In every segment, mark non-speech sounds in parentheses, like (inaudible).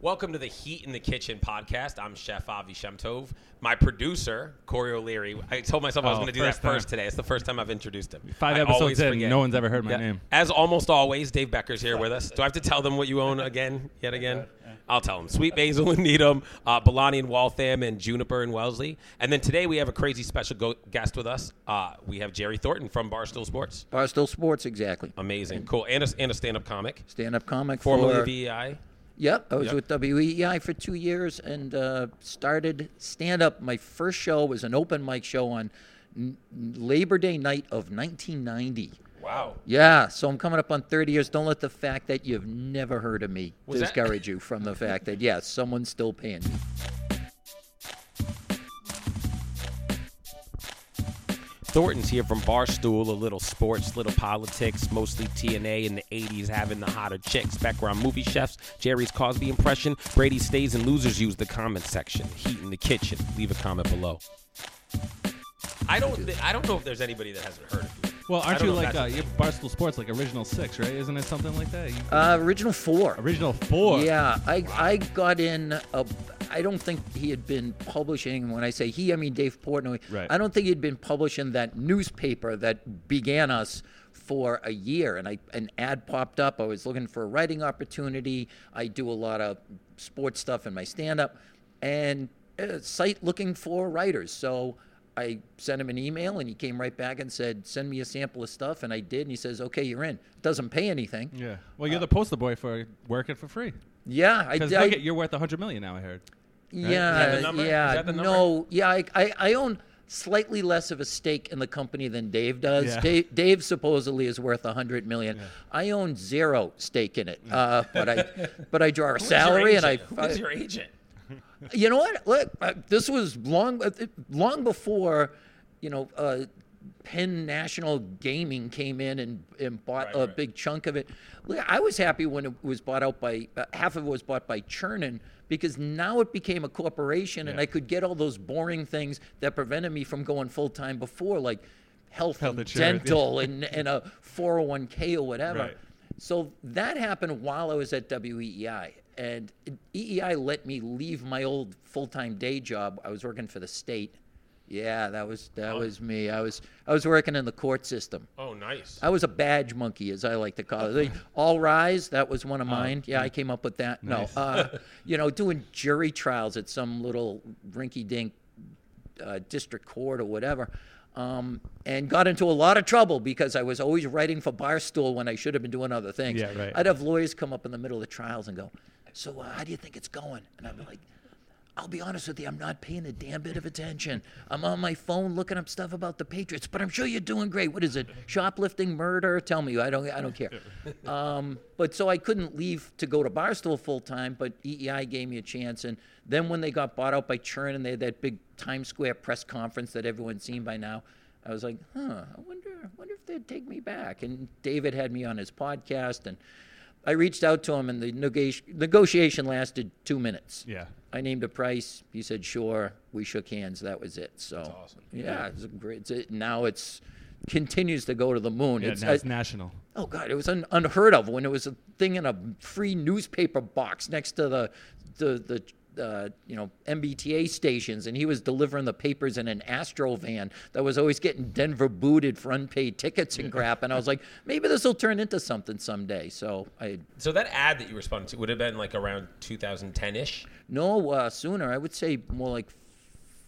Welcome to the Heat in the Kitchen podcast. I'm Chef Avi Shemtov. My producer, Corey O'Leary. I told myself I was Oh, going to do that first time. today. It's the first time I've introduced him. Five I episodes always in, forget. no one's ever heard my Yeah. name. As almost always, Dave Becker's here with us. Do I have to tell them what you own again, yet again? I'll tell them. Sweet Basil and Needham, uh, Balani and Waltham, and Juniper and Wellesley. And then today we have a crazy special go- guest with us. Uh, we have Jerry Thornton from Barstool Sports. Barstool Sports, exactly. Amazing, cool, and a, and a stand-up comic, Stand-up comic. formerly for, VEI. Yep, I was Yep. with WEI for two years and uh, started stand-up. My first show was an open mic show on n- Labor Day night of 1990. Wow. Yeah, so I'm coming up on 30 years. Don't let the fact that you've never heard of me Was that- discourage you from the fact that yes, someone's still paying me. Thornton's here from Barstool, a little sports, little politics, mostly TNA in the 80s, having the hotter chicks. Background movie chefs, Jerry's Cosby impression, Brady stays and losers use the comment section. Heat in the kitchen. Leave a comment below. I don't. thi- I don't know if there's anybody that hasn't heard of you. Well, aren't you like uh, you have Barstool Sports, like Original Six, right? Isn't it something like that? You, Uh, original four. original Four. Yeah, I I got in. A, I don't think he had been publishing. When I say he, I mean Dave Portnoy. Right. I don't think he'd been publishing that newspaper that began us for a year. And I an ad popped up. I was looking for a writing opportunity. I do a lot of sports stuff in my stand-up, and a site looking for writers. So. I sent him an email and he came right back and said, "Send me a sample of stuff." And I did. And he says, "Okay, you're in." It Doesn't pay anything. Yeah. Well, you're the poster boy for working for free. Yeah, I, look at you're worth a hundred million now. I heard. Yeah, that the number? yeah. Is that the number? No, yeah. I, I, I own slightly less of a stake in the company than Dave does. Yeah. Dave, Dave supposedly is worth a hundred million. I own zero stake in it, uh, but I, (laughs) but I draw a salary and I. Who's your agent? You know what? Look, uh, this was long, uh, long before, you know, uh, Penn National Gaming came in and, and bought Right, a right. big chunk of it. Look, I was happy when it was bought out by uh, half of it was bought by Chernin because now it became a corporation and I could get all those boring things that prevented me from going full time before, like health, Health and dental and, (laughs) and a 401k or whatever. Right. So that happened while I was at WEEI. And EEI let me leave my old full-time day job. I was working for the state. Yeah, that was that was me. I was I was working in the court system. Oh, nice. I was a badge monkey, as I like to call it. (laughs) All rise, that was one of mine. Yeah, I came up with that. Nice. No, uh, (laughs) you know, doing jury trials at some little rinky-dink uh, district court or whatever, um, and got into a lot of trouble because I was always writing for Barstool when I should have been doing other things. Yeah, right. I'd have lawyers come up in the middle of the trials and go, "So, uh, how do you think it's going?" And I'm like. I'll be honest with you, I'm not paying a damn bit of attention. I'm on my phone looking up stuff about the Patriots, but I'm sure you're doing great. What is it? Shoplifting, murder? Tell me. I don't I don't care. (laughs) Um, but so I couldn't leave to go to Barstool full time, but EEI gave me a chance. And then when they got bought out by Chernin and they had that big Times Square press conference that everyone's seen by now, I was like, huh, I wonder, I wonder if they'd take me back. And David had me on his podcast, and I reached out to him, and the negoti- negotiation lasted two minutes. Yeah. I named a price. He said, "Sure." We shook hands. That was it. So, awesome. yeah, it's a great. It's it, now it's continues to go to the moon. Yeah. it's, it's I- national. oh god, it was un, unheard of when it was a thing in a free newspaper box next to the the the. Uh, you know MBTA stations, and he was delivering the papers in an Astro van that was always getting Denver booted for unpaid tickets and (laughs) crap. And I was like, maybe this will turn into something someday. So I So that ad that you responded to would have been like around 2010-ish. No, uh, sooner. I would say more like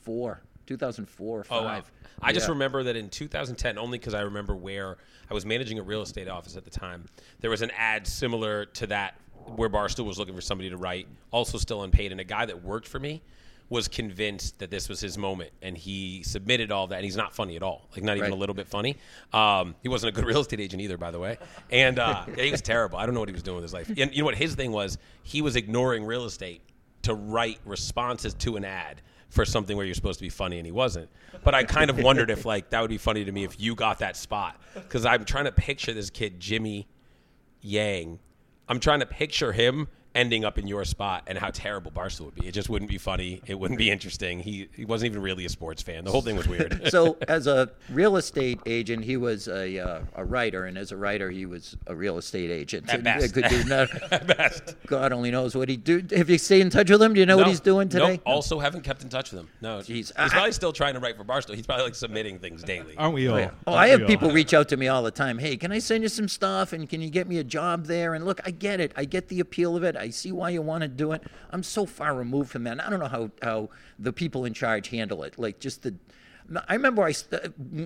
four, 2004 or Oh, five. wow. I just remember that in 2010, only because I remember where I was managing a real estate office at the time. There was an ad similar to that where Barstool was looking for somebody to write, also still unpaid, and a guy that worked for me was convinced that this was his moment, and he submitted all that. And he's not funny at all, like not even Right. a little bit funny. Um, he wasn't a good (laughs) real estate agent either, by the way, and uh, (laughs) he was terrible. I don't know what he was doing with his life. And you know what his thing was? He was ignoring real estate to write responses to an ad for something where you're supposed to be funny and he wasn't. But I kind of wondered if like that would be funny to me if you got that spot because I'm trying to picture this kid Jimmy Yang. I'm trying to picture him ending up in your spot and how terrible Barstool would be. It just wouldn't be funny. It wouldn't be interesting. He he wasn't even really a sports fan. The whole thing was weird. (laughs) so (laughs) as a real estate agent, he was a uh, a writer, and as a writer, he was a real estate agent. At And best. could do (laughs) no- At best. God only knows what he do. Have you stayed in touch with him? Do you know what he's doing today? Nope. Also, haven't kept in touch with him. No, Jeez. he's I- probably still trying to write for Barstool. He's probably like submitting things daily. Aren't we all? Oh, yeah. Oh, I have we all? people reach out to me all the time. Hey, can I send you some stuff? And can you get me a job there? And look, I get it. I get the appeal of it. I see why you want to do it. I'm so far removed from that. And I don't know how, how the people in charge handle it. Like just the. I remember I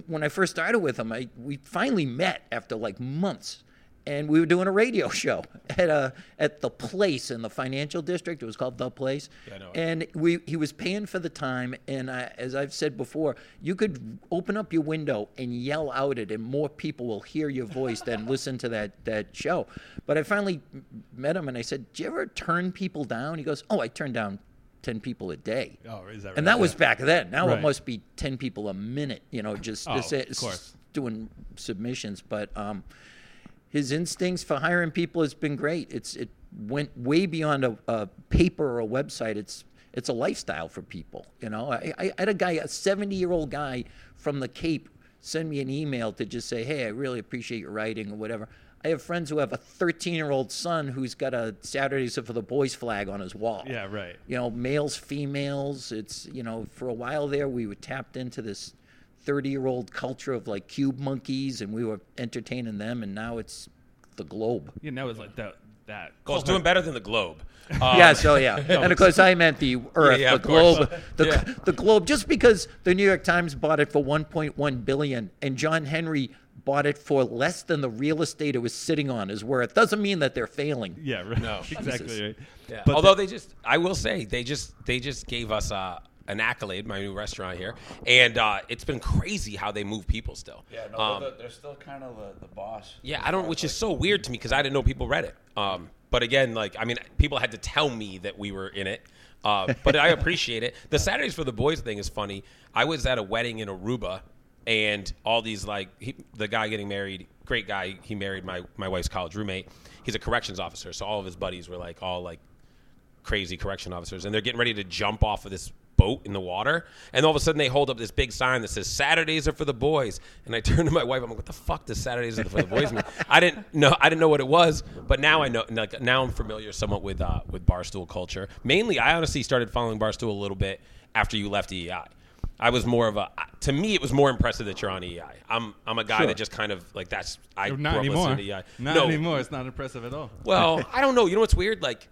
when I first started with them. I we finally met after like months, and we were doing a radio (laughs) show at a at the place in the financial district. It was called the place, Yeah, I know. and we he was paying for the time. And I, as I've said before, you could open up your window and yell out it, and more people will hear your voice than (laughs) listen to that that show. But I finally met him, and I said, "Do you ever turn people down?" He goes, "Oh, I turn down." 10 people a day. Oh, is that And right? that was back then. Now it must be 10 people a minute, you know, just, Oh, just doing submissions. But um, his instincts for hiring people has been great. It's it went way beyond a, a paper or a website. It's it's a lifestyle for people. You know, I, I had a guy, a 70 year old guy from the Cape, send me an email to just say, "Hey, I really appreciate your writing or whatever." I have friends who have a 13 year old son who's got a Saturdays for the Boys flag on his wall Yeah, right. you know, males, females. It's, you know, for a while there, we were tapped into this 30 year old culture of like cube monkeys and we were entertaining them. And now it's the globe. You know, it's like that. That. Well, it's doing better than the Globe. (laughs) Um, yeah, (laughs) so yeah. and of course, I meant the (laughs) Earth, yeah, the globe, the, Yeah. the globe. Just because the New York Times bought it for 1.1 billion and John Henry bought it for less than the real estate it was sitting on is worth, doesn't mean that they're failing. Yeah, right. No. exactly right. Yeah. But Although they just, I will say, they just they just gave us uh, an accolade, my new restaurant here, and uh, it's been crazy how they move people still. Yeah, no, Um, they're, they're still kind of the, the boss. Yeah, I don't, which is so weird to me because I didn't know people read it. Um, but again, like I mean, people had to tell me that we were in it. Uh, but I appreciate it. The Saturdays for the Boys thing is funny. I was at a wedding in Aruba, and all these like he, the guy getting married, great guy. He married my my wife's college roommate. He's a corrections officer, so all of his buddies were like all like crazy correction officers, and they're getting ready to jump off of this boat in the water, and all of a sudden they hold up this big sign that says Saturdays are for the boys. And I (laughs) turn to my wife, I'm like, "What the fuck does Saturdays are for the boys mean?" I didn't know, I didn't know what it was, but now I know. Like, now I'm familiar somewhat with uh, with barstool culture. Mainly, I honestly started following barstool a little bit after you left EEI. I was more of a. To me, it was more impressive that you're on EEI. I'm I'm a guy Sure. that just kind of like that's. I Not grew anymore. Not no, anymore. It's not impressive at all. Well, (laughs) I don't know. You know what's weird? Like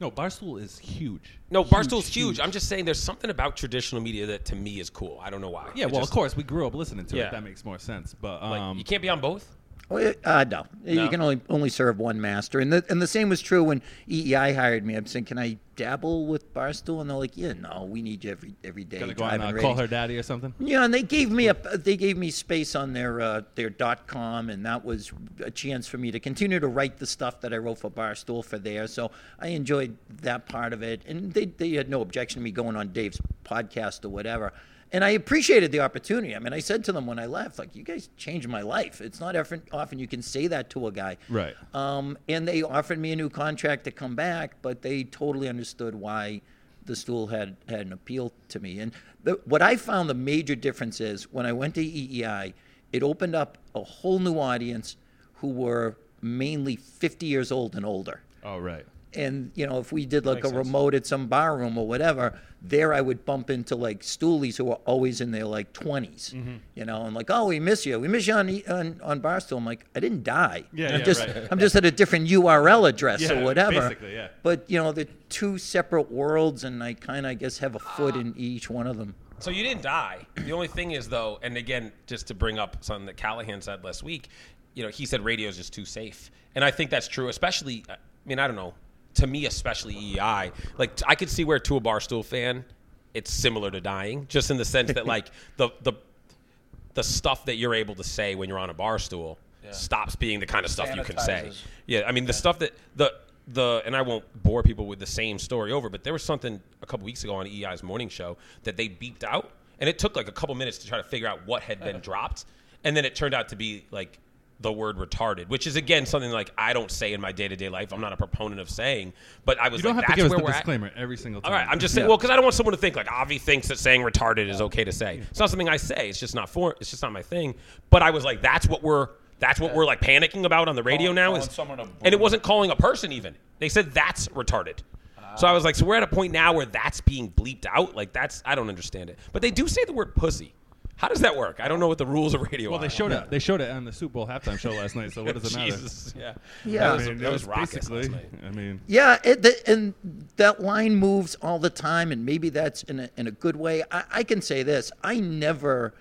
No, Barstool is huge. no, Barstool's huge. I'm just saying there's something about traditional media that to me is cool. I don't know why. Yeah, It well, just- of course, we grew up listening to Yeah. it. That makes more sense. But Like, um, you can't be on both. Oh, uh, no. No? you can only only serve one master, and the and the same was true when EEI hired me. I'm saying, can I dabble with Barstool? And they're like, yeah, no, we need you every every day. gotta go driving uh, call her daddy or something. Yeah, and they gave me a they gave me space on their uh, their dot com, and that was a chance for me to continue to write the stuff that I wrote for Barstool for there. So I enjoyed that part of it, and they they had no objection to me going on Dave's podcast or whatever. And I appreciated the opportunity. I mean, I said to them when I left, like, "You guys changed my life." It's not often often you can say that to a guy, Right. um, and they offered me a new contract to come back, but they totally understood why the stool had, had an appeal to me. And the, what I found the major difference is when I went to EEI, it opened up a whole new audience who were mainly 50 years old and older. Oh, right. And you know, if we did like Makes a sense. remote at some bar room or whatever, there I would bump into like stoolies who are always in their like 20s, Mm-hmm. you know, and like, oh, we miss you, we miss you on E- on, on Barstool. I'm like, I didn't die. Yeah, I'm yeah, just right. I'm just at a different URL address Yeah, or whatever. basically, yeah. But you know, they're two separate worlds, and I kind of I guess have a foot in each one of them. So you didn't die. The only thing is though, and again, just to bring up something that Callahan said last week, you know, he said radio is just too safe, and I think that's true. Especially, I mean, I don't know. To me, especially EI, like I could see where to a barstool fan, it's similar to dying, just in the sense that like (laughs) the the the stuff that you're able to say when you're on a bar stool stops being the kind of stuff you can say. Yeah, I mean the stuff that the the and I won't bore people with the same story over, but there was something a couple weeks ago on EI's morning show that they beeped out, and it took like a couple minutes to try to figure out what had been dropped, and then it turned out to be like the word retarded, which is again something like I don't say in my day to day life. I'm not a proponent of saying, but I was You don't like, have to that's give us where the we're at. disclaimer every single time. All right, I'm just saying. Well, because I don't want someone to think like Avi thinks that saying retarded is okay to say. It's not something I say. It's just not for. It's just not my thing. But I was like, that's what we're. That's what we're like panicking about on the radio Calling- now. calling Is someone and it wasn't calling a person even. They said that's retarded. So I was like, so we're at a point now where that's being bleeped out. Like that's I don't understand it. But they do say the word pussy. How does that work? I don't know what the rules of radio Well, are. they showed it. They showed it on the Super Bowl halftime show last night. So what does it matter? Jesus, yeah, Yeah. That I was, mean, that it was raucous basically. last night. I mean, Yeah, it, the, and that line moves all the time, and maybe that's in a, in a good way. I, I can say this: I never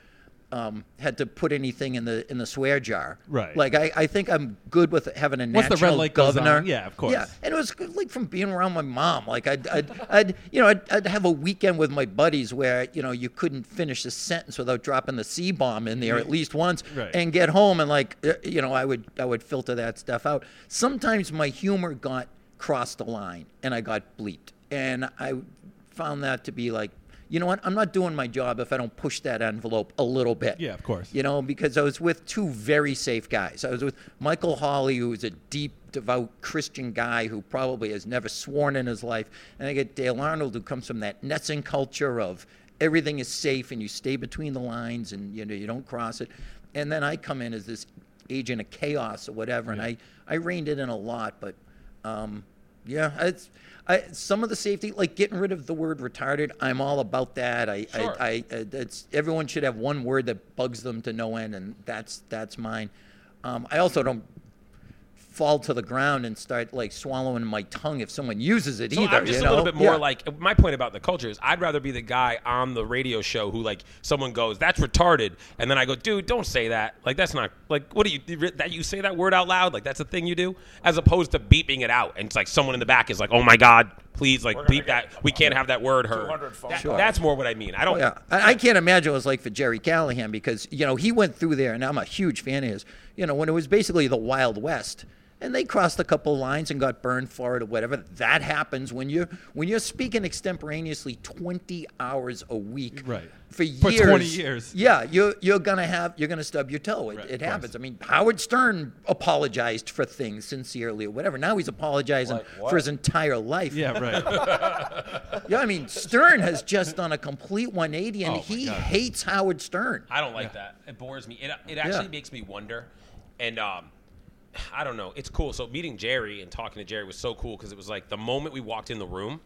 um, had to put anything in the in the swear jar. Right. Like I, I think I'm good with having a Once the red light goes governor. on, yeah, of course. Yeah, and it was good, like from being around my mom. Like I'd, I'd, (laughs) I'd you know, I'd, I'd have a weekend with my buddies where you know you couldn't finish a sentence without dropping the c bomb in there at least once, Right. and get home and like uh, you know I would I would filter that stuff out. Sometimes my humor got crossed the line and I got bleeped, and I found that to be like. You know what? I'm not doing my job if I don't push that envelope a little bit. Yeah, of course. You know, because I was with two very safe guys. I was with Michael Holley, who's a deep, devout Christian guy who probably has never sworn in his life. And I get Dale Arnold, who comes from that NESN culture of everything is safe and you stay between the lines and you know you don't cross it. And then I come in as this agent of chaos or whatever, and I I reined it in a lot, but um, yeah, it's. I, some of the safety, like getting rid of the word retarded, I'm all about that. I, Sure. I, I, I it's everyone should have one word that bugs them to no end, and that's that's mine. Um, I also don't fall to the ground and start like swallowing my tongue if someone uses it So either. I'm just you a little bit more Yeah. like my point about the culture is I'd rather be the guy on the radio show who like someone goes that's retarded and then I go dude don't say that like that's not like what do you that you say that word out loud like that's a thing you do as opposed to beeping it out and it's like someone in the back is like oh my god please like beep that we can't have that word heard 200 That- calls. that's more what I mean I don't Oh, yeah, I, I can't imagine what it was like for Jerry Callahan because you know he went through there, and I'm a huge fan of his. You know, when it was basically the Wild West, and they crossed a couple lines and got burned for it or whatever. That happens when you're when you're speaking extemporaneously 20 hours a week, Right. For For years. 20 years. Yeah, you're you're gonna have you're gonna stub your toe. It, Right, it happens. I mean, Howard Stern apologized for things sincerely or whatever. Now he's apologizing Like for his entire life. yeah, right. (laughs) (laughs) Yeah, I mean, Stern has just done a complete 180, and Oh, he God. hates Howard Stern. I don't like that. It bores me. It, it actually Yeah. makes me wonder. And um, I don't know. It's cool. So meeting Jerry and talking to Jerry was so cool because it was like the moment we walked in the room,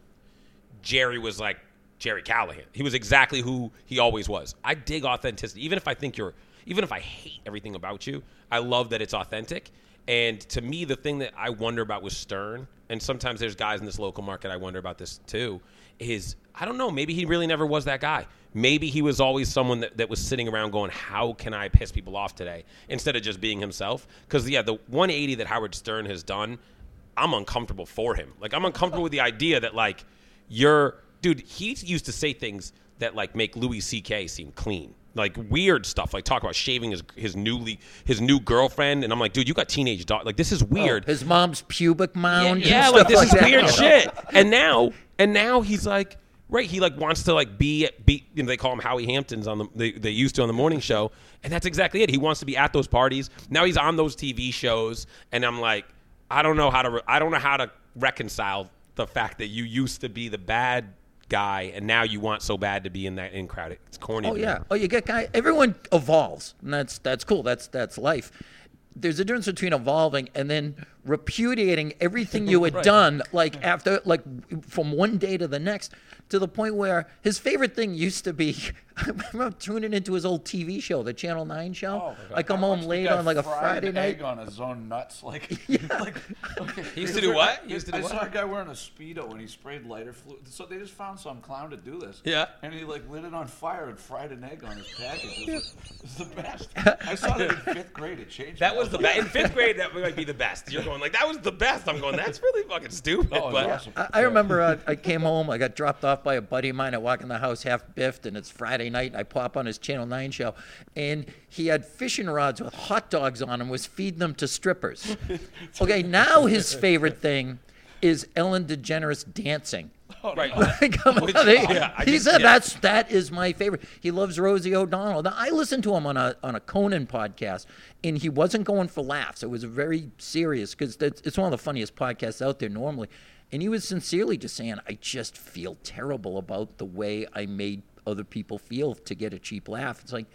Jerry was like Jerry Callahan. He was exactly who he always was. I dig authenticity. Even if I think you're, even if I hate everything about you, I love that it's authentic. And to me, the thing that I wonder about with Stern, and sometimes there's guys in this local market I wonder about this too, is I don't know, maybe he really never was that guy. Maybe he was always someone that, that was sitting around going, How can I piss people off today? Instead of just being himself. Because, yeah, the 180 that Howard Stern has done, I'm uncomfortable for him. Like, I'm uncomfortable with the idea that, like, you're, dude, he used to say things that, like, make Louis C.K. seem clean. Like weird stuff, like talk about shaving his his newly his new girlfriend, and I'm like, dude, you got teenage daughter. Like this is oh, weird. His mom's pubic mound. and Yeah, like this is that. weird shit. And now, and now he's like, right, he like wants to like be be. You know, they call him Howie Hamptons on the they, they used to on the morning show, and that's exactly it. He wants to be at those parties. Now he's on those TV shows, and I'm like, I don't know how to re- I don't know how to reconcile the fact that you used to be the bad guy, and now you want so bad to be in that in crowd. It's corny. Oh yeah. Oh, you get guy. Everyone evolves, and that's that's cool. That's that's life. There's a difference between evolving and then repudiating everything you had (laughs) done, like after, like from one day to the next, to the point where his favorite thing used to be. (laughs) I remember tuning into his old TV show, the Channel Nine show. Oh, I come I home late on like a Friday an night. egg on his own nuts, like, (laughs) (laughs) like okay. He used to do what? He used to do I what? saw a guy wearing a speedo and he sprayed lighter fluid. So they just found some clown to do this. Yeah. And he like lit it on fire and fried an egg on his package. It was, it was the best. I saw that in fifth grade. It changed. That me. was the best. In fifth grade, that might be the best. You're going like that was the best. I'm going that's really fucking stupid. Oh, it but awesome. I, I remember uh, I came home, I got dropped off by a buddy of mine. I walk in the house half biffed, and it's Friday night, and I pop on his Channel 9 show, and he had fishing rods with hot dogs on them, was feeding them to strippers. (laughs) Okay, now his favorite thing is Ellen DeGeneres dancing. Oh, right. (laughs) On, Which- oh, he, yeah, he just- said yeah. that's that is my favorite. He loves Rosie O'Donnell. Now, I listened to him on a on a Conan podcast, and he wasn't going for laughs. It was very serious because it's one of the funniest podcasts out there normally. And he was sincerely just saying, "I just feel terrible about the way I made other people feel to get a cheap laugh." It's like,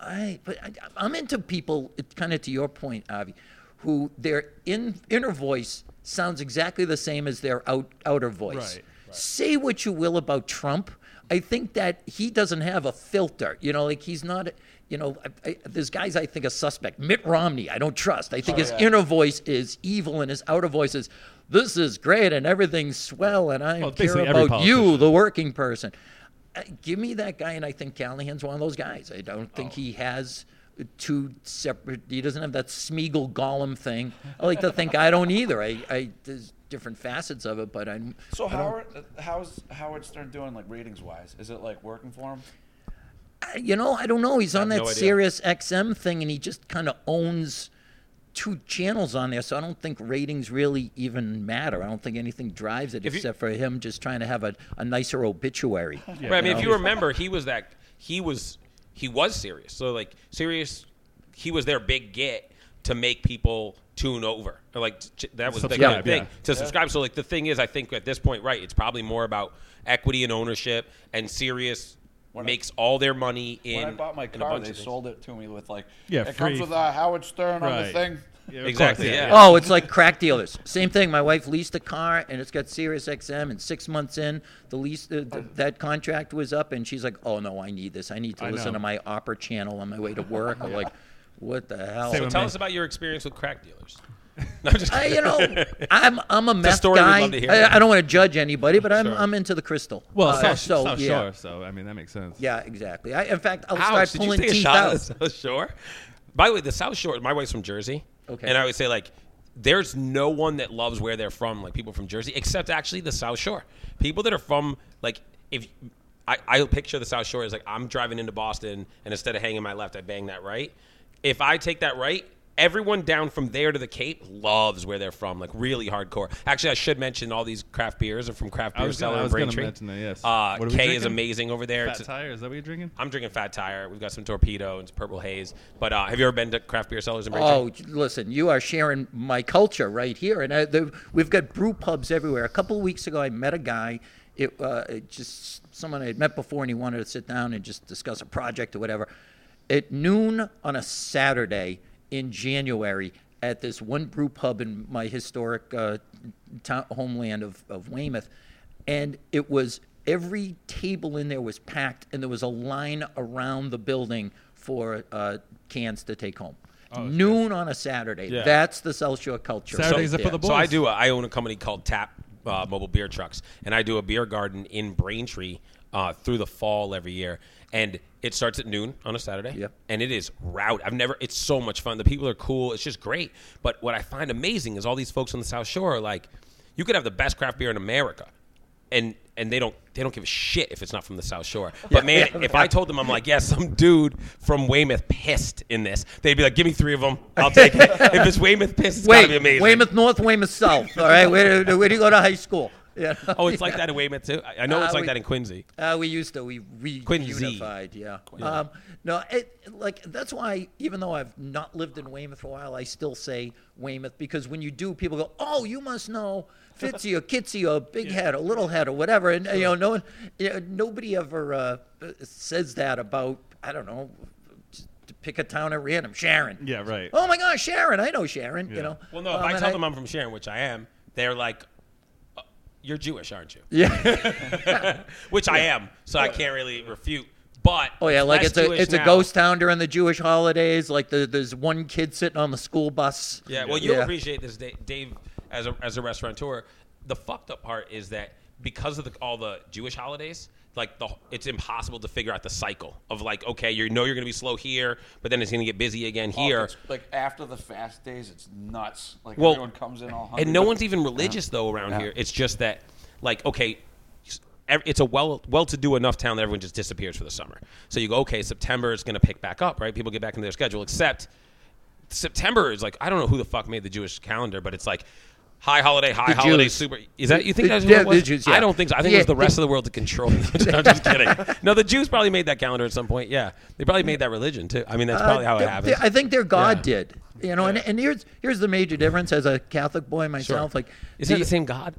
I but I, I'm into people. It's kind of to your point, Avi, who their in, inner voice sounds exactly the same as their out, outer voice. Right, Say what you will about Trump. I think that he doesn't have a filter. You know, like he's not. You know, I, I, there's guys I think are suspect. Mitt Romney, I don't trust. I think his yeah. inner voice is evil and his outer voice is, "This is great and everything's swell and I Well, care about you, the working person." Uh, give me that guy, and I think Callahan's one of those guys. I don't think he has two separate. He doesn't have that Smeagol Gollum thing. I like to think I don't either. I, I there's different facets of it, but I'm. So Howard, how's Howard Stern doing like ratings wise? Is it like working for him? I- You know, I don't know. He's on that no. Sirius XM thing, and he just kind of owns two channels on there. So I don't think ratings really even matter. I don't think anything drives it If you- except for him just trying to have a, a nicer obituary. Yeah. (laughs) Right. I mean, know? if you remember, he was that he was he was serious. So like Sirius, he was their big get to make people tune over. Or, Like that was the Subscribe, thing yeah. to subscribe. So like the thing is, I think at this point, right, it's probably more about equity and ownership. And Sirius makes all their money in. When I bought my car, they things. sold it to me with like, Yeah, it free. comes with a Howard Stern on the thing. Yeah, Exactly, course, yeah. Oh, it's like crack dealers. Same thing. My wife leased a car, and it's got Sirius XM. And six months in, the lease uh, th- that contract was up, and she's like, "Oh no, I need this. I need to I listen know. to my opera channel on my way to work." I'm (laughs) like, "What the hell?" So tell me. us about your experience with crack dealers. No, I'm just I, you know, I'm I'm a meth story guy. love to hear. I, I don't want to judge anybody, but I'm Sure. I'm into the crystal. Well, Uh, South, so South yeah, Shore, so I mean that makes sense. yeah, exactly. I, in fact, I'll Ouch, start did you pulling take a teeth shot out. the South Shore? By the way, the South Shore, my wife's from Jersey. Okay. And I would say, like, there's no one that loves where they're from, like people from Jersey, except actually the South Shore. People that are from, like, if I, I picture the South Shore as like I'm driving into Boston and instead of hanging my left, I bang that right. If I take that right, everyone down from there to the Cape loves where they're from, like really hardcore. Actually, I should mention all these craft beers are from Craft Beer was gonna- Cellar I in was gonna Braintree. mention that, yes. Uh, What are is amazing over there. Fat It's- Tire, is that what you're drinking? I'm drinking Fat Tire. We've got some Torpedo and some Purple Haze. But uh, have you ever been to craft beer cellars in Braintree? Oh, listen, you are sharing my culture right here, and I, the, we've got brew pubs everywhere. A couple of weeks ago, I met a guy. It, uh, it just someone I had met before, and he wanted to sit down and just discuss a project or whatever. At noon on a Saturday in January, at this one brew pub in my historic uh, town, homeland of, of Weymouth, and it was every table in there was packed, and there was a line around the building for uh, cans to take home. Noon on a Saturday. Yeah. That's the South Shore culture. Saturdays right are for the the So I do. A, I own a company called Tap uh, Mobile Beer Trucks, and I do a beer garden in Braintree uh, through the fall every year. And it starts at noon on a Saturday. Yep. And it is route. I've never. It's so much fun. The people are cool. It's just great. But what I find amazing is all these folks on the South Shore are like, you could have the best craft beer in America, and and they don't they don't give a shit if it's not from the South Shore. (laughs) But man, if I told them I'm like, yeah, some dude from Weymouth pissed in this, they'd be like, give me three of them. I'll take it. (laughs) if it's Weymouth pissed, it's gotta Wait, be amazing. Weymouth North, Weymouth South. All right, where, where do you go to high school? Yeah. (laughs) Oh, it's like that in Weymouth too. I I know it's Uh, like we- that in Quincy. Uh, we used to we we Quincy. unified, yeah. Um, no, it, like that's why even though I've not lived in Weymouth for a while, I still say Weymouth because when you do, people go, "Oh, you must know Fitzy or Kitsy or Big Head or Little Head or whatever," and you know, no one, you know, nobody ever uh, says that about I don't know. To pick a town at random, Sharon. Yeah, right. Oh my gosh, Sharon! I know Sharon. Yeah. You know. Well, no, if Um, I and tell them I'm from Sharon, which I am, they're like, "You're Jewish, aren't you?" yeah. (laughs) Which I am, so I can't really refute. But Oh yeah, like it's a Jewish it's a ghost town during the Jewish holidays. Like the, there's one kid sitting on the school bus. Yeah, well, you'll Yeah. appreciate this, Da- Dave, as a as a restaurateur. The fucked up part is that because of the, all the Jewish holidays, like the it's impossible to figure out the cycle of like, okay, you know you're going to be slow here, but then it's going to get busy again Oh, here. it's like after the fast days, it's nuts. Like Well, everyone comes in all hungry. and no one's even religious though around Yeah. here. It's just that, like, okay, it's a well well-to-do enough town that everyone just disappears for the summer. So you go, okay, September is going to pick back up, right? People get back into their schedule. Except September is like I don't know who the fuck made the Jewish calendar, but it's like High holiday, high The holiday, Jews. super. Is that you think that's yeah, what it was? the Jews, yeah. I don't think so. I think it was the rest of the world to control. (laughs) I'm just kidding. No, the Jews probably made that calendar at some point. Yeah, they probably made that religion too. I mean, that's probably Uh, how it happened. I think their God Yeah. did. You know, and, and here's here's the major difference as a Catholic boy myself. Like, Is it the same God?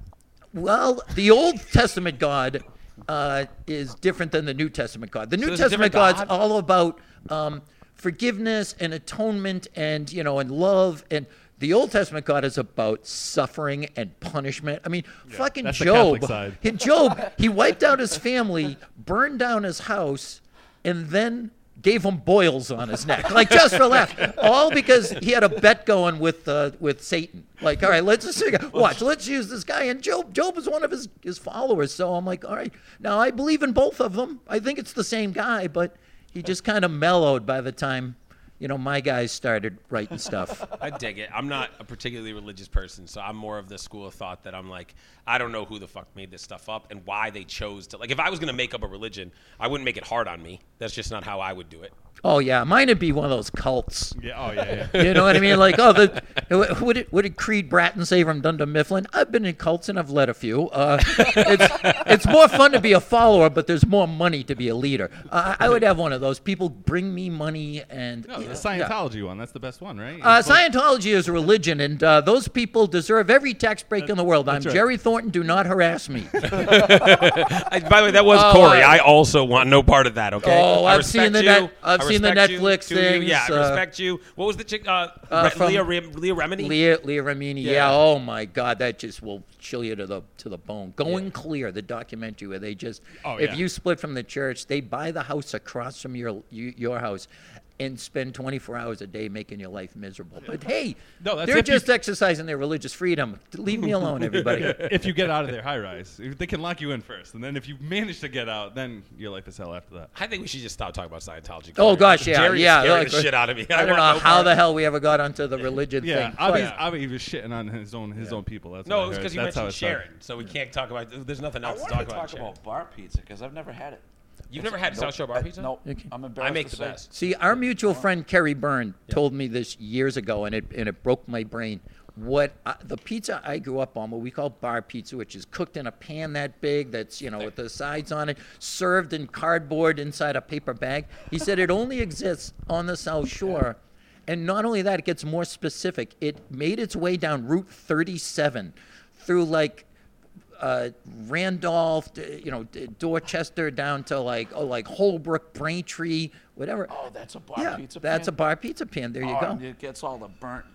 Well, the Old Testament God uh, is different than the New Testament God. The New a Testament God's God? all about um, forgiveness and atonement, and you know, and love. And the Old Testament God is about suffering and punishment. I mean, fucking Job. Catholic side. (laughs) He- Job, he wiped out his family, burned down his house, and then gave him boils on his neck, like just for laughs, all because he had a bet going with uh, with Satan. Like, all right, let's just watch. Let's use this guy. And Job, Job is one of his his followers. So I'm like, all right, now I believe in both of them. I think it's the same guy, but he just kind of mellowed by the time, you know, my guys started writing stuff. (laughs) I dig it. I'm not a particularly religious person, so I'm more of the school of thought that I'm like, I don't know who the fuck made this stuff up and why they chose to. Like, if I was gonna make up a religion, I wouldn't make it hard on me. That's just not how I would do it. Oh yeah, mine would be one of those cults. Yeah. Oh yeah. yeah. You know what I mean? Like, oh, the, (laughs) what did what did Creed Bratton say from Dunder Mifflin? I've been in cults and I've led a few. Uh, (laughs) it's it's more fun to be a follower, but there's more money to be a leader. Uh, I would have one of those. People bring me money, and No, the yeah. Scientology one. That's the best one, right? Uh, Scientology is a religion, and uh, those people deserve every tax break in the world. I'm right. Jerry Thornton. Do not harass me. (laughs) I, by the way, that was Oh, Corey. I also want no part of that. Okay. Oh, I I've seen the you. I've I seen the you. Netflix you? things, Yeah, I uh, respect you. What was the chick? Uh, Uh, Re- Leah, Ram- Leah Remini. Leah, Leah Remini. Yeah. Yeah. Oh my God, that just will chill you to the to the bone. Going clear, the documentary where they just, Oh, if yeah. you split from the church, they buy the house across from your you, your house. And spend 24 hours a day making your life miserable. But hey, No, that's they're if you- just exercising their religious freedom. Leave me alone, everybody. (laughs) if you get out of their high rise, they can lock you in first, and then if you manage to get out, then your life is hell after that. I think we should just stop talking about Scientology. Oh gosh, yeah, Jerry's yeah. scaring like, the shit out of me. I don't know no how part. the hell we ever got onto the religion Yeah, thing. Avi, but- Avi was shitting on his own his own people. That's No, what it was because you mentioned it started. Sharon, so we can't talk about. There's nothing else to wanted talk to about. talk about bar pizza because I've never had it. You've never had Nope. South Shore bar I- pizza? No, Okay. I'm embarrassed. I make to the say. best. See, our mutual friend Kerry Byrne told me this years ago, and it and it broke my brain. What I, the pizza I grew up on, what we call bar pizza, which is cooked in a pan that big, that's you know with the sides on it, served in cardboard inside a paper bag. He said it only exists on the South Shore, and not only that, it gets more specific. It made its way down Route 37 through like uh, Randolph, you know, Dorchester down to like oh like Holbrook, Braintree, whatever. Oh, that's a bar yeah, pizza. that's a bar pizza pan. There you Oh, go. It gets all the burnt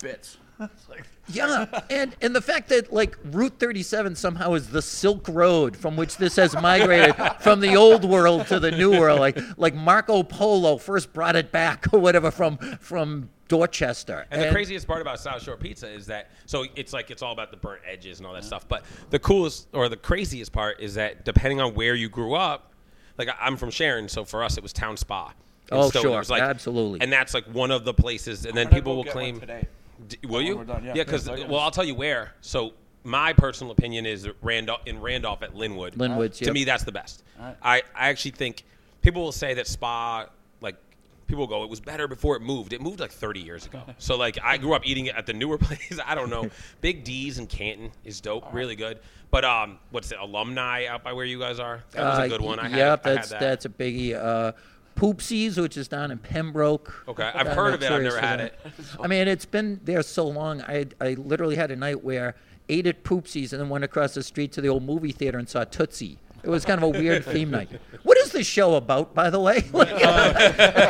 bits. It's like- Yeah, and and the fact that like Route 37 somehow is the Silk Road from which this has migrated from the old world to the new world, like like Marco Polo first brought it back or whatever from from Dorchester. And the craziest part about South Shore Pizza is that so it's like it's all about the burnt edges and all that stuff. But the coolest or the craziest part is that depending on where you grew up, like I- I'm from Sharon, so for us it was Town Spa. in Oh, Stoughton. sure. It was like, Absolutely. And that's like one of the places. And then gonna people will get one claim. today. D- will you? we're done, yeah. because Yeah, well, I'll tell you where. So my personal opinion is Randolph in Randolph at Lynwood. Lynwood's, To yep. me, that's the best. Alright. I, I actually think people will say that Spa like people go it was better before it moved. It moved like 30 years ago. (laughs) so like I grew up eating it at the newer (laughs) place. I don't know. Big D's in Canton is dope, really good. But um, what's it? Alumni out by where you guys are. That was Uh, a good one. I had, yep, I had that's that. that's a biggie. Uh, Poopsies, which is down in Pembroke. Okay, I I've got heard of it, I've never had it. I mean, it's been there so long. I I literally had a night where ate at Poopsies and then went across the street to the old movie theater and saw Tootsie. It was kind of a weird theme night. What is this show about, by the way? (laughs) Like, (laughs)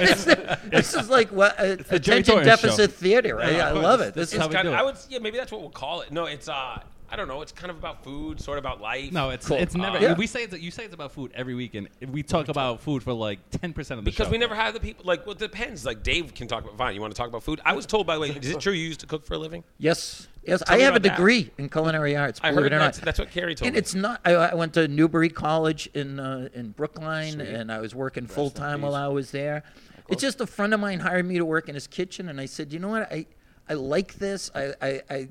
this, this is like what uh, the attention deficit show. theater. Right? I love it. This is kind of. I would, yeah, maybe that's what we'll call it. No, it's uh, I don't know. It's kind of about food, sort of about life. No, it's Cool. it's never. Uh, yeah. We say it's you say it's about food every week, and we talk about food for like ten percent of the because show. we never have the people. Like, well, it depends. Like Dave can talk about. Fine, you want to talk about food? I was told, by the way, is it true you used to cook for a living? Yes, yes. Tell I have a about that. degree in culinary arts. I heard it or that's, not. that's what Kerry told and me. it's not. I, I went to Newbury College in uh, in Brookline, and I was working full time while I was there. It's just a friend of mine hired me to work in his kitchen, and I said, you know what, I I like this. I I, I,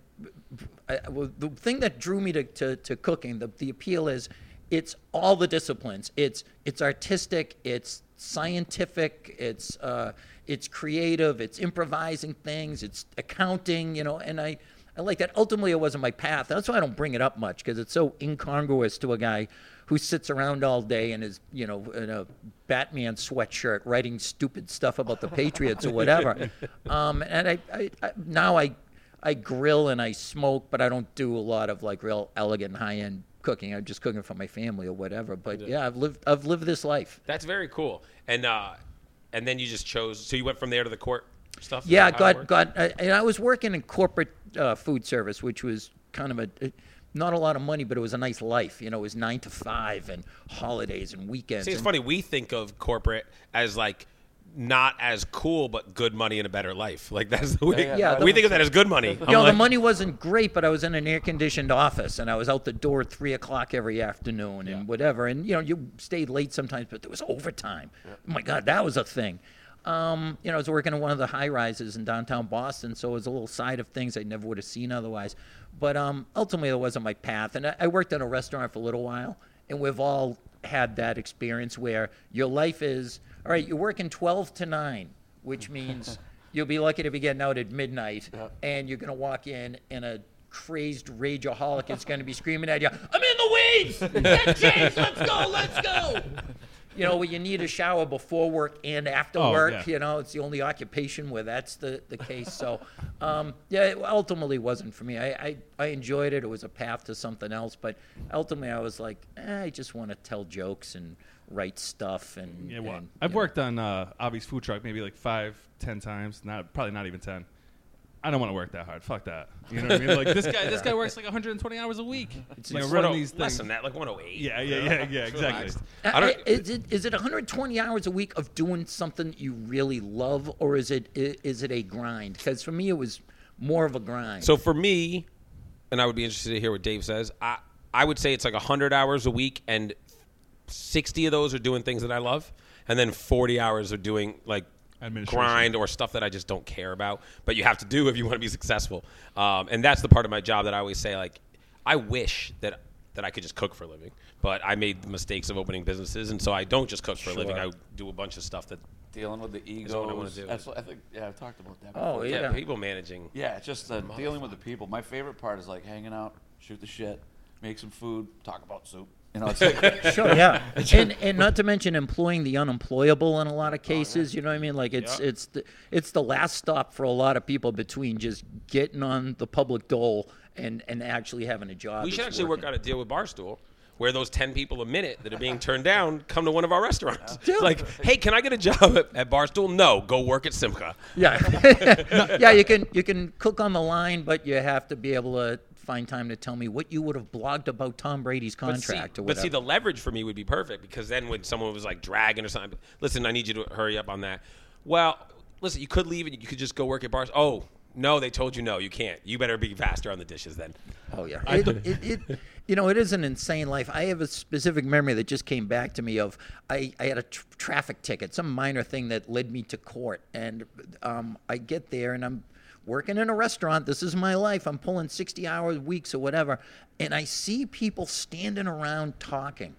I well, the thing that drew me to, to, to cooking, the the appeal is, it's all the disciplines. It's it's artistic. It's scientific. It's uh, it's creative. It's improvising things. It's accounting. You know, and I. I like that. Ultimately, it wasn't my path. That's why I don't bring it up much because it's so incongruous to a guy who sits around all day and is, you know, in a Batman sweatshirt writing stupid stuff about the Patriots or whatever. (laughs) Um, and I, I, I now I, I grill and I smoke, but I don't do a lot of like real elegant high end cooking. I'm just cooking for my family or whatever. But yeah, I've lived I've lived this life. That's very cool. And uh, and then you just chose. So you went from there to the court stuff. Yeah, got got. Uh, and I was working in corporate uh, food service, which was kind of a. uh, not a lot of money, but it was a nice life. You know, it was nine to five and holidays and weekends. See, it's and- funny. We think of corporate as like not as cool, but good money and a better life. Like that's the way. Yeah, yeah, we the- think of that as good money. You I'm know, like, the money wasn't great, but I was in an air-conditioned office, and I was out the door at three o'clock every afternoon, and whatever. And you know, you stayed late sometimes, but there was overtime. Oh my God, that was a thing. Um, you know, I was working in one of the high rises in downtown Boston, so it was a little side of things I never would have seen otherwise. But um, ultimately, it wasn't my path. And I, I worked in a restaurant for a little while, and we've all had that experience where your life is all right. You're working twelve to nine, which (laughs) means you'll be lucky to be getting out at midnight, and you're going to walk in and a crazed rageaholic is going to be screaming at you, "I'm in the weeds! (laughs) Get changed! Let's go! Let's go!" You know, where you need a shower before work and after Oh, work. yeah. You know, it's the only occupation where that's the, the case. So, um, yeah, it ultimately wasn't for me. I, I, I enjoyed it. It was a path to something else. But ultimately, I was like, eh, I just want to tell jokes and write stuff. And, Yeah, well, and, I've know. worked on uh, Avi's food truck maybe like five, ten times. Not probably not even ten. I don't want to work that hard. Fuck that. You know what I mean? Like this guy, this guy works like 120 hours a week. It's like like running 10 these less than that, like 108. Yeah, yeah, yeah, yeah, exactly. I don't- is it is it 120 hours a week of doing something you really love, or is it is it a grind? Because for me, it was more of a grind. So for me, and I would be interested to hear what Dave says. I I would say it's like 100 hours a week, and 60 of those are doing things that I love, and then 40 hours are doing like grind or stuff that I just don't care about. But you have to do if you want to be successful. Um, and that's the part of my job that I always say like, I wish that that I could just cook for a living, but I made the mistakes of opening businesses, and so I don't just cook for a living. I do a bunch of stuff that Dealing with the ego. what I wanna do. That's what I think. Yeah, I've talked about that. Oh, yeah. yeah, people managing. Yeah, it's just uh, dealing with the people. My favorite part is like hanging out, shoot the shit, make some food, talk about soup. You know, it's like (laughs) Sure, yeah, and and not to mention employing the unemployable in a lot of oh, cases. You know what I mean? Like it's Yeah. it's the it's the last stop for a lot of people between just getting on the public dole and and actually having a job. We should that's actually work out a deal with Barstool where those 10 people a minute that are being turned down come to one of our restaurants. Yeah. (laughs) Like, hey, can I get a job at, at Barstool? No, go work at Simcha. Yeah, (laughs) yeah. You can you can cook on the line, but you have to be able to find time to tell me what you would have blogged about Tom Brady's But see, contract or but see, the leverage for me would be perfect because then when someone was like dragging or something, listen, I need you to hurry up on that. Well, listen, you could leave and you could just go work at bars. Oh, no, they told you no, you can't. You better be faster on the dishes then. Oh yeah, it, it, it, you know, it is an insane life. I have a specific memory that just came back to me of I, I had a tr- traffic ticket, some minor thing that led me to court, and um, I get there and I'm working in a restaurant. This is my life. I'm pulling 60 hours weeks or whatever, and I see people standing around talking,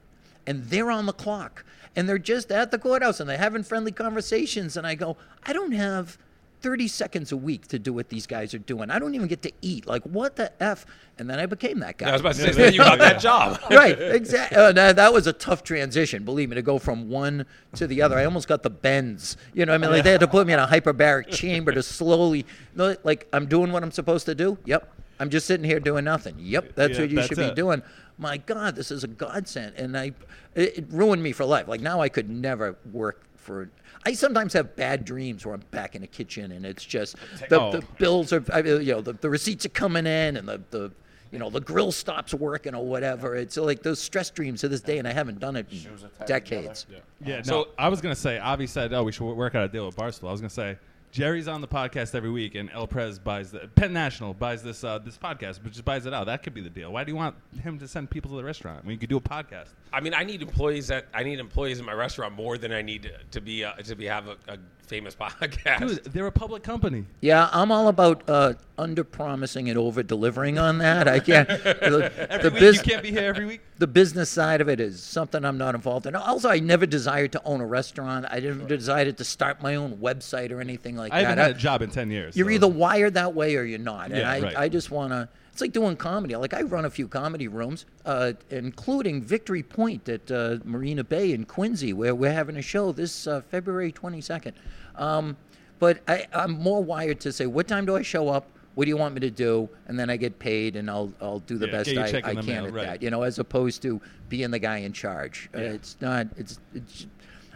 and they're on the clock, and they're just at the courthouse and they're having friendly conversations, and I go, I don't have 30 seconds a week to do what these guys are doing. I don't even get to eat. Like, what the F? And then I became that guy. I was about to say, you got that job. (laughs) right, exactly. Uh, that, that was a tough transition, believe me, to go from one to the other. I almost got the bends. You know, what I mean, like they had to put me in a hyperbaric (laughs) chamber to slowly, no, like I'm doing what I'm supposed to do. Yep, I'm just sitting here doing nothing. Yep, that's Yeah, what you that's should be doing. My God, this is a godsend, and I, it, it ruined me for life. Like now, I could never work for. I sometimes have bad dreams where I'm back in the kitchen and it's just the, Oh. the bills are, you know, the, the receipts are coming in and the, the, you know, the grill stops working or whatever. It's like those stress dreams to this day, and I haven't done it in Shoes are tied decades. Yeah, no, So- I was gonna say. Avi said, "Oh, we should work out a deal with Barstool." I was gonna say, Jerry's on the podcast every week, and El Prez buys the Penn National buys this uh, this podcast, but just buys it out. That could be the deal. Why do you want him to send people to the restaurant when you could do a podcast? I mean, I need employees that I need employees in my restaurant more than I need to be uh, to be have a, a famous (laughs) podcast. Dude, they're a public company. Yeah, I'm all about uh, under promising and over delivering on that. I can't. (laughs) The, Every the week bus- you can't be here every week. the business side of it is something I'm not involved in. Also, I never desired to own a restaurant. I didn't desire to start my own website or anything like I that. haven't had a job in ten years. You're so- either wired that way or you're not. And Yeah, I, right. I just want to. It's like doing comedy. Like I run a few comedy rooms, uh, including Victory Point at uh, Marina Bay in Quincy, where we're having a show this uh, February 22nd. Um, but I, I'm more wired to say, what time do I show up? What do you want me to do? And then I get paid, and I'll I'll do the Yeah, best I, I can mail, at right. that. You know, as opposed to being the guy in charge. Uh, it's not. It's. it's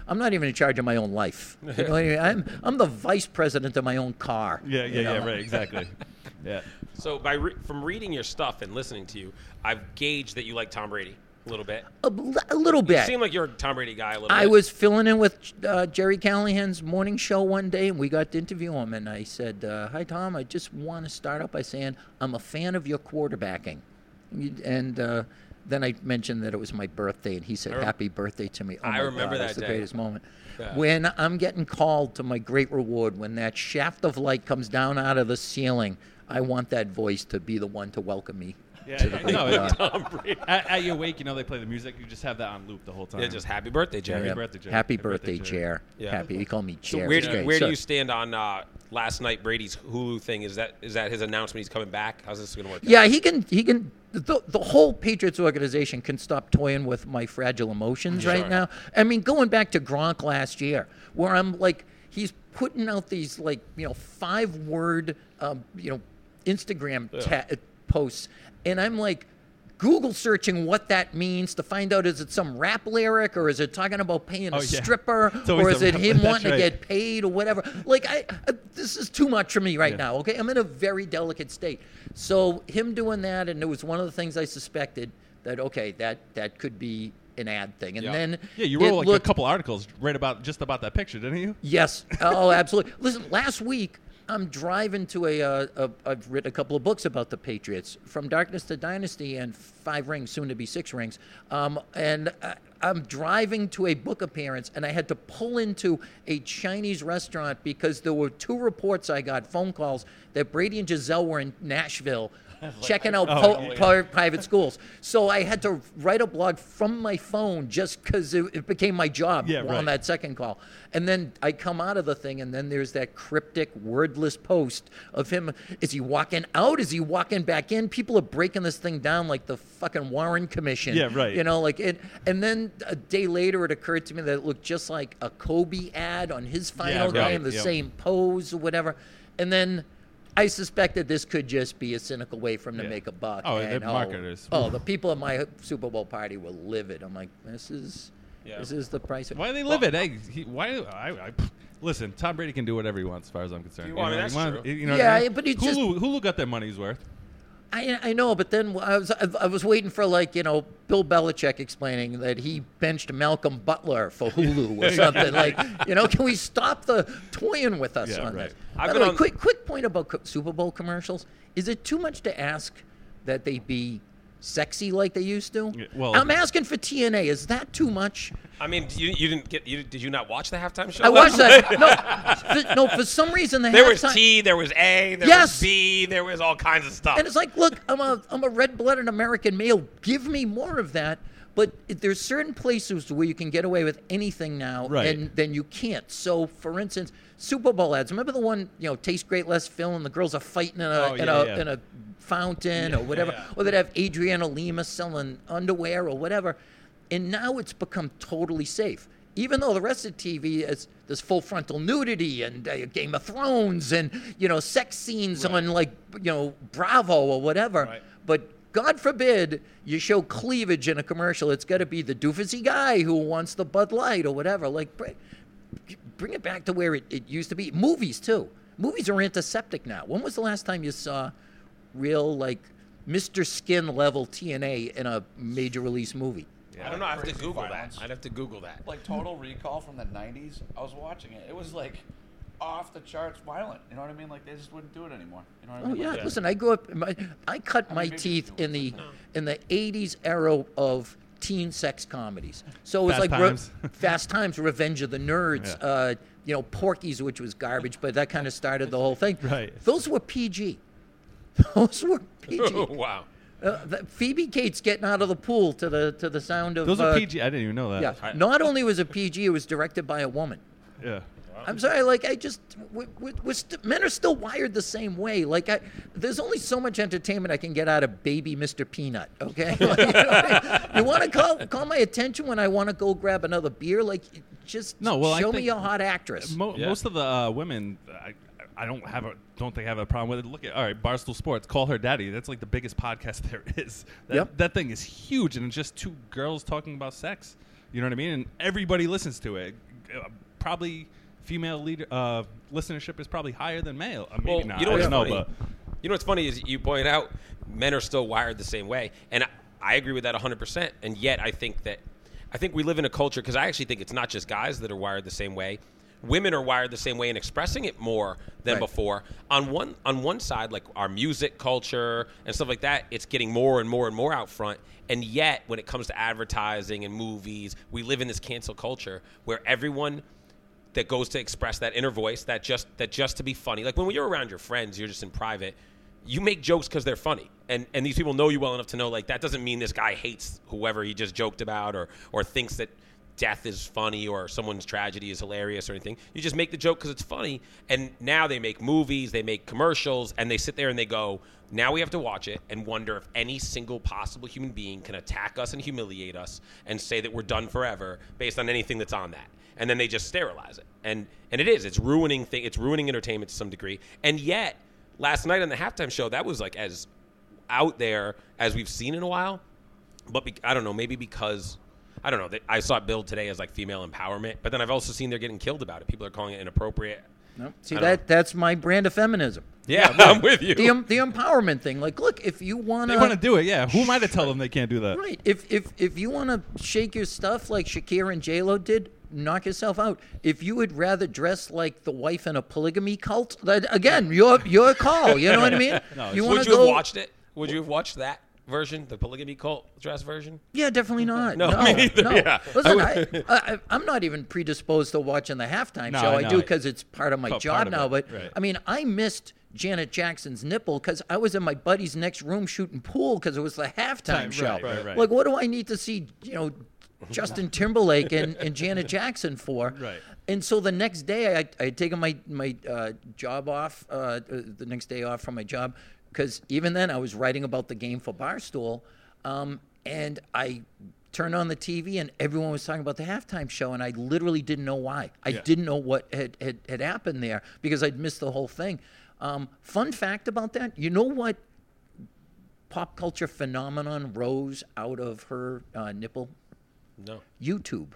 I'm not even in charge of my own life. (laughs) You know I mean? I'm I'm the vice president of my own car. Yeah, you yeah, yeah. Right, exactly. (laughs) yeah. So by re- from reading your stuff and listening to you, I've gauged that you like Tom Brady a little bit. A, l- a little You bit. seem like you're a Tom Brady guy a little I bit. was filling in with uh, Jerry Callahan's morning show one day, and we got to interview him. And I said, uh, "Hi, Tom. I just want to start out by saying I'm a fan of your quarterbacking." And uh, then I mentioned that it was my birthday, and he said, "Happy birthday to me." Oh I remember God, that It's the greatest moment. Yeah. When I'm getting called to my great reward, when that shaft of light comes down out of the ceiling, I want that voice to be the one to welcome me. Yeah, yeah, no, dog. Tom Brady. (laughs) At, at your wake, you know they play the music. You just have that on loop the whole time. Yeah, just happy birthday, Jerry. Yeah. birthday, Jerry. Happy Happy birthday, birthday, Jerry. Chair. Yeah. Happy. He called me Jerry. So where do you, great. where do you stand on uh, last night Brady's Hulu thing? Is that is that his announcement he's coming back? How's this going to work? out? Yeah, he can. He can. The, the whole Patriots organization can stop toying with my fragile emotions right Sure. now. I mean, going back to Gronk last year, where I'm like, he's putting out these like you know five word um, you know Instagram ta- posts, and I'm like. Google searching what that means to find out is it some rap lyric or is it talking about paying a Oh, yeah. stripper (laughs) or is it him (laughs) wanting right. to get paid or whatever. Like I, I this is too much for me right Yeah. now. Okay, I'm in a very delicate state. So him doing that, and it was one of the things I suspected that okay, that that could be an ad thing, and Yeah. then Yeah, you wrote like looked- a couple articles right about just about that picture, didn't you? Yes. Oh, absolutely. Listen, last week I'm driving to a, uh, a. I've written a couple of books about the Patriots, from Darkness to Dynasty and Five Rings, soon to be Six Rings. Um, and I, I'm driving to a book appearance, and I had to pull into a Chinese restaurant because there were two reports I got, phone calls that Brady and Gisele were in Nashville. (laughs) Checking out po- yeah. pri- private schools, so I had to write a blog from my phone just because it, it became my job Yeah, on right. that second call. And then I come out of the thing, and then there's that cryptic, wordless post of him. Is he walking out? Is he walking back in? People are breaking this thing down like the fucking Warren Commission. Yeah, right. You know, like it. And then a day later, it occurred to me that it looked just like a Kobe ad on his final right, game, the yep. same pose or whatever. And then. I suspect that this could just be a cynical way for him to Yeah. make a buck. Oh, and, they're oh, marketers. Oh, (laughs) the people at my Super Bowl party were livid. I'm like, this is, Yeah. this is the price. Of, Why do they live it? Hey, he, why? I, I, listen, Tom Brady can do whatever he wants, as far as I'm concerned. Well, I mean, that's you wanna- true. You know Yeah, I mean? but he just- Hulu, Hulu got their money's worth. I, I know, but then I was I was waiting for like you know Bill Belichick explaining that he benched Malcolm Butler for (laughs) Hulu or something like you know can we stop the toying with us Yeah, on right. this? I've By the way, on- quick quick point about Super Bowl commercials: is it too much to ask that they be sexy like they used to? Yeah, well- I'm asking for TNA. Is that too much? I mean, you, you didn't get. You, did you not watch the halftime show? I watched that. (laughs) No, for, no, for some reason the There was T, there was A, there Yes. was B, there was all kinds of stuff. And it's like, look, I'm a I'm a red-blooded American male. Give me more of that. But there's certain places where you can get away with anything now, Right. and then you can't. So, for instance, Super Bowl ads. Remember the one, you know, tastes great, less fill, and the girls are fighting in a Oh, in a yeah. in a fountain or whatever, or they'd have Adriana Lima selling underwear or whatever. And now it's become totally safe. Even though the rest of TV is there's full frontal nudity and uh, Game of Thrones and you know sex scenes on like you know Bravo or whatever, Right. but God forbid you show cleavage in a commercial. It's got to be the doofusy guy who wants the Bud Light or whatever. Like, bring, bring it back to where it, it used to be. Movies too. Movies are antiseptic now. When was the last time you saw real like Mr. Skin level TNA in a major release movie? I don't know. I have to Google violence. that. I'd have to Google that. Like Total Recall from the '90s. I was watching it. It was like off the charts violent. You know what I mean? Like they just wouldn't do it anymore. You know what I Oh mean? yeah. Like, Listen, I grew up. My, I cut my teeth oh. in the in the '80s era of teen sex comedies. So it was Fast like Re- (laughs) Fast Times, Revenge of the Nerds. Yeah. Uh, you know, Porky's, which was garbage, but that kind of started the whole thing. Right. Those were PG. (laughs) Those were PG. (laughs) Oh, wow. Uh, the- Phoebe Cates getting out of the pool to the to the sound of. Those uh, are PG. I didn't even know that. Yeah. Not only was it PG, it was directed by a woman. Yeah. I'm sorry, like I just, we, we, we're st- men are still wired the same way. Like I, there's only so much entertainment I can get out of baby Mr. Peanut. Okay, (laughs) Like, (laughs) you, know what I mean? You want to call call my attention when I want to go grab another beer? Like, just No, well, show me a hot actress. Mo- Yeah. Most of the uh, women, I, I don't have a don't think have a problem with it. Look at all right, Barstool Sports, call her daddy. That's like the biggest podcast (laughs) there is. That, Yep. that thing is huge, and it's just two girls talking about sex. You know what I mean? And everybody listens to it. Uh, probably female leader uh, listenership is probably higher than male. Uh, maybe Well, not. you know I what's don't know, funny? but You know what's funny is you point out men are still wired the same way, and I, I agree with that 100. percent And yet, I think that I think we live in a culture because I actually think it's not just guys that are wired the same way. Women are wired the same way and expressing it more than Right. before. On one on one side, like our music culture and stuff like that, it's getting more and more and more out front. And yet, when it comes to advertising and movies, we live in this cancel culture where everyone that goes to express that inner voice that just that just to be funny. Like when you're around your friends you're just in private you make jokes because they're funny. And and these people know you well enough to know like that doesn't mean this guy hates whoever he just joked about or or thinks that death is funny or someone's tragedy is hilarious or anything. You just make the joke because it's funny. And now they make movies they make commercials and they sit there and they go now we have to watch it and wonder if any single possible human being can attack us and humiliate us and say that we're done forever based on anything that's on that and then they just sterilize it. And and it is. It's ruining thing. It's ruining entertainment to some degree. And yet, last night on the halftime show, that was like as out there as we've seen in a while. But be, I don't know. Maybe because I don't know. They, I saw it billed today as like female empowerment, but then I've also seen they're getting killed about it. People are calling it inappropriate. No. See I don't that that's my brand of feminism. Yeah, I'm with you. The em- the empowerment thing. Like, look, if you want they want to do it. Yeah. Who am I to tell them they can't do that? Right. If if if you want to shake your stuff like Shakira and J Lo did, knock yourself out. If you would rather dress like the wife in a polygamy cult, that, again, your your call. You know what I mean? (laughs) you Would want to you go? have watched it? Would you have watched that version, the polygamy cult dress version? Yeah, definitely not. (laughs) No, no, me neither, no. yeah. Listen, I, I, I'm not even predisposed to watching the halftime No, show. I do because it's part of my Part job of now. it, But right. I mean, I missed Janet Jackson's nipple because I was in my buddy's next room shooting pool because it was the halftime Time, show. right, right, right. Like, what do I need to see? You know. (laughs) Justin Timberlake and, and Janet Jackson for. (laughs) Right. And so the next day, I, I had taken my my uh, job off, uh, uh, the next day off from my job, because even then I was writing about the game for Barstool, um, and I turned on the TV and everyone was talking about the halftime show, and I literally didn't know why. I Yeah. didn't know what had, had, had happened there because I'd missed the whole thing. Um, fun fact about that, you know what pop culture phenomenon rose out of her uh, nipple? No. YouTube.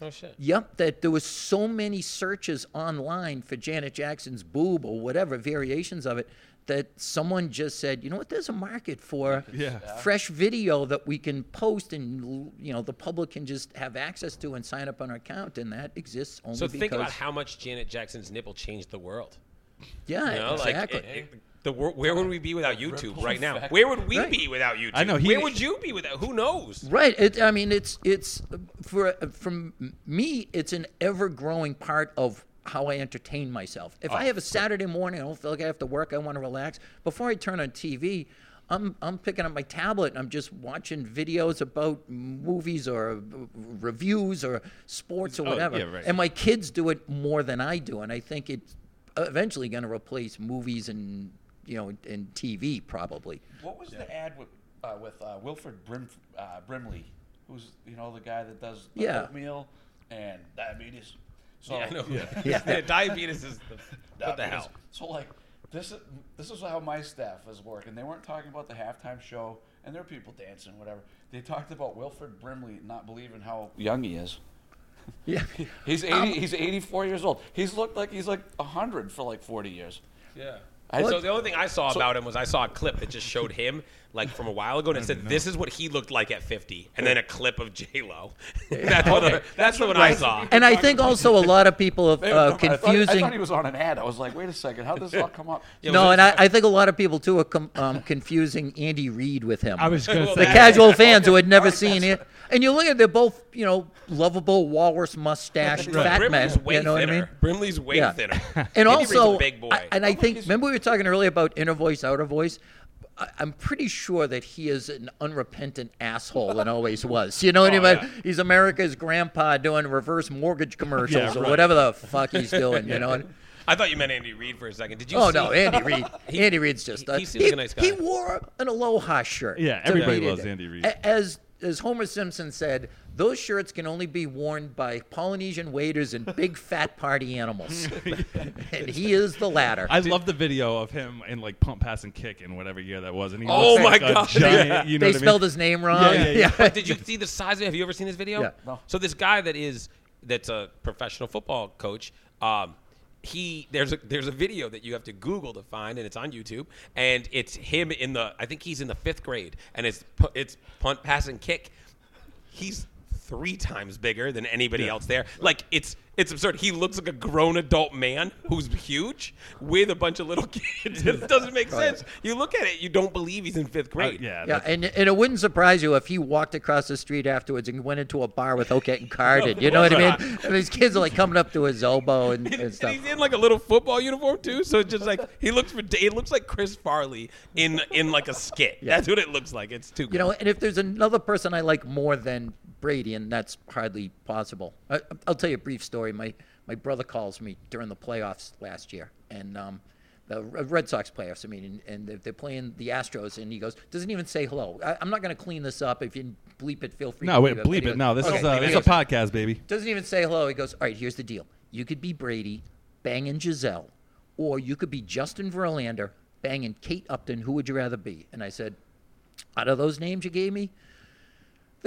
Oh shit. Yep, that there was so many searches online for Janet Jackson's boob or whatever variations of it that someone just said, you know what, there's a market for (laughs) Yeah. fresh video that we can post and you know the public can just have access to and sign up on our account, and that exists only So because think about how much Janet Jackson's nipple changed the world. yeah, You know, exactly. like it- it- the wor- where would we be without YouTube ripple right now? effect. Where would we Right. be without YouTube? I know, he- where would you be without? Who knows? Right. It, I mean, it's it's for from me. It's an ever growing part of how I entertain myself. If I have a Saturday morning, I don't feel like I have to work. I want to relax. Before I turn on TV, I'm I'm picking up my tablet and I'm just watching videos about movies or uh, reviews or sports or Oh, whatever. yeah, right. And my kids do it more than I do, and I think it's eventually going to replace movies and you know in TV probably. What was the ad with uh, with uh, Wilford Brim, uh, Brimley, who's you know the guy that does the Yeah. oatmeal and diabetes? So Yeah, I know. (laughs) Yeah. Diabetes is the, what the hell? So like this is this is how my staff is working. They weren't talking about the halftime show and there were people dancing, whatever. They talked about Wilford Brimley not believing how young he is. Yeah. (laughs) He's eighty. he's eighty-four years old. He's looked like he's like hundred for like forty years. Yeah. I- so the only thing I saw So- about him was I saw a clip that just showed him like from a while ago, and it said this is what he looked like at 50, and then a clip of J Lo. (laughs) that's what Okay. that's the one I saw. And I think also a lot of people have They- uh, no, I thought- I thought, he was on an ad. I was like, wait a second, how does this all come up? (laughs) Yeah, no, and I, I think a lot of people too are com- um, confusing Andy Reid with him. I was going Well, to the casual fans who had never Alright, seen that's- it, and you look at they're both you know lovable walrus mustache (laughs) But fat men. Brimley's way You know what I thinner. mean? Brimley's way Yeah. thinner. (laughs) And also, a big boy. I- and I think remember we were talking earlier about inner voice, outer voice. I- I'm pretty sure that he is an unrepentant asshole and always was. You know (laughs) oh, what I mean? Oh, yeah. He's America's grandpa doing reverse mortgage commercials Yeah, or right. whatever the fuck he's doing. You know? I thought you meant Andy Reid for a second. Did you? Oh see- no, Andy Reid. Andy Reid's just. he- a- he seems like a nice guy. He wore an Aloha shirt. Yeah, everybody loves. Andy Reid. As as Homer Simpson said, those shirts can only be worn by Polynesian waiters and big fat party animals, (laughs) and he is the latter. I love the video of him in like punt, pass, and kick in whatever year that was, and he Oh looks my like a God. giant, you know they what I mean? spelled his name wrong. Yeah, yeah, yeah. But did you see the size of it? Have you ever seen this video? Yeah. No. So this guy that is that's a professional football coach. Um, he there's a there's a video that you have to Google to find, and it's on YouTube, and it's him in the I think he's in the fifth grade, and it's pu- it's punt, pass, and kick. He's three times bigger than anybody Yeah. else there. Like it's it's absurd. He looks like a grown adult man who's huge with a bunch of little (laughs) kids. it doesn't make sense. You look at it, you don't believe he's in fifth Uh, grade. yeah, Yeah, and, and it wouldn't surprise you if he walked across the street afterwards and went into a bar without getting (laughs) carded. You know what I mean? And these kids are like coming up to his elbow and, and And stuff. he's in like a little football uniform too, so it's just like he looks for. It looks like Chris Farley in in like a skit. That's what it looks like. It's too. You know, and if there's another person I like more than Brady, and that's hardly possible. I, I'll tell you a brief story. My my brother calls me during the playoffs last year, and um, the Red Sox playoffs. I mean, and, and they're- playing the Astros, and he goes, doesn't even say hello. I, I'm not going to clean this up. If you bleep it, feel free. no, to wait, bleep it. goes, No, this "Okay." is a, this is a podcast, baby. doesn't even say hello. He goes, all right, here's the deal. You could be Brady banging Gisele, or you could be Justin Verlander banging Kate Upton. Who would you rather be? And I said, out of those names you gave me,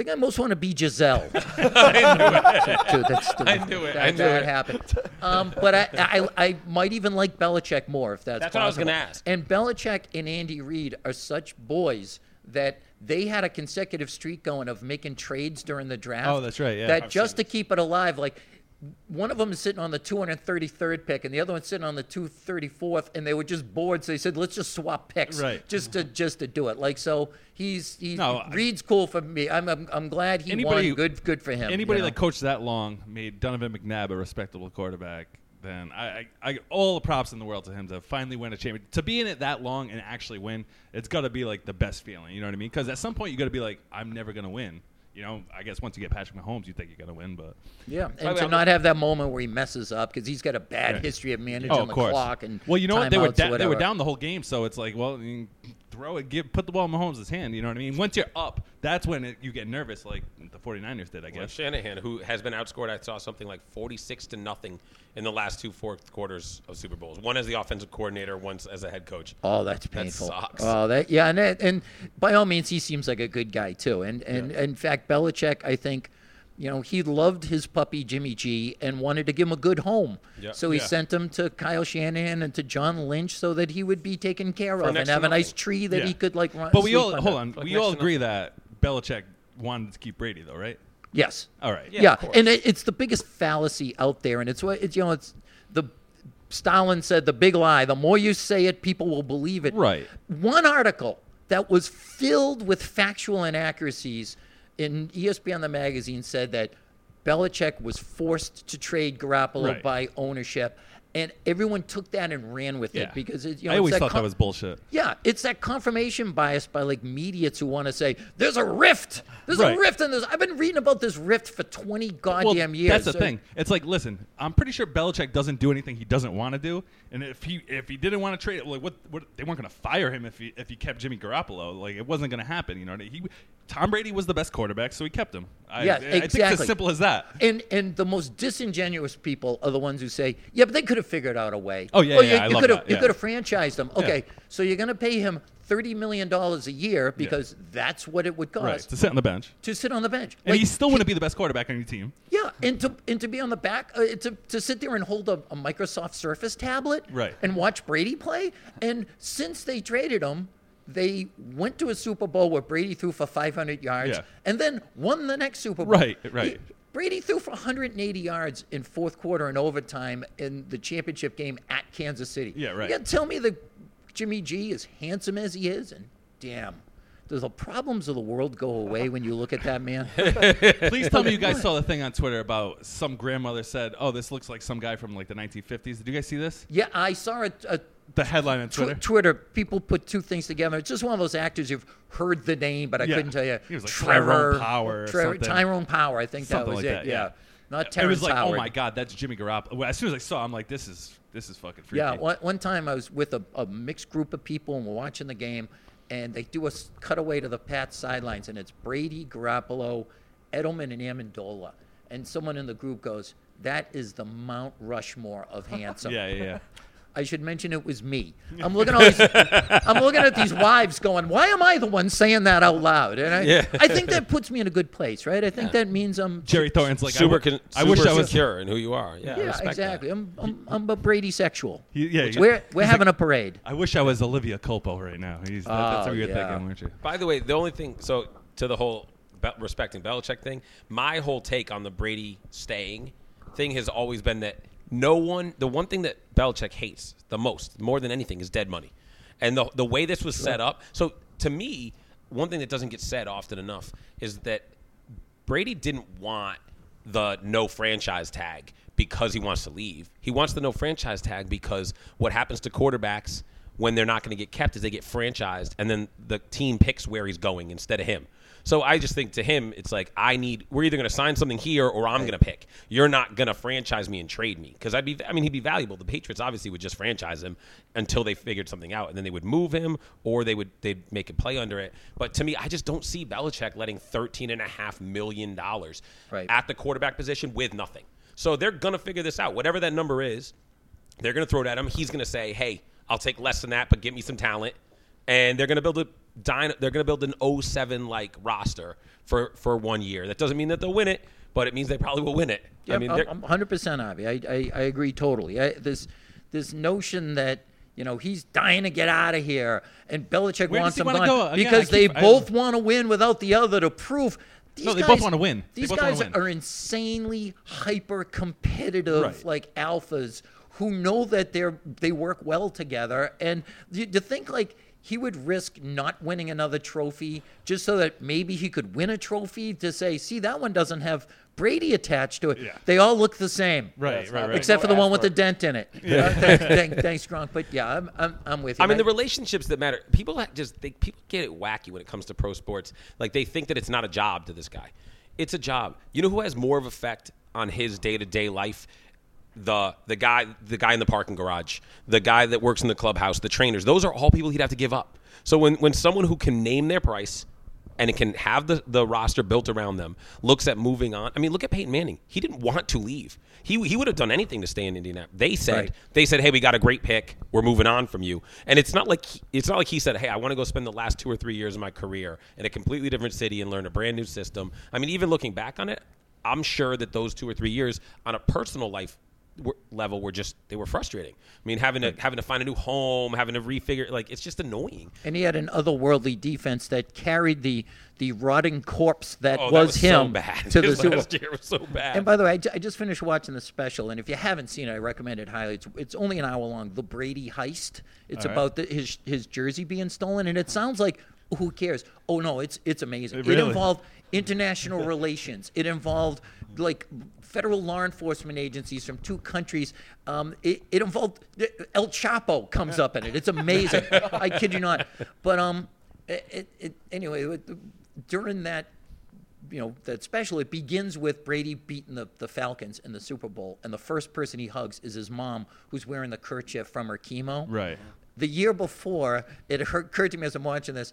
think I most want to be Gisele. (laughs) (laughs) Dude, that's the, I knew it. That, I knew that it. happened. Um, but I, I, I might even like Belichick more if that's. That's what I was gonna ask. And Belichick and Andy Reid are such boys that they had a consecutive streak going of making trades during the draft. Oh, that's right, yeah. That I've just to keep it alive, like one of them is sitting on the 233rd pick, and the other one's sitting on the 234th, and they were just bored. So they said, "Let's just swap picks, Right. just to just to do it." Like so, he's he's No, Reid's cool for me. I'm I'm, I'm glad he Anybody- won. Good good for him. you Anybody know? that coached that long made Donovan McNabb a respectable quarterback. Then I, I, I, all the props in the world to him to finally win a championship. To be in it that long and actually win, it's got to be like the best feeling. You know what I mean? Because at some point you got to be like, I'm never gonna win. You know, I guess once you get Patrick Mahomes, you think you're gonna win, but Yeah, and to not have that moment where he messes up because he's got a bad Right. history of managing oh, of the course. clock and well, you know what? They were da- they were down the whole game, so it's like, well, throw it, give, put the ball in Mahomes' hand. You know what I mean? Once you're up, that's when it, you get nervous, like the 49ers did, I Well, guess. Shanahan, who has been outscored, I saw something like forty-six to nothing in the last two fourth quarters of Super Bowls. One as the offensive coordinator, once as a head coach. Oh, that's painful. sucks. Oh, that yeah, and that, and by all means, he seems like a good guy too. And and in fact, Belichick, I think, you know, he loved his puppy Jimmy G and wanted to give him a good home. Yeah. So he Yeah. sent him to Kyle Shanahan and to John Lynch so that he would be taken care of and have a nice tree that Yeah. he could like run. But we sleep all under. hold on. Like we all agree that Belichick wanted to keep Brady, though, right? Yes. All right. Yeah, Yeah, and it, it's the biggest fallacy out there, and it's what it's you know it's the Stalin said the big lie. The more you say it, people will believe it. Right. One article that was filled with factual inaccuracies in ESPN the magazine said that Belichick was forced to trade Garoppolo Right. by ownership, and everyone took that and ran with Yeah. it because it, you know I it's always that thought con- that was bullshit. yeah, it's that confirmation bias by like mediates who want to say there's a rift. There's Right. a rift in this. I've been reading about this rift for 20 goddamn years. That's the So- thing. It's like, listen, I'm pretty sure Belichick doesn't do anything he doesn't want to do, and if he if he didn't want to trade, it, like what, what they weren't going to fire him if he if he kept Jimmy Garoppolo. Like it wasn't going to happen. You know, he Tom Brady was the best quarterback, so he kept him. I, Yeah, I think it's as simple as that. And and the most disingenuous people are the ones who say, "Yeah, but they could have figured out a way." Oh, yeah, yeah, you, I you could have you yeah. could have franchised them. Okay, so you're going to pay him thirty million dollars a year because that's what it would cost Right to sit on the bench, to sit on the bench. and Like, he still wouldn't be the best quarterback on your team. Yeah, and to and to be on the back, uh, to to sit there and hold a, a Microsoft Surface tablet, Right. and watch Brady play. And since they traded him, they went to a Super Bowl where Brady threw for 500 yards, Yeah. and then won the next Super Bowl. Right, right. He- Brady threw for 180 yards in fourth quarter and overtime in the championship game at Kansas City. Yeah, right. You gotta tell me that Jimmy G, as handsome as he is, and damn. Does the problems of the world go away when you look at that man? (laughs) Please tell me you guys saw the thing on Twitter about some grandmother said, "Oh, this looks like some guy from like the 1950s." Did you guys see this? Yeah, I saw a, a the headline on Tw- Twitter. Twitter, people put two things together. It's just one of those actors you've heard the name, but I Yeah. couldn't tell you. He was like Trevor Tyrone Power or Trevor, something. Tyrone Power, I think that was like it. that, yeah. yeah. not it was like, oh Howard. oh my god, that's Jimmy Garoppolo. As soon as I saw, I'm like, this is this is fucking freaky. Yeah, one, one time I was with a, a mixed group of people and we're watching the game, and they do a cutaway to the Pats sidelines, and it's Brady, Garoppolo, Edelman, and Amendola. And someone in the group goes, That is the Mount Rushmore of (laughs) handsome. yeah, yeah, yeah. I should mention it was me. I'm looking at these, (laughs) I'm looking at these wives going, Why am I the one saying that out loud? And I, Yeah. I think that puts me in a good place, right? I think that means I'm Jerry Thornton's like, super, I, w- con- I wish I was. secure in who you are. Yeah, yeah, respect exactly. That. I'm, I'm, I'm a Brady sexual. He- yeah, he- We're, we're he's having like, a parade. I wish I was Olivia Culpo right now. He's, that, that's Oh, what you're yeah. thinking, weren't you? By the way, the only thing, so to the whole Be- respecting Belichick thing, my whole take on the Brady staying thing has always been that no one, the one thing that Belichick hates the most, more than anything, is dead money. And the, the way this was set up, so to me, one thing that doesn't get said often enough is that Brady didn't want the no franchise tag because he wants to leave. He wants the no franchise tag because what happens to quarterbacks when they're not going to get kept is they get franchised and then the team picks where he's going instead of him. So I just think to him, it's like I need. We're either going to sign something here, or I'm going to pick. You're not going to franchise me and trade me because I'd be. I mean, he'd be valuable. The Patriots obviously would just franchise him until they figured something out, and then they would move him, or they would they'd make a play under it. But to me, I just don't see Belichick letting thirteen and a half million dollars Right. at the quarterback position with nothing. So they're going to figure this out. Whatever that number is, they're going to throw it at him. He's going to say, "Hey, I'll take less than that, but give me some talent." And they're going to build a dyna- They're going to build an 07 like roster for for one year. That doesn't mean that they'll win it, but it means they probably will win it. I Yep, mean, I'm, they're- I'm 100% Avi. I, I, I agree totally. I, this this notion that you know he's dying to get out of here and Belichick Where wants does he him gone go? Because I they keep- I- both want to win without the other to prove. These No, they guys, both wanna win. They These both guys win. are insanely hyper competitive, Right. like alphas who know that they're they work well together. And you- to think like he would risk not winning another trophy just so that maybe he could win a trophy to say, see, that one doesn't have Brady attached to it. Yeah. They all look the same. Right, right, right. Except for the one with the dent in it. Uh, thanks, thanks, thanks, Gronk. But yeah, I'm, I'm, I'm with you. I mean, the relationships that matter. People just they, people get it wacky when it comes to pro sports. Like they think that it's not a job to this guy. It's a job. You know who has more of effect on his day to day life? The the guy the guy in the parking garage, the guy that works in the clubhouse, the trainers. Those are all people he'd have to give up. So when when someone who can name their price and it can have the, the roster built around them looks at moving on. I mean, look at Peyton Manning. He didn't want to leave. He, he would have done anything to stay in Indianapolis. They said Right. they said, "Hey, we got a great pick. We're moving on from you." And it's not like it's not like he said, "Hey, I want to go spend the last two or three years of my career in a completely different city and learn a brand new system." I mean, even looking back on it, I'm sure that those two or three years on a personal life level were just they were frustrating. I mean, having to having to find a new home, having to refigure like it's just annoying. and he had an otherworldly defense that carried the the rotting corpse that Oh, was, that was him so bad. to (laughs) the His Super Bowl. last year was so bad. And by the way, I, just finished watching the special, and if you haven't seen it, I recommend it highly. It's, it's only an hour long. The Brady heist. It's All right. about the, his his jersey being stolen, and it sounds like who cares? Oh no, it's it's amazing. It, Really? involved international (laughs) relations. It involved like federal law enforcement agencies from two countries. Um, it, it involved El Chapo comes up in it. It's amazing. I kid you not. But um, it, it, anyway during that you know that special it begins with brady beating the, the falcons in the super bowl and the first person he hugs is his mom who's wearing the kerchief from her chemo Right. the year before it occurred to me as i'm watching this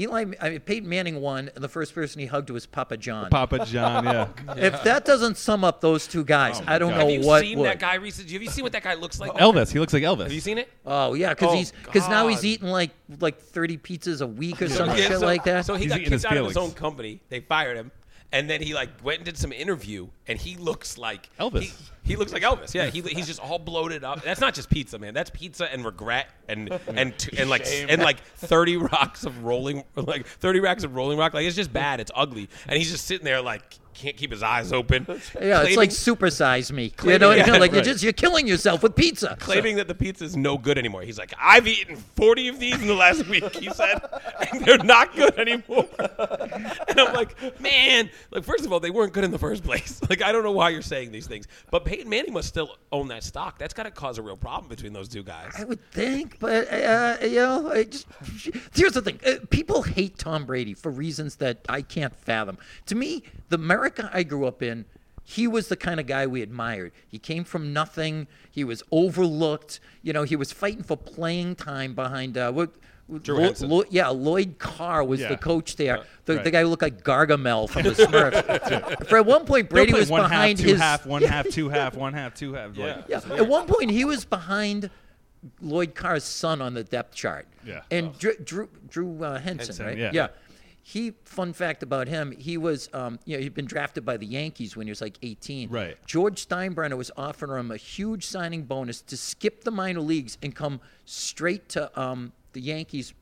eli I mean, peyton manning won and the first person he hugged was papa john Papa John, yeah. (laughs) Oh, if that doesn't sum up those two guys oh, i don't God. know have you what seen would. that guy recently? Have you seen what that guy looks like? Elvis, he looks like Elvis. Have you seen it? oh yeah because Oh, he's because now he's God. eating like like 30 pizzas a week or some Yeah, shit so- like that So he He's got eating his kicked out of his feelings. own company. They fired him, and then he like went and did some interview, and he looks like Elvis. He, he looks like Elvis. Yeah, he, he's just all bloated up. That's not just pizza, man. That's pizza and regret and and t- and like Shame. and like thirty rocks of rolling like thirty racks of rolling rock. Like it's just bad. It's ugly, and he's just sitting there like can't keep his eyes open. (laughs) Yeah, it's Claiming- like supersize me. You know, Yeah, you know, like you're just you're killing yourself with pizza. (laughs) claiming that the pizza is no good anymore. He's like, I've eaten 40 of these in the last week, he said, (laughs) and they're not good anymore. and I'm like, man, like, first of all, they weren't good in the first place. Like, I don't know why you're saying these things. But Peyton Manning must still own that stock. That's got to cause a real problem between those two guys. I would think, but uh, you know, I just here's the thing: uh, people hate Tom Brady for reasons that I can't fathom. To me, the America I grew up in, he was the kind of guy we admired. He came from nothing. He was overlooked. You know, he was fighting for playing time behind uh, what. Lo- Lo- yeah, Lloyd Carr was Yeah. the coach there. the, the right. guy who looked like Gargamel from the Smurfs. (laughs) For at one point, Brady was one behind half, two his half, one (laughs) half, two half, one half, two half. like- yeah. At one point, he was behind Lloyd Carr's son on the depth chart. Yeah. And Drew Drew, Drew uh, Henson, Henson, right? yeah. He fun fact about him, he was um, you know, he'd been drafted by the Yankees when he was like 18. Right. George Steinbrenner was offering him a huge signing bonus to skip the minor leagues and come straight to um, the Yankees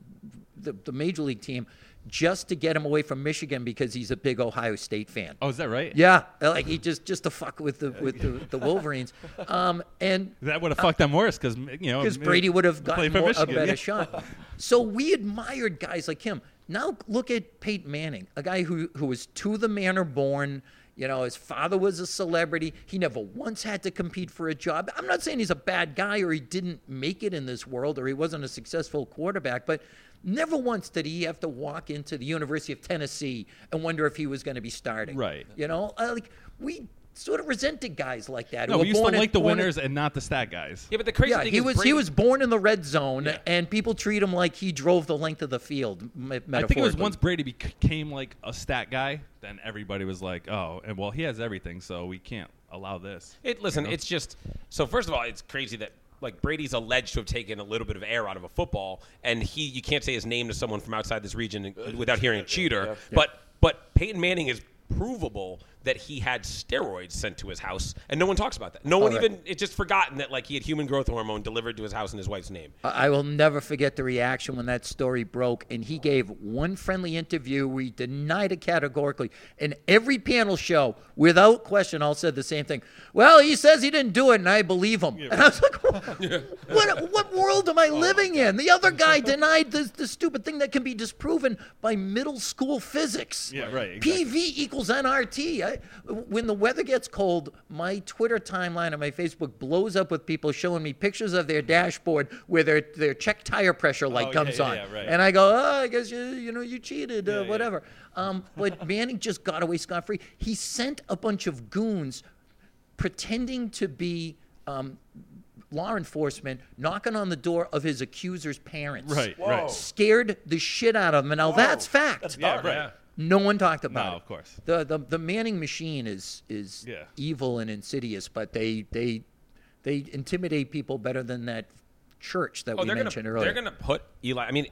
the, the major league team just to get him away from Michigan because he's a big Ohio State fan. Oh, is that right? Yeah, like he just just to fuck with the with the, the Wolverines, (laughs) um, and That would have fucked them worse because you know (laughs) because Brady would have gotten more, a better yeah. shot. (laughs) So we admired guys like him. Now look at Peyton Manning, a guy who who was to the manor born. You know, his father was a celebrity. He never once had to compete for a job. I'm not saying he's a bad guy or he didn't make it in this world or he wasn't a successful quarterback, but never once did he have to walk into the University of Tennessee and wonder if he was going to be starting. Right. You know, uh, like we sort of resented guys like that. who No, were we used to born in- like the born in- winners and not the stat guys. Yeah, but the crazy yeah, thing he is was Brady, he was born in the red zone, and people treat him like he drove the length of the field. I think it was once Brady became like a stat guy, then everybody was like, "Oh, and well, he has everything, so we can't allow this." It listen, it's just so. First of all, it's crazy that like Brady's alleged to have taken a little bit of air out of a football, and he you can't say his name to someone from outside this region uh, without hearing a cheater. But but Peyton Manning is provable that he had steroids sent to his house, and no one talks about that. No one right. even it's just forgotten that like he had human growth hormone delivered to his house in his wife's name. I I will never forget the reaction when that story broke, and he gave one friendly interview where he denied it categorically. And every panel show, without question, all said the same thing. Well, he says he didn't do it, and I believe him. And I was like, (laughs) what, what world am I oh, living in? The other guy (laughs) denied the, the stupid thing that can be disproven by middle school physics. Yeah, right, exactly. PV equals NRT. I, when the weather gets cold, my Twitter timeline and my Facebook blows up with people showing me pictures of their dashboard where their their check tire pressure light Oh, comes yeah, on, yeah, right. and I go, oh, I guess you you know you cheated, uh, Yeah, yeah. whatever. Um, but Manning just got away scot free. He sent a bunch of goons pretending to be. Um, Law enforcement knocking on the door of his accuser's parents. Right, Whoa. right. Scared the shit out of him. And now that's fact. That's Yeah, right. No one talked about No, it. of course. The, the the Manning machine is is Yeah. evil and insidious, but they they they intimidate people better than that church that Oh, we mentioned gonna earlier. they're gonna put Eli. I mean,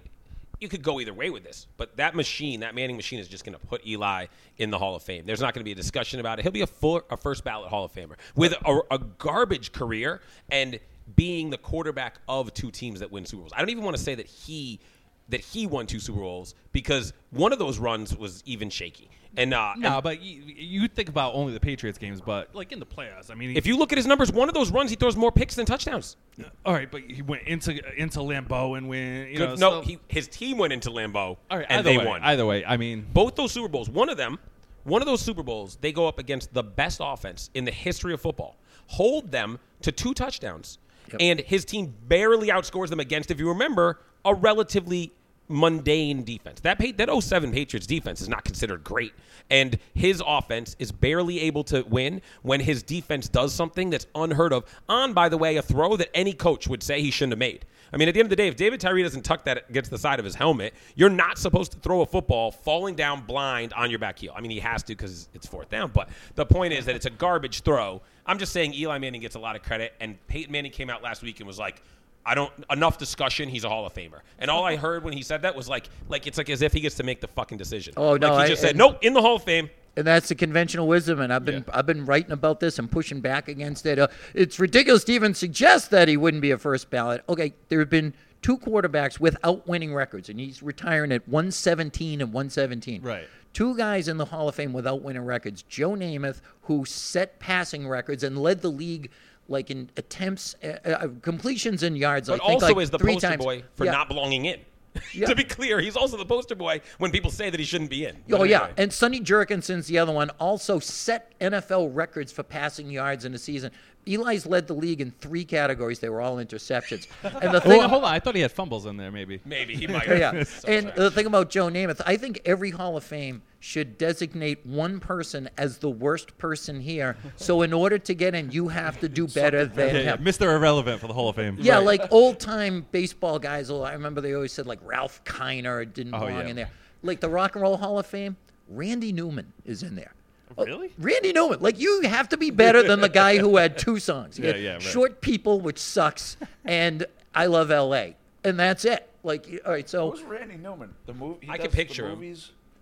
you could go either way with this, but that machine, that Manning machine, is just gonna put Eli in the Hall of Fame. There's not gonna be a discussion about it. He'll be a full, a first ballot Hall of Famer with a, a garbage career and being the quarterback of two teams that win Super Bowls. I don't even want to say that he that he won two Super Bowls because one of those runs was even shaky. And uh, No, and but you, you think about only the Patriots games, but like in the playoffs, I mean, if you look at his numbers, one of those runs he throws more picks than touchdowns. all right, but he went into into Lambeau and win. You know, no, so- he, his team went into Lambeau all right, and they way, won. Either way, I mean, both those Super Bowls, one of them, one of those Super Bowls, they go up against the best offense in the history of football, hold them to two touchdowns, and his team barely outscores them against, if you remember, a relatively mundane defense. That that 07 Patriots defense is not considered great, and his offense is barely able to win when his defense does something that's unheard of. On, by the way, a throw that any coach would say he shouldn't have made. I mean, at the end of the day, if David Tyree doesn't tuck that against the side of his helmet, you're not supposed to throw a football falling down blind on your back heel. I mean, he has to because it's fourth down, but the point is that it's a garbage throw. I'm just saying Eli Manning gets a lot of credit, and Peyton Manning came out last week and was like, I don't enough discussion. He's a Hall of Famer, and all I (laughs) heard when he said that was like, like it's like as if he gets to make the fucking decision. Oh, no, like he I- just said, and- nope, in the Hall of Fame. and that's the conventional wisdom, and I've been Yeah. I've been writing about this and pushing back against it. Uh, it's ridiculous to even suggest that he wouldn't be a first ballot. Okay, there have been two quarterbacks without winning records, and he's retiring at 117 and 117. Right. two guys in the Hall of Fame without winning records. Joe Namath, who set passing records and led the league like in attempts, uh, uh, completions and yards. But I think also like is the poster times. boy for Yeah. not belonging in. (laughs) Yeah. to be clear, he's also the poster boy when people say that he shouldn't be in. Oh But yeah, and Sonny Jurgensen's the other one. Also set NFL records for passing yards in a season. Eli's led the league in three categories. They were all interceptions. (laughs) And the thing, Oh, hold on. I thought he had fumbles in there. Maybe. maybe he (laughs) might. yeah, So and sorry. the thing about Joe Namath, I think every Hall of Fame should designate one person as the worst person here. So in order to get in, you have to do (laughs) better than Yeah, yeah, him. Mr. Irrelevant for the Hall of Fame. Yeah, like old time baseball guys. Oh, I remember they always said like Ralph Kiner didn't Oh, belong yeah. in there. Like the Rock and Roll Hall of Fame, Randy Newman is in there. Oh, Really? Randy Newman. Like you have to be better than the guy who had two songs. He (laughs) Yeah, yeah, right. Short People, which sucks, and I Love L.A. And that's it. Like, all right, so Who's Randy Newman? The movie. I can does the picture him.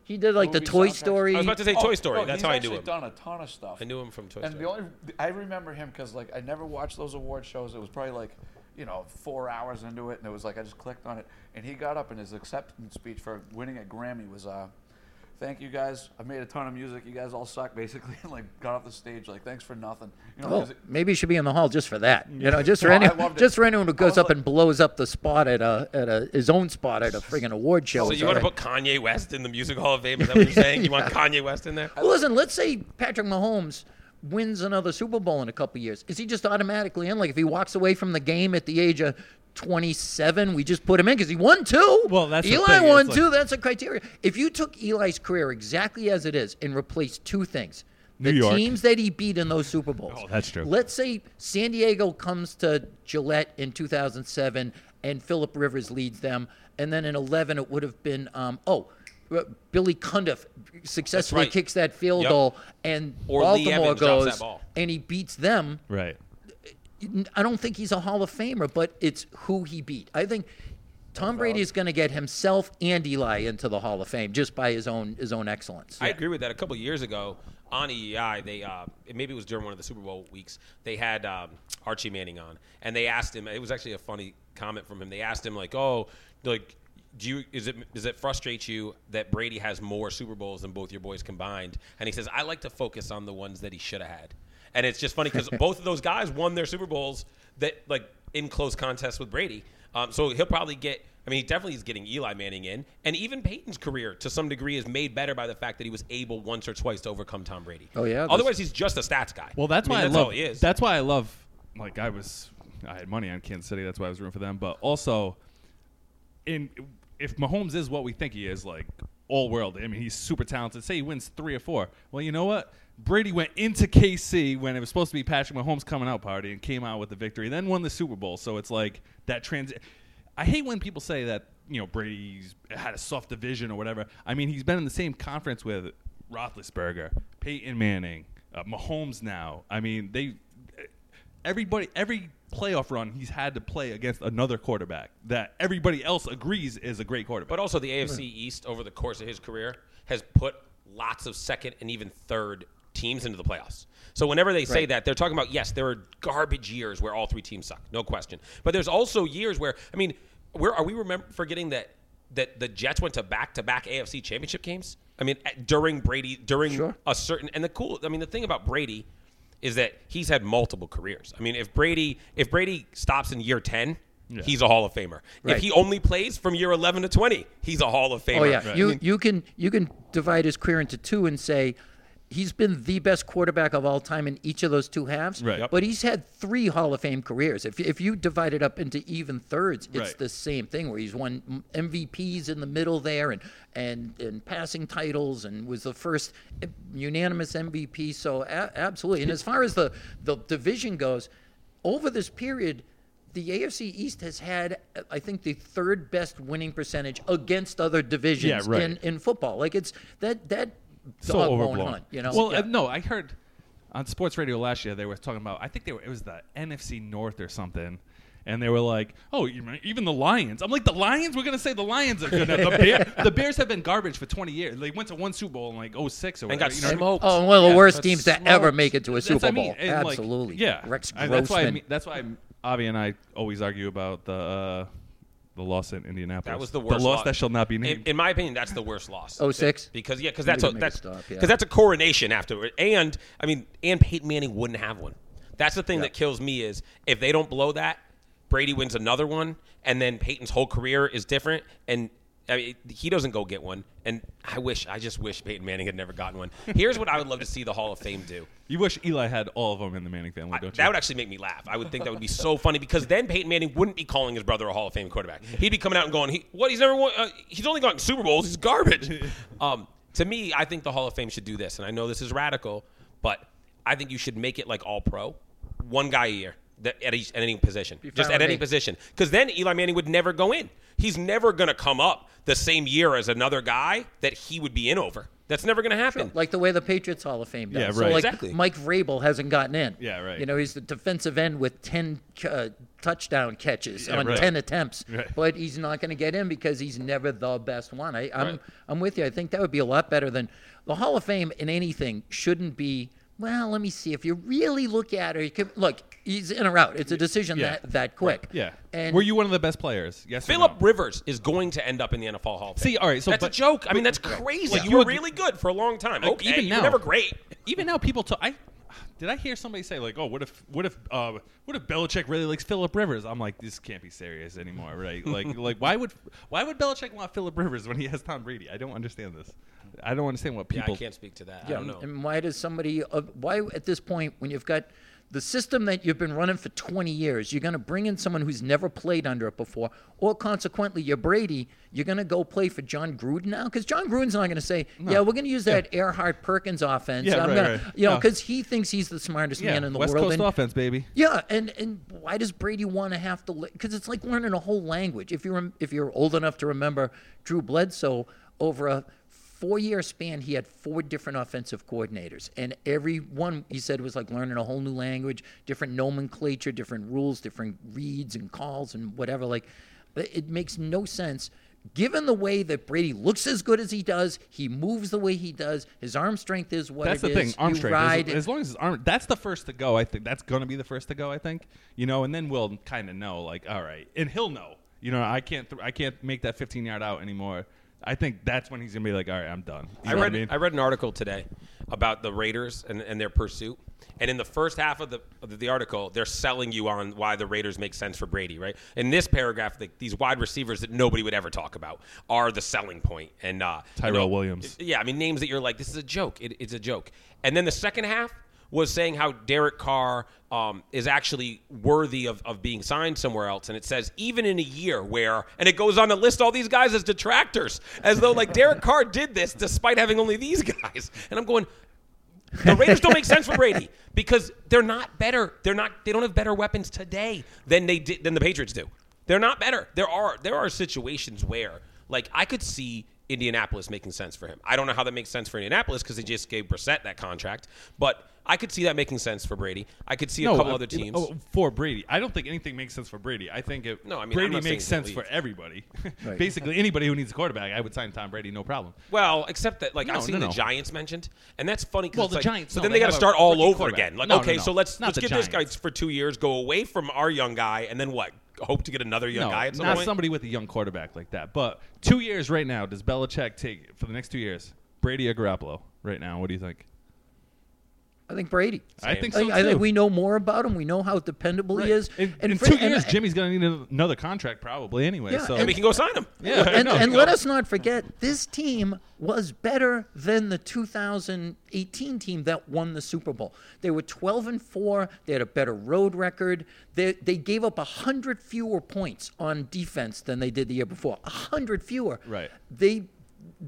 He did like the movie Toy soundtracks. Story. I was about to say Toy Story. no, That's how I actually knew him. He's done a ton of stuff. I knew him from Toy And Story. the only I remember him because like I never watched those award shows. It was probably like you know four hours into it, and it was like I just clicked on it, and he got up and his acceptance speech for winning a Grammy was uh. Thank you guys. I made a ton of music. You guys all suck, basically, (laughs) and like got off the stage like thanks for nothing. You know, 'cause it- maybe you should be in the hall just for that. You know, just (laughs) for No, any, I loved it. just for anyone who goes up like- and blows up the spot at a at a his own spot at a friggin' award show. So you want to put Kanye West in the Music Hall of Fame? Is that what you're saying? You want (laughs) Kanye West in there? Well, listen, let's say Patrick Mahomes wins another Super Bowl in a couple years. Is he just automatically in? Like if he walks away from the game at the age of 27, we just put him in because he won two. Well, that's Eli thing, won like- two. That's a criteria. If you took Eli's career exactly as it is and replaced two things. New the York. teams that he beat in those Super Bowls. Oh, that's true. Let's say San Diego comes to Gillette in 2007 and Philip Rivers leads them. And then in 11, it would have been, um, oh, uh, Billy Cundiff successfully right. kicks that field Yep. goal, and Or Baltimore Evans drops that goes and he beats them. Right. I don't think he's a Hall of Famer, but it's who he beat. I think Tom Brady is going to get himself and Eli into the Hall of Fame just by his own his own excellence. I agree with that. A couple years ago on EEI, they uh, maybe it was during one of the Super Bowl weeks. They had um, Archie Manning on, and they asked him. It was actually a funny comment from him. They asked him like, "Oh, like." Do you is it does it frustrate you that Brady has more Super Bowls than both your boys combined? And he says, I like to focus on the ones that he should have had. And it's just funny because (laughs) both of those guys won their Super Bowls that like in close contest with Brady. Um, so he'll probably get. I mean, he definitely is getting Eli Manning in, and even Peyton's career to some degree is made better by the fact that he was able once or twice to overcome Tom Brady. Oh, yeah, Otherwise, he's just a stats guy. Well, that's I mean, why I love. all he is. That's why I love. Like I was, I had money on Kansas City. That's why I was rooting for them. But also, in if Mahomes is what we think he is, like all world. I mean, he's super talented. Say he wins three or four. Well, you know what? Brady went into KC when it was supposed to be Patrick Mahomes' coming out party and came out with the victory. Then won the Super Bowl. So it's like that trans. I hate when people say that you know Brady's had a soft division or whatever. I mean, he's been in the same conference with Roethlisberger, Peyton Manning, uh, Mahomes. Now, I mean, they everybody every playoff run he's had to play against another quarterback that everybody else agrees is a great quarterback. But also, the AFC East over the course of his career has put lots of second and even third teams into the playoffs. So whenever they say Right. that, they're talking about yes, there are garbage years where all three teams suck, no question. But there's also years where I mean, where are we remember forgetting that that the Jets went to back to back AFC Championship games? I mean, at- during Brady, during Sure. a certain and the cool. I mean, the thing about Brady is that he's had multiple careers. I mean, if Brady if Brady stops in year ten. He's a Hall of Famer. Right. If he only plays from year 11 to 20, he's a Hall of oh, Famer. Oh yeah, I you you can you can divide his career into two and say he's been the best quarterback of all time in each of those two halves. Right. Yep. But he's had three Hall of Fame careers. If if you divide it up into even thirds, it's Right. the same thing where he's won MVPs in the middle there and and and passing titles and was the first eh, unanimous MVP. So a- absolutely. And as far as the the division goes, over this period. The AFC East has had, I think, the third best winning percentage against other divisions Yeah, right. in, in football. Like it's that that so dog overblown. hunt. You know. Well, Yeah. uh, no, I heard on sports radio last year they were talking about. I think they were. It was the NFC North or something. And they were like, "Oh, even the Lions." I'm like, "The Lions? We're gonna say the Lions are good." the, Bear, (laughs) the Bears have been garbage for 20 years. They went to one Super Bowl in like 06 or and got you know what I mean? smoked. oh, one of the Yeah, worst got teams to ever make it to a That's Super I mean. Bowl. And, like, Absolutely. yeah. Rex And that's why I mean, that's why I'm, Avi and I always argue about the uh, The loss in Indianapolis. That was the worst The loss loss. that shall not be named. in my opinion, that's the worst loss. Oh, six? Because yeah, because that's a, Maybe make a that's stop, yeah. because that's a coronation afterward. And I mean, and Peyton Manning wouldn't have one. That's the thing that kills me is if they don't blow that, Brady wins another one, and then Peyton's whole career is different. And I mean, he doesn't go get one. And I wish, I just wish Peyton Manning had never gotten one. Here's what I would love to see the Hall of Fame do. you wish Eli had all of them in the Manning family, I- don't you? that would actually make me laugh. I would think that would be so funny because then Peyton Manning wouldn't be calling his brother a Hall of Fame quarterback. He'd be coming out and going, he, "What? He's never won. Uh, he's only gotten Super Bowls. He's garbage." (laughs) um, to me, I think the Hall of Fame should do this, and I know this is radical, but I think you should make it like All Pro, one guy a year that, at, each, at any position, Be just at any me. position, because then Eli Manning would never go in. He's never going to come up the same year as another guy that he would be in over. That's never going to happen. Like the way the Patriots Hall of Fame does. Yeah, So right. like Exactly. Mike Vrabel hasn't gotten in. Yeah, right. You know, he's the defensive end with 10 uh, touchdown catches Yeah, on right. 10 attempts. (laughs) Right. But he's not going to get in because he's never the best one. I, I'm, Right. I'm with you. I think that would be a lot better than the Hall of Fame in anything shouldn't be. Well, let me see. If you really look at it, you could, look, he's in or out. It's a decision Yeah. that, that quick. yeah. And Were you one of the best players? Yes. Philip no? Rivers is going to end up in the NFL Hall of Fame. See, all right, so that's but- a joke. I mean, that's crazy. Like, you you were really good for a long time. Like, Okay, even you now- were never great. Even now, people talk. I did I hear somebody say like, "Oh, what if, what if, uh, what if Belichick really likes Philip Rivers?" I'm like, this can't be serious anymore, right? Like, (laughs) like why would, why would Belichick want Philip Rivers when he has Tom Brady? I don't understand this. I don't understand what Yeah, people. I can't speak to that. I Yeah, don't know. and why does somebody? Uh, why at this point, when you've got the system that you've been running for 20 years, you're going to bring in someone who's never played under it before, or consequently, you're Brady. You're going to go play for Jon Gruden now because Jon Gruden's not going to say, "Yeah, we're going to use that Erhardt Perkins offense." Yeah, I'm right, gonna, right. you know, No. because he thinks he's the smartest yeah, man in the West world. Coast and- offense, baby. yeah, and and why does Brady want to have to? Because it's like learning a whole language. If you're if you're old enough to remember Drew Bledsoe, over a four-year span, he had four different offensive coordinators, and every one he said was like learning a whole new language, different nomenclature, different rules, different reads and calls and whatever. Like, it makes no sense. Given the way that Brady looks as good as he does, he moves the way he does. His arm strength is what That's it the thing. Arm You strength. ride As, as long as his arm, that's the first to go. I think that's going to be the first to go. I think you know, and then we'll kind of know. Like, all right, and he'll know. You know, I can't. Th- I can't make that 15 yard out anymore. I think that's when he's gonna be like, all right, I'm done. You I know read what I mean? I read an article today about the Raiders and, and their pursuit. And in the first half of the of the article, they're selling you on why the Raiders make sense for Brady, right? In this paragraph, the, these wide receivers that nobody would ever talk about are the selling point. And uh, you Tyrell know, Williams. Yeah, I mean names that you're like, this is a joke. It, it's a joke. And then the second half was saying how Derek Carr um, is actually worthy of, of being signed somewhere else. And it says, even in a year where, and it goes on to list all these guys as detractors, as though like Derek Carr did this despite having only these guys. And I'm going, the Raiders don't make sense for Brady because they're not better. They're not. They don't have better weapons today than they did than the Patriots do. They're not better. There are there are situations where like I could see Indianapolis making sense for him. I don't know how that makes sense for Indianapolis because they just gave Brissett that contract, but I could see that making sense for Brady. I could see a couple uh, other teams. oh, for Brady. I don't think anything makes sense for Brady. I think it, No, I mean, Brady makes sense for everybody. (laughs) Right. Basically, anybody who needs a quarterback, I would sign Tom Brady, no problem. Well, except that like No, I've seen no, the no. Giants mentioned, and that's funny. 'cause Well, the like- Giants, So no, then they they got to start all over again. Like, No, no, okay, no. so let's Not let's the give this guy for two years, go away from our young guy, and then what? Hope to get another young no, guy at some not point. somebody with a young quarterback like that. But two years right now, does Belichick take for the next two years? Brady or Garoppolo? Right now, what do you think? I think Brady. I Same. think I, so I too. think we know more about him. We know how dependable he is. In, in for- two and- years, Jimmy's going to need another contract probably anyway. Yeah, so and we can go sign him. yeah, I and, know. and let us not forget, this team was better than the 2018 team that won the Super Bowl. They were 12 and four. They had a better road record. They they gave up hundred fewer points on defense than they did the year before. hundred fewer. Right. They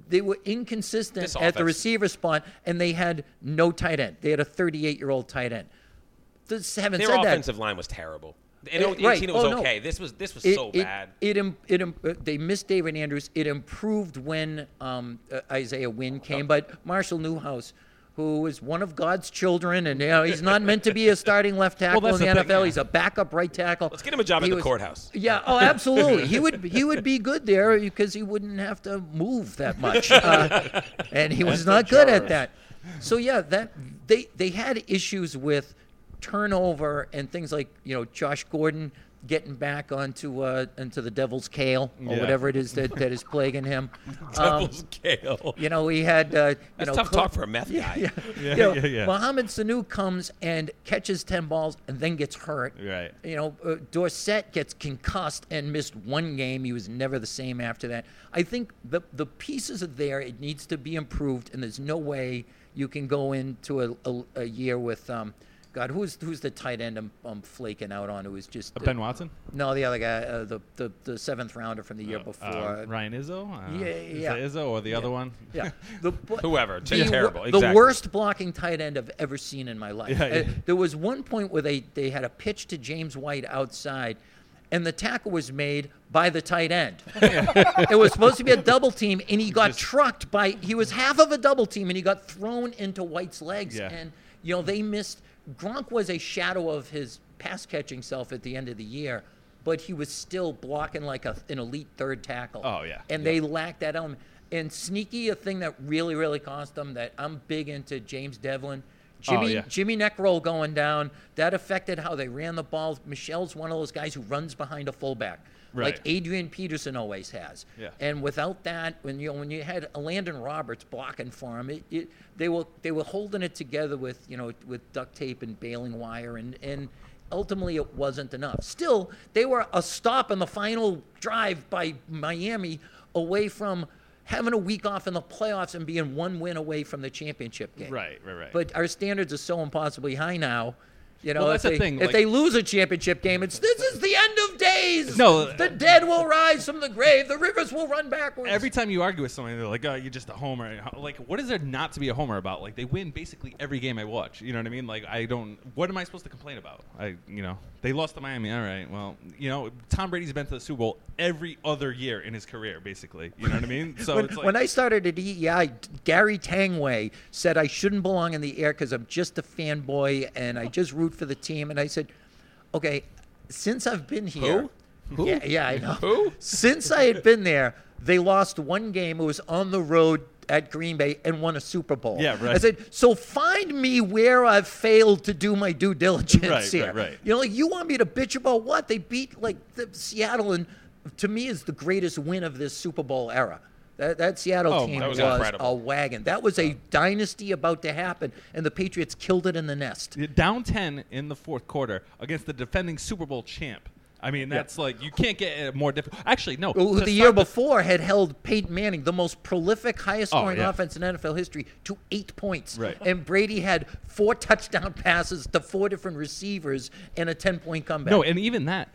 they were inconsistent This at the receiver spot, and they had no tight end. They had a 38 year old tight end. Just having Their said that, offensive line was terrible. In Uh, 18, right. it was Oh, no. okay. This was this was it, so it, bad. It, im- it, uh, they missed David Andrews. It improved when um, uh, Isaiah Wynn came, but Marshall Newhouse, who is one of God's children, and you know he's not meant to be a starting left tackle that's in the, the NFL. thing, yeah. He's a backup right tackle. Let's get him a job at He the was- courthouse. Yeah, oh, absolutely. he would he would be good there because he wouldn't have to move that much, uh, and he was not good at that. So yeah, that they they had issues with turnover and things like you know Josh Gordon getting back onto uh, into the devil's kale or Yeah. whatever it is that, that is plaguing him. (laughs) Um, Devil's Kale. you know, he had uh, you That's know tough Cl- talk for a meth (laughs) guy. Yeah, (laughs) Yeah, you know, yeah, yeah. Mohamed Sanu comes and catches ten balls and then gets hurt. Right. You know, uh, Dorsett gets concussed and missed one game. He was never the same after that. I think the the pieces are there. It needs to be improved, and there's no way you can go into a, a, a year with. Um, God, who's who's the tight end I'm, I'm flaking out on? Who was just Uh, Ben Watson, no, the other guy, uh, the, the the seventh rounder from the year Uh, before. Ryan Izzo. Uh, Yeah, is yeah. it Izzo or the other one? Yeah, (laughs) the, Whoever. the, wor- Terrible. The Exactly. worst blocking tight end I've ever seen in my life. Yeah, Uh, yeah. there was one point where they, they had a pitch to James White outside, and the tackle was made by the tight end. (laughs) it was supposed to be a double team, and he got trucked by. He was half of a double team, and he got thrown into White's legs. Yeah. And you know they missed. Gronk was a shadow of his pass catching self at the end of the year. But he was still blocking like a, an elite third tackle. Oh, yeah. And they lacked that element. And sneaky, a thing that really, really cost them. That I'm big into James Develin, oh, Jimmy, Oh, yeah. Jimmy Neckroll going down. That affected how they ran the ball. Michel's one of those guys who runs behind a fullback, like Adrian Peterson always has. Yeah. And without that, when you know, when you had Elandon Roberts blocking for him, it, it, they were they were holding it together with you know with duct tape and baling wire, and and ultimately it wasn't enough. Still, they were a stop in the final drive by Miami away from having a week off in the playoffs and being one win away from the championship game. Right, right, right. But our standards are so impossibly high now. You know, Well, if, that's the they, thing, if like- they lose a championship game, it's this is the end of days. No. the dead will rise from the grave. The rivers will run backwards. Every time you argue with somebody, they're like, "Oh, you're just a homer." Like, what is there not to be a homer about? Like, they win basically every game I watch. You know what I mean? Like, I don't. What am I supposed to complain about? I, you know, they lost to Miami. All right, well, you know, Tom Brady's been to the Super Bowl every other year in his career, basically. You know what I mean? So when, it's like, when I started at WEEI, Gary Tanguay said I shouldn't belong in the air because I'm just a fanboy and I just root for the team. And I said, okay, since I've been here, Who? yeah, yeah, I know. Who? Since I had been there, they lost one game. It was on the road at Green Bay and won a Super Bowl. Yeah, right. I said, so find me where I've failed to do my due diligence (laughs) Right, here. right, right. You know, like you want me to bitch about what they beat like the Seattle and to me is the greatest win of this Super Bowl era. That, that Seattle Oh, team that was, was a wagon. That was a dynasty about to happen, and the Patriots killed it in the nest. down ten in the fourth quarter against the defending Super Bowl champ. I mean, that's like you can't get more difficult. Actually, no. To the year before had held Peyton Manning, the most prolific, highest Oh, scoring yeah. offense in NFL history, to eight points. Right. And Brady had four touchdown (laughs) passes to four different receivers and a 10 point comeback. No, and even that,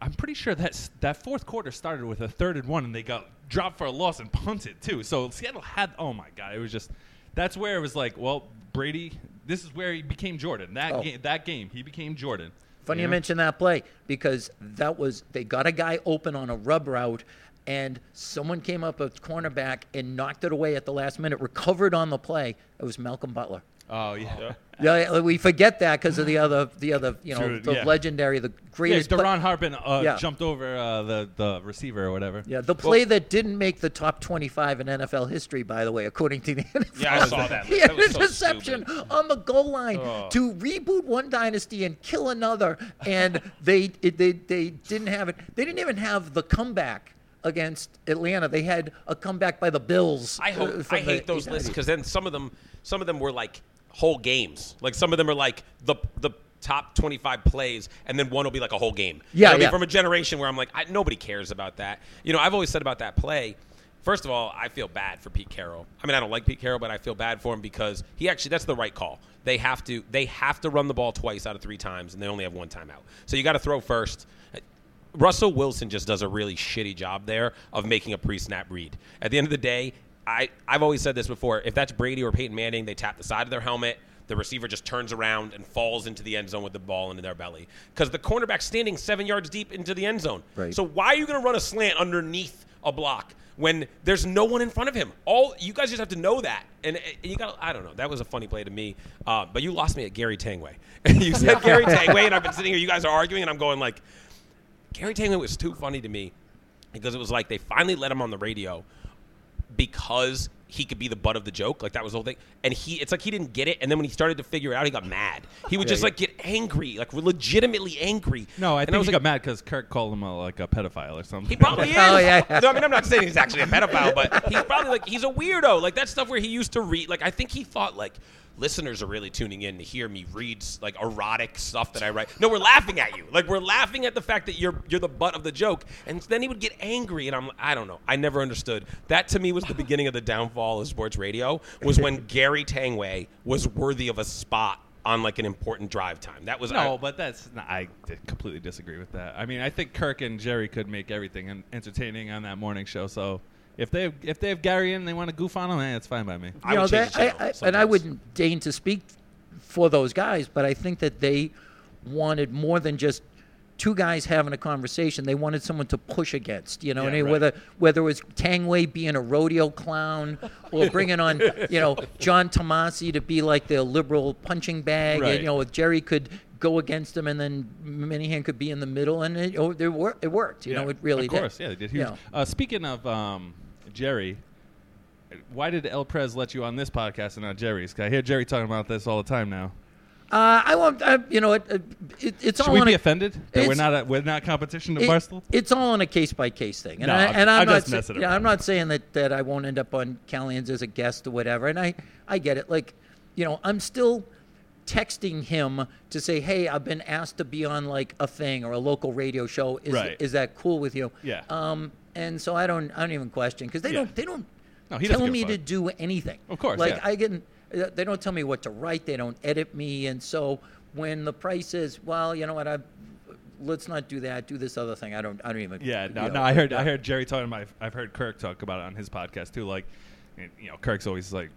I'm pretty sure that that fourth quarter started with a third and one, and they got dropped for a loss and punted too. So Seattle had, oh my god, it was just that's where it was like, well, Brady, this is where he became Jordan. That Oh. game, that game, he became Jordan. Funny you know? mention that play because that was they got a guy open on a rub route, and someone came up a cornerback and knocked it away at the last minute. Recovered on the play. It was Malcolm Butler. Oh yeah, Yeah, we forget that because of the other, the other, you know, True, the yeah. legendary, the yeah. greatest. play- Deron Harpin uh, Yeah. jumped over uh, the the receiver or whatever. yeah, the play that didn't make the top 25 in NFL history, by the way, according to the NFL. Yeah, I saw that. He (laughs) That had was an so interception stupid. on the goal line to reboot one dynasty and kill another, and (laughs) they it, they they didn't have it. They didn't even have the comeback against Atlanta. They had a comeback by the Bills. I uh, hope from I hate the those lists because then some of them some of them were like whole games. Like some of them are like the the top 25 plays and then one will be like a whole game. Yeah, I mean, yeah. from a generation where I'm like I, nobody cares about that. You know, I've always said about that play First of all, I feel bad for Pete Carroll. I mean, I don't like Pete Carroll, but I feel bad for him because he actually that's the right call. They have to they have to run the ball twice out of three times, and they only have one timeout. So you got to throw first. Russell Wilson just does a really shitty job there of making a pre-snap read. At the end of the day, I, I've always said this before. If that's Brady or Peyton Manning, they tap the side of their helmet. The receiver just turns around and falls into the end zone with the ball into their belly because the cornerback's standing seven yards deep into the end zone. Right. So why are you going to run a slant underneath a block when there's no one in front of him? All you guys just have to know that. And, and you got I don't know. That was a funny play to me. Uh, but you lost me at Gary Tanguay. (laughs) you said Gary (laughs) Tanguay, and I've been sitting here. You guys are arguing, and I'm going like. Gary Tanguay was too funny to me because it was like they finally let him on the radio because he could be the butt of the joke. Like that was the whole thing. And he, it's like he didn't get it. And then when he started to figure it out, he got mad. He would Yeah, just yeah. like get angry, like legitimately angry. No, I And think was he like, got mad because Kirk called him a, like a pedophile or something. He probably (laughs) is. Oh, yeah, yeah. No, I mean, I'm not saying he's actually a pedophile, but he's (laughs) probably like he's a weirdo. Like that stuff where he used to read. Like I think he thought like listeners are really tuning in to hear me read like erotic stuff that I write. No, we're laughing at you. Like we're laughing at the fact that you're you're the butt of the joke. And then he would get angry, and I'm I don't know. I never understood. That to me was the beginning of the downfall of sports radio. Was when (laughs) Gary Tanguay was worthy of a spot on like an important drive time. That was No, I- but that's not, I completely disagree with that. I mean, I think Kirk and Jerry could make everything en- entertaining on that morning show. So if they if they have Gary in, and they want to goof on him, eh, it's fine by me. I know, would change that, the I, channel I, and I sometimes. wouldn't deign to speak for those guys, but I think that they wanted more than just two guys having a conversation. They wanted someone to push against, you know, Yeah, and they- right. whether whether it was Tanguay being a rodeo clown or bringing on, you know, John Tomasi to be like the liberal punching bag, Right. and, you know, if Jerry could go against him and then Minihane could be in the middle, and it, oh, it, wor- it worked, you know, it really of course, did. yeah, they did huge. Yeah. Uh, speaking of um, Jerry, why did El Prez let you on this podcast and not Jerry's? 'Cause I hear Jerry talking about this all the time now. Uh, I want, I, you know, it, it, it's Should all we on be a- offended that we're it's- not a, we're not competition to it- Barstool? It's all on a case by case thing, and, No, I, I'm- and I'm, I'm not. just sa- messing yeah. I'm not saying that, that I won't end up on Callahan's as a guest or whatever, and I I get it. Like, you know, I'm still texting him to say, hey, I've been asked to be on like a thing or a local radio show. Is Right. is that cool with you? Yeah. Um, and so I don't I don't even question because they Yeah. don't they don't No, he tell me to do anything. Of course, like yeah. I get uh, they don't tell me what to write. They don't edit me, and so when the price is well, you know what I. Let's not do that. Do this other thing. I don't. I don't even. Yeah, no, know, no. I heard, I heard Jerry talking about. I've heard Kirk talk about it on his podcast too. Like, you know, Kirk's always like,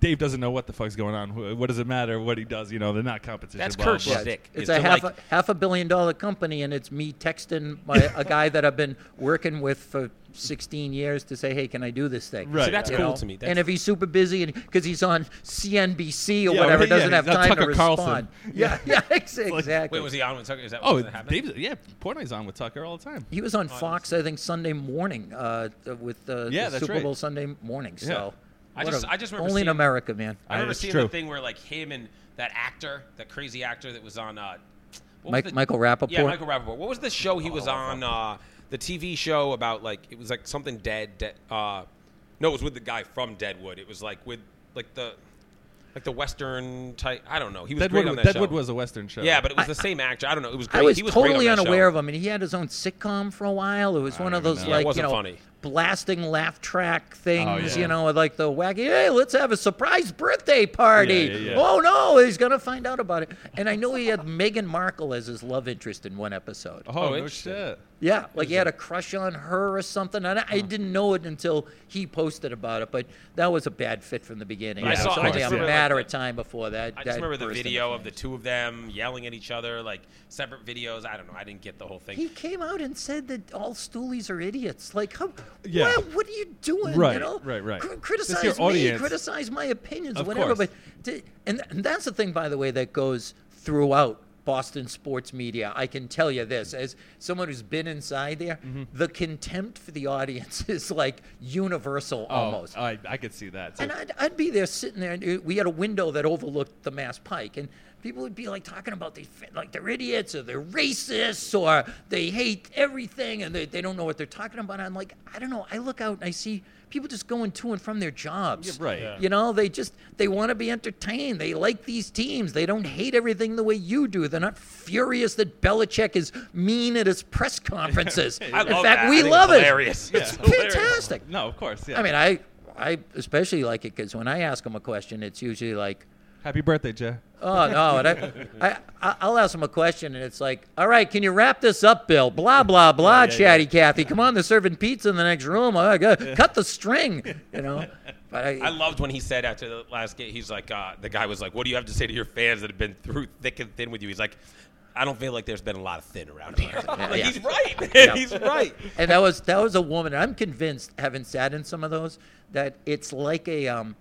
Dave doesn't know what the fuck's going on. What does it matter what he does? You know, they're not competition. That's blah, blah, Kirk's blah. Yeah, shtick. it's is a half like- a, half a billion dollar company, and it's me texting my, (laughs) a guy that I've been working with for 16 years to say, "Hey, can I do this thing?" Right. See, that's You cool know? to me. That's, and if he's super busy and because he's on CNBC or Yeah, whatever, right, yeah, doesn't have he's on time to Tucker respond. Carlson. (laughs) Yeah, yeah, ex- exactly. wait, was he on with Tucker? Is that Oh, was that happening? Yeah, Portnoy's on with Tucker all the time. he was on Fox, I think, Sunday morning uh, with uh, Yeah, the that's Super right. Bowl Sunday morning. So, Yeah. I what just- a- I just remember only in America, man. I remember it's seeing true. the thing where like him and that actor, that crazy actor that was on. Uh, what was the- Michael Rapaport. Yeah, Michael Rapaport. What was the show he was on? Uh, the TV show about like it was like something dead. dead uh, no, it was with the guy from Deadwood. It was like with like the like the Western type. I don't know. He was Deadwood, great on that Deadwood show. was a Western show. yeah, but it was the same actor. I don't know. It was great. I was, he was totally great on that unaware show. of him, and he had his own sitcom for a while. It was one of those even know. Yeah, it like you wasn't know funny. Blasting laugh track things. Oh, yeah. You know, like the wacky. Hey, let's have a surprise birthday party. Yeah, yeah, yeah. Oh no, he's gonna find out about it. And I know he had (laughs) Meghan Markle as his love interest in one episode. Oh, Oh, no interesting. shit. Yeah, like he had a crush on her or something. And I, I didn't know it until he posted about it. But that was a bad fit from the beginning. I It saw- was only just a matter like, of time before that. I that just remember the burst into video of the two of them yelling at each other, like separate videos. I don't know. I didn't get the whole thing. He came out and said that all stoolies are idiots. Like, how, Yeah. what, what are you doing? Right, you know? right, right. Cr- It's criticize me, audience. criticize my opinions, Of whatever. course. But to, and, and that's the thing, by the way, that goes throughout Boston sports media. I can tell you this, as someone who's been inside there, Mm-hmm. the contempt for the audience (laughs) is like universal almost. Oh, I, I could see that. too. And I'd, I'd be there sitting there, and uh, we had a window that overlooked the Mass Pike, and people would be like talking about these, like they're idiots or they're racists or they hate everything and they, they don't know what they're talking about. I'm like, I don't know. I look out and I see people just going to and from their jobs. Yeah, right. Yeah. You know, they just they want to be entertained. They like these teams. They don't hate everything the way you do. They're not furious that Belichick is mean at his press (laughs) conferences. I In love fact, that. we I love it's it. hilarious. It's It's hilarious. fantastic. no, of course. Yeah. I mean, I I especially like it because when I ask them a question, it's usually like, happy birthday, Jay. oh no, and I, (laughs) I I- I'll ask them a question and it's like, all right, can you wrap this up, Bill? Blah blah blah, yeah, chatty Cathy. Come on, they're serving pizza in the next room. Oh, God, cut the string, you know. But I, I loved when he said after the last game, he's like, uh, the guy was like, "What do you have to say to your fans that have been through thick and thin with you?" He's like, "I don't feel like there's been a lot of thin around here." (laughs) like, yeah. He's right. man. Yeah. He's right. and that was that was a woman. I'm convinced, having sat in some of those, that it's like a um, it,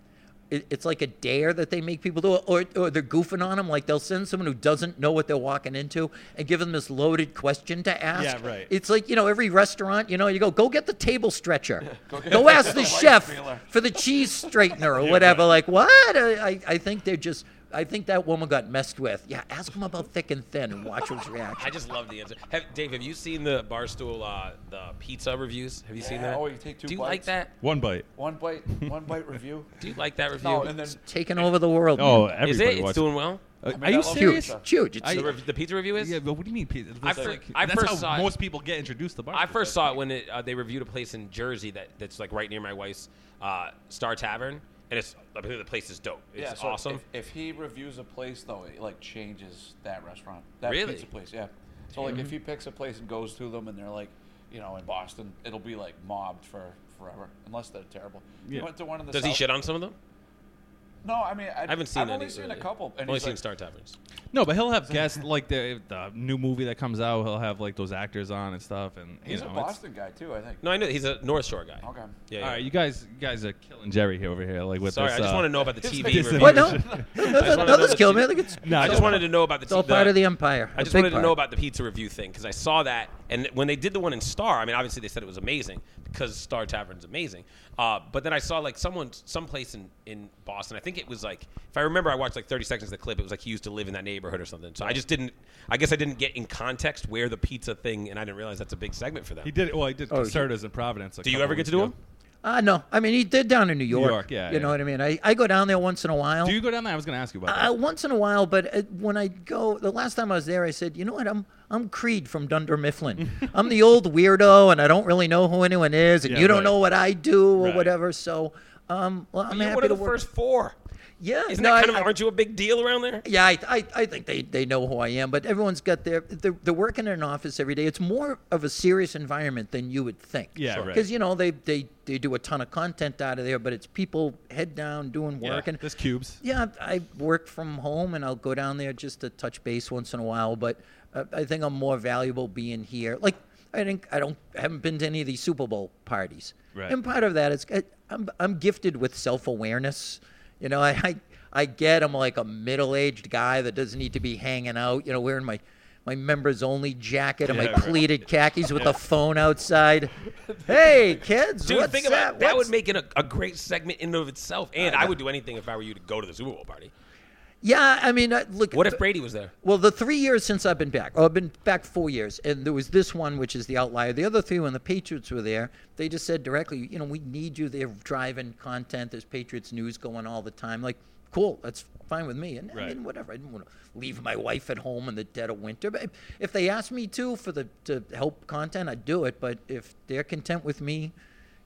it's like a dare that they make people do, or or they're goofing on them. Like they'll send someone who doesn't know what they're walking into and give them this loaded question to ask. Yeah, right. It's like you know every restaurant, you know, you go go get the table stretcher, (laughs) go ask the chef feeler. for the cheese straightener or (laughs) whatever. Like what? I I- I think they're just I think that woman got messed with. Yeah, ask him about thick and thin and watch his (laughs) reaction. I just love the answer. Have, Dave, have you seen the Barstool uh, the pizza reviews? Have you seen Yeah, that? oh, you take two Do you like bites. that? One bite. One bite, one bite (laughs) review. Do you like that review? No, and then Taking over the world. Oh, man. everybody is it? It's watches. doing well. Uh, mean, are you love serious? pizza. huge, huge. It's The, rev- the pizza review is. Yeah, but what do you mean? Pizza? I That's, fir- like, I that's first how saw it- most people get introduced to bar. I first saw it when it, uh, they reviewed a place in Jersey that, that's like right near my wife's uh, Star Tavern, and it's I think the place is dope. It's yeah, so awesome. If, if he reviews a place though, it like changes that restaurant, that Really? pizza place. Yeah. So like if he picks a place and goes to them and they're like, you know, in Boston, it'll be like mobbed for forever unless they're terrible. Yeah. He went to one in the Does he shit on some of them? No, I mean I, I haven't seen I've any. only seen really. a couple. And only he's seen like, Star Taverns. No, but he'll have (laughs) guests like the, the new movie that comes out. He'll have like those actors on and stuff, and you He's know, a Boston guy too, I think. No, I know he's a North Shore guy. Okay. Yeah. All yeah. right, you guys, you guys are killing Jerry here over here, like with Sorry, this. I just uh, want to know about the TV Dis- review. What? No, Just (laughs) no, wanna no, know no, this the kill me. TV I think it's, No, I I just wanted to know about the. it's all t- part the- of the empire. I a just wanted to know about the pizza review thing because I saw that, and when they did the one in Star, I mean, obviously they said it was amazing because Star Tavern's amazing. Uh, but then I saw like someone, someplace in in Boston. I think it was like, if I remember, I watched like 30 seconds of the clip. It was like he used to live in that neighborhood or something. So I just didn't. I guess I didn't get in context where the pizza thing, and I didn't realize that's a big segment for them. He did. Well, he did Oh, he- Concertas in Providence. a Do you ever get to do ago. them? Uh, no, I mean he did down in New York. York, yeah, You know what I mean? I, I go down there once in a while. Do you go down there? I was going to ask you about Uh, that. once in a while, but uh, when I go, the last time I was there, I said, you know what? I'm I'm Creed from Dunder Mifflin. (laughs) I'm the old weirdo, and I don't really know who anyone is, and Yeah, you don't right. know what I do or Right. whatever. So, um, well, I'm You're happy one of to the work. first four. Yeah, Isn't no, that I- kind of? Aren't you a big deal around there? yeah, I, I, I think they, they know who I am, but everyone's got their they're, they're working in an office every day. It's more of a serious environment than you would think. Yeah, Sure. right. Because you know they, they they do a ton of content out of there, but it's people head down doing Yeah, work and There's cubes. yeah, I work from home and I'll go down there just to touch base once in a while. But uh, I think I'm more valuable being here. Like I think I don't I haven't been to any of these Super Bowl parties, Right. and part of that is I, I'm I'm gifted with self awareness. You know, (laughs) I, I I get I'm like a middle aged guy that doesn't need to be hanging out. You know, wearing my my members only jacket and Yeah, my right. pleated khakis with a phone outside. Hey kids, Dude, what's think about that? that. would make it a, a great segment in and of itself. And I would do anything if I were you to go to the Super Bowl party. Yeah, I mean, uh, look. What if Brady was there? Well, the three years since I've been back, oh, I've been back four years, and there was this one, which is the outlier. The other three, when the Patriots were there, they just said directly, you know, we need you They're driving content. There's Patriots news going all the time. Like, cool, that's fine with me. And I Right. mean, whatever. I didn't want to leave my wife at home in the dead of winter. But if they asked me to for the to help content, I'd do it. But if they're content with me,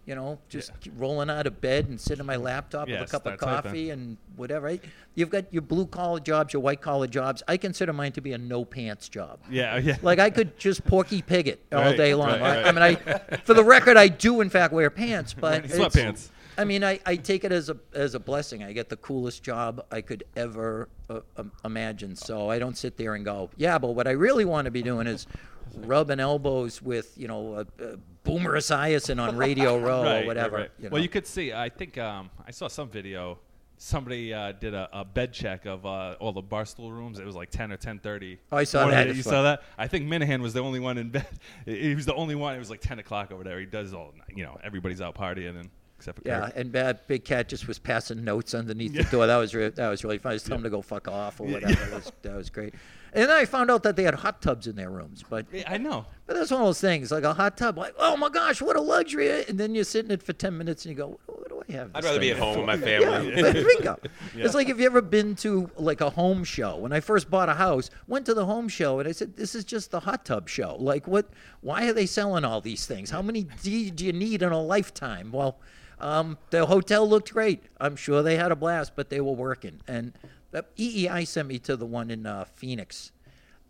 you know, just keep rolling out of bed and sitting on my laptop with a cup of coffee and whatever. You've got your blue collar jobs, your white collar jobs. I consider mine to be a no pants job. Yeah, yeah. Like I could just porky pig it all Right, day long. right, I- right. I mean, I, (laughs) for the record, I do in fact wear pants, but it's- Sweatpants. I mean, I, I take it as a as a blessing. I get the coolest job I could ever uh, um, imagine. So I don't sit there and go, yeah, but what I really want to be doing is (laughs) rubbing elbows with you know uh, uh, Boomer Esiason on Radio (laughs) Row right, or whatever. Right, right. you know. Well, you could see. I think um, I saw some video. Somebody uh, did a, a bed check of uh, all the barstool rooms. It was like ten or ten thirty. Oh, I saw that. You It's saw that? I think Minihane was the only one in bed. (laughs) He was the only one. It was like ten o'clock over there. He does all. You know, everybody's out partying and except for Yeah, Kurt. and uh, Big Cat just was passing notes underneath the door. That was re- that was really fun. I just told him to go fuck off or whatever. That, was, that was great. And then I found out that they had hot tubs in their rooms, but I know. but that's one of those things like a hot tub. Like, oh my gosh, what a luxury! And then you're sitting in it for ten minutes and you go, what do I have? I'd rather be at home for?" with my family. Yeah, family. (laughs) bingo. (laughs) It's like if you ever been to like a home show. When I first bought a house, went to the home show and I said, "This is just the hot tub show. Like, what? Why are they selling all these things? How many do you, do you need in a lifetime?" Well, um, the hotel looked great. I'm sure they had a blast, but they were working. And the WEEI sent me to the one in uh, Phoenix,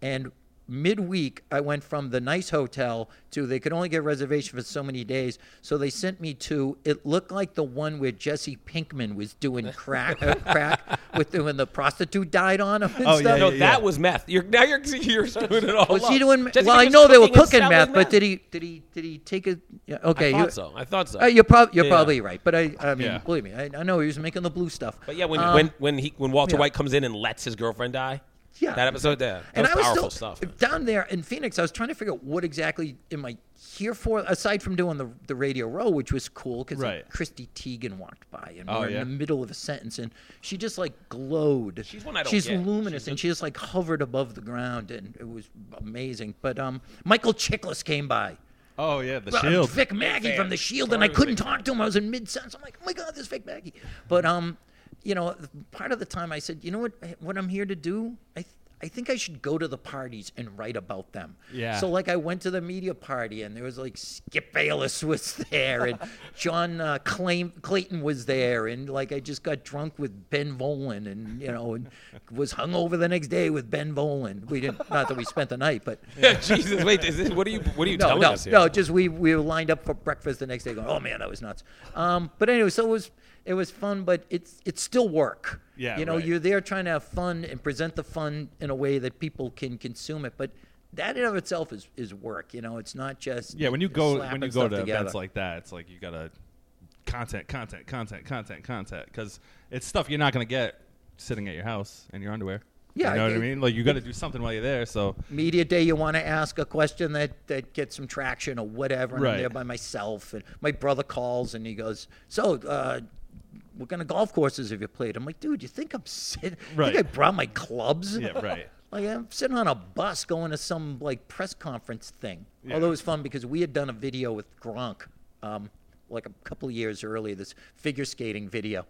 and midweek I went from the nice hotel to they could only get reservation for so many days, so they sent me to it looked like the one where Jesse Pinkman was doing (laughs) crack uh, crack with when the prostitute died on him and Oh, stuff. yeah, No, yeah, that was meth. You're now you're you're (laughs) doing it all. Was he doing? Jesse well, I know they were cooking and cooking selling meth, but did he? Did he? Did he take a? Yeah, okay, I you, thought so. I thought so. uh, you're, prob- you're Yeah. probably right, but I, I mean, Yeah. believe me, I, I know he was making the blue stuff. But yeah, when Um, when when he when Walter yeah. White comes in and lets his girlfriend die, Yeah. That episode there. That and was I was powerful still stuff. down there in Phoenix. I was trying to figure out what exactly am I here for, aside from doing the the radio row, which was cool because Right. Chrissy Teigen walked by and Oh, we're yeah? in the middle of a sentence and she just like glowed. She's one I don't She's get. luminous and she just like hovered above the ground and it was amazing. But um, Michael Chiklis came by. Oh yeah, the Uh, shield. Vic fan. from the Shield, and I couldn't talk to him. I was in mid sentence. I'm like, oh my god, this Vic Mackey. But um, you know, part of the time I said, you know what, what I'm here to do, I. Th- I think I should go to the parties and write about them. Yeah. So like I went to the media party and there was like Skip Bayless (laughs) was there and John uh, Clay- Clayton was there and like I just got drunk with Ben Volin and you know and was hung over the next day with Ben Volin. We didn't not that we spent the night, but (laughs) Jesus, wait, is this, what are you what are you no, telling no, us here? no. Just we we were lined up for breakfast the next day, going, "Oh man, that was nuts." Um, but anyway, so it was it was fun, but it's it's still work. Yeah, you know, right. you're there trying to have fun and present the fun in a way that people can consume it, but. That in of itself is, is work, you know. It's not just Yeah, when you go when you go to together. events like that, it's like you gotta content, content, content, content, content, because it's stuff you're not gonna get sitting at your house in your underwear. Yeah, you know what I mean. Like you got to do something while you're there. So media day you want to ask a question that, that gets some traction or whatever and i'm Right. there by myself and my brother calls and he goes so uh, what kind of golf courses have you played i'm like dude you think i'm sitting Right. think i brought my clubs yeah, (laughs) right. like i'm sitting on a bus going to some like press conference thing Yeah. although it was fun because we had done a video with gronk um, like a couple of years earlier this figure skating video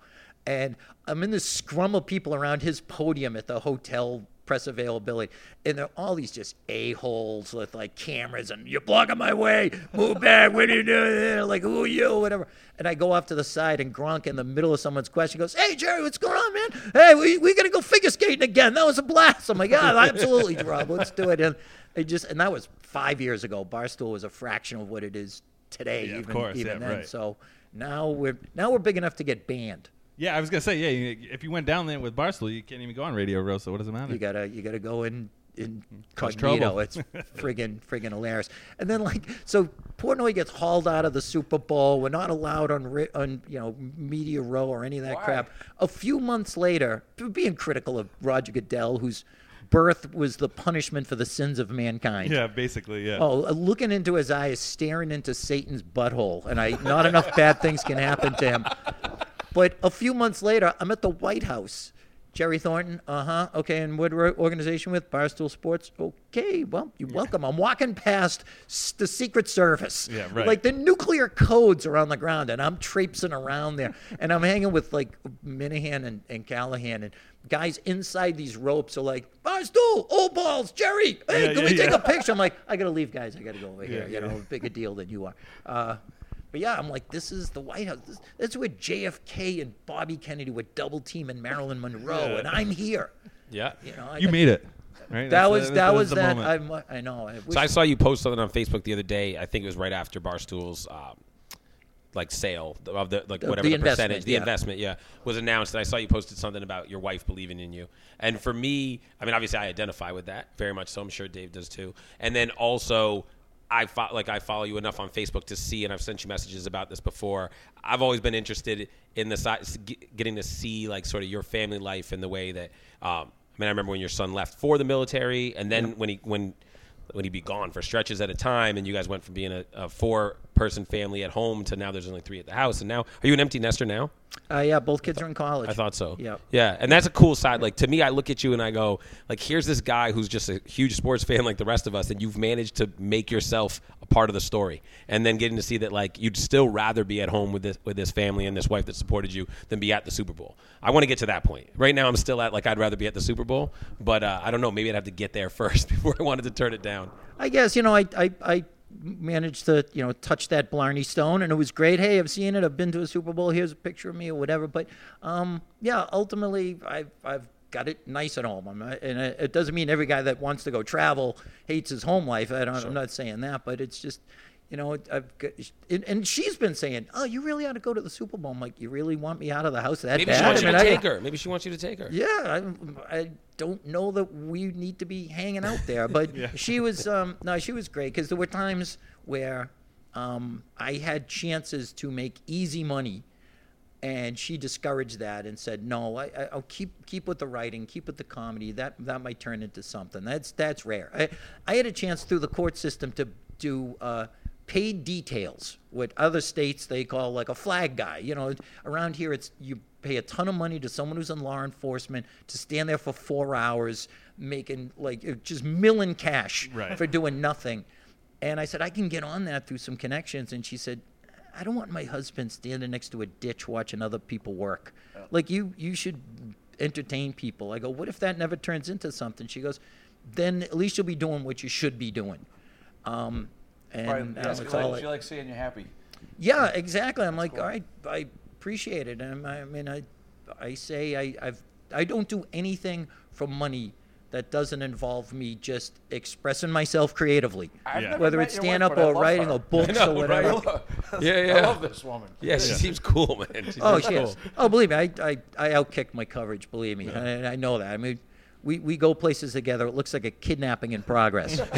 and i'm in this scrum of people around his podium at the hotel press availability. And they're all these just a-holes with like cameras and you're blocking my way. Move back. What are you doing there like who are you? Whatever. And i go off to the side and gronk in the middle of someone's question goes hey jerry what's going on man? Hey we, we gotta go figure skating again. That was a blast. I'm like yeah absolutely rob. Let's do it. And I just and that was five years ago. Barstool was a fraction of what it is today Yeah, of even, course, even yeah, then. right. so now we're now we're big enough to get banned Yeah, I was gonna say, yeah. If you went down there with Barstool, you can't even go on Radio Row. So what does it matter? You gotta you gotta go in in Cause cognito. trouble. (laughs) It's friggin' friggin' hilarious. And then like so, Portnoy gets hauled out of the Super Bowl. We're not allowed on ri- on you know media row or any of that Why? crap. A few months later, being critical of Roger Goodell, whose birth was the punishment for the sins of mankind. yeah, basically, yeah. Oh, uh, looking into his eyes, staring into Satan's butthole, and I not enough bad things can happen to him. But a few months later, I'm at the White House. Jerry Thornton, uh huh. Okay, and what organization with Barstool Sports? Okay, well, you're welcome. I'm walking past the Secret Service. Yeah, right. Like the nuclear codes are on the ground, and I'm traipsing around there, and I'm hanging with like Minihane and, and Callahan, and guys inside these ropes are like, Barstool, old balls, Jerry, hey, Yeah, can yeah, we take a picture? I'm like, I gotta leave, guys. I gotta go over here. Yeah, you yeah. know, bigger deal than you are. Uh, but yeah, I'm like, this is the White House. This, that's where JFK and Bobby Kennedy were double teaming Marilyn Monroe, Yeah. and I'm here. Yeah. You know, I you got- made it. Right? That That's was the- that was the that. moment. I, I know. I wish, So I saw you post something on Facebook the other day. I think it was right after Barstool's um, like sale of the like The- whatever the the, percentage, the yeah. investment, yeah, was announced. And I saw you posted something about your wife believing in you. And for me, I mean, obviously, I identify with that very much. So I'm sure Dave does too. And then also. I fo- like I follow you enough on Facebook to see, and I've sent you messages about this before. I've always been interested in the si- getting to see like sort of your family life and the way that. Um, I mean, I remember when your son left for the military, and then when he when when he'd be gone for stretches at a time, and you guys went from being a, a four person family at home to now there's only three at the house, and now are you an empty nester now? uh, yeah, both kids are in college. I thought so. Yeah. Yeah, and that's a cool side. Like to me, I look at you and I go, like, here's this guy who's just a huge sports fan like the rest of us, and you've managed to make yourself part of the story. And then getting to see that, like, you'd still rather be at home with this with this family and this wife that supported you than be at the Super Bowl. I want to get to that point. Right now, I'm still at like I'd rather be at the Super Bowl, but uh, I don't know. Maybe I'd have to get there (laughs) first before I wanted to turn it down. I guess you know I, I I managed to you know touch that Blarney Stone, and it was great. Hey, I've seen it. I've been to a Super Bowl. Here's a picture of me or whatever. But um, yeah, ultimately, I've I've got it nice at home. I'm and it, it doesn't mean every guy that wants to go travel hates his home life. I don't, I'm not saying that, but it's just. You know, I've got, and, she's been saying, "Oh, you really ought to go to the Super Bowl." I'm like, "You really want me out of the house that Maybe bad?" she wants I you mean, to I- take her. Maybe she wants you to take her. yeah, I, I don't know that we need to be hanging out there, but (laughs) she was um, no, she was great because there were times where um, I had chances to make easy money and she discouraged that and said, "No, I, I, I'll keep keep with the writing, keep with the comedy. That that might turn into something. That's that's rare." I, I had a chance through the court system to do. Uh, paid details what other states they call like a flag guy you know around here it's you pay a ton of money to someone who's in law enforcement to stand there for four hours making like just milling cash Right. for doing nothing and i said i can get on that through some connections and she said i don't want my husband standing next to a ditch watching other people work. Like you you should entertain people. I go what if that never turns into something? She goes then at least you'll be doing what you should be doing. Um, and uh, all she likes seeing you happy. yeah, exactly. I'm like, all right, I appreciate it. And I, I mean, I, I say I, I've, I don't do anything for money that doesn't involve me just expressing myself creatively, Yeah. whether it's stand up or writing her. or books (laughs) know, or whatever. right? Yeah, I love this woman. Yeah, she seems cool, man. She Oh, she cool. is. Oh, believe me, I, I, I outkick my coverage. Believe me, I, I know that. I mean, we, we go places together. It looks like a kidnapping in progress. (laughs)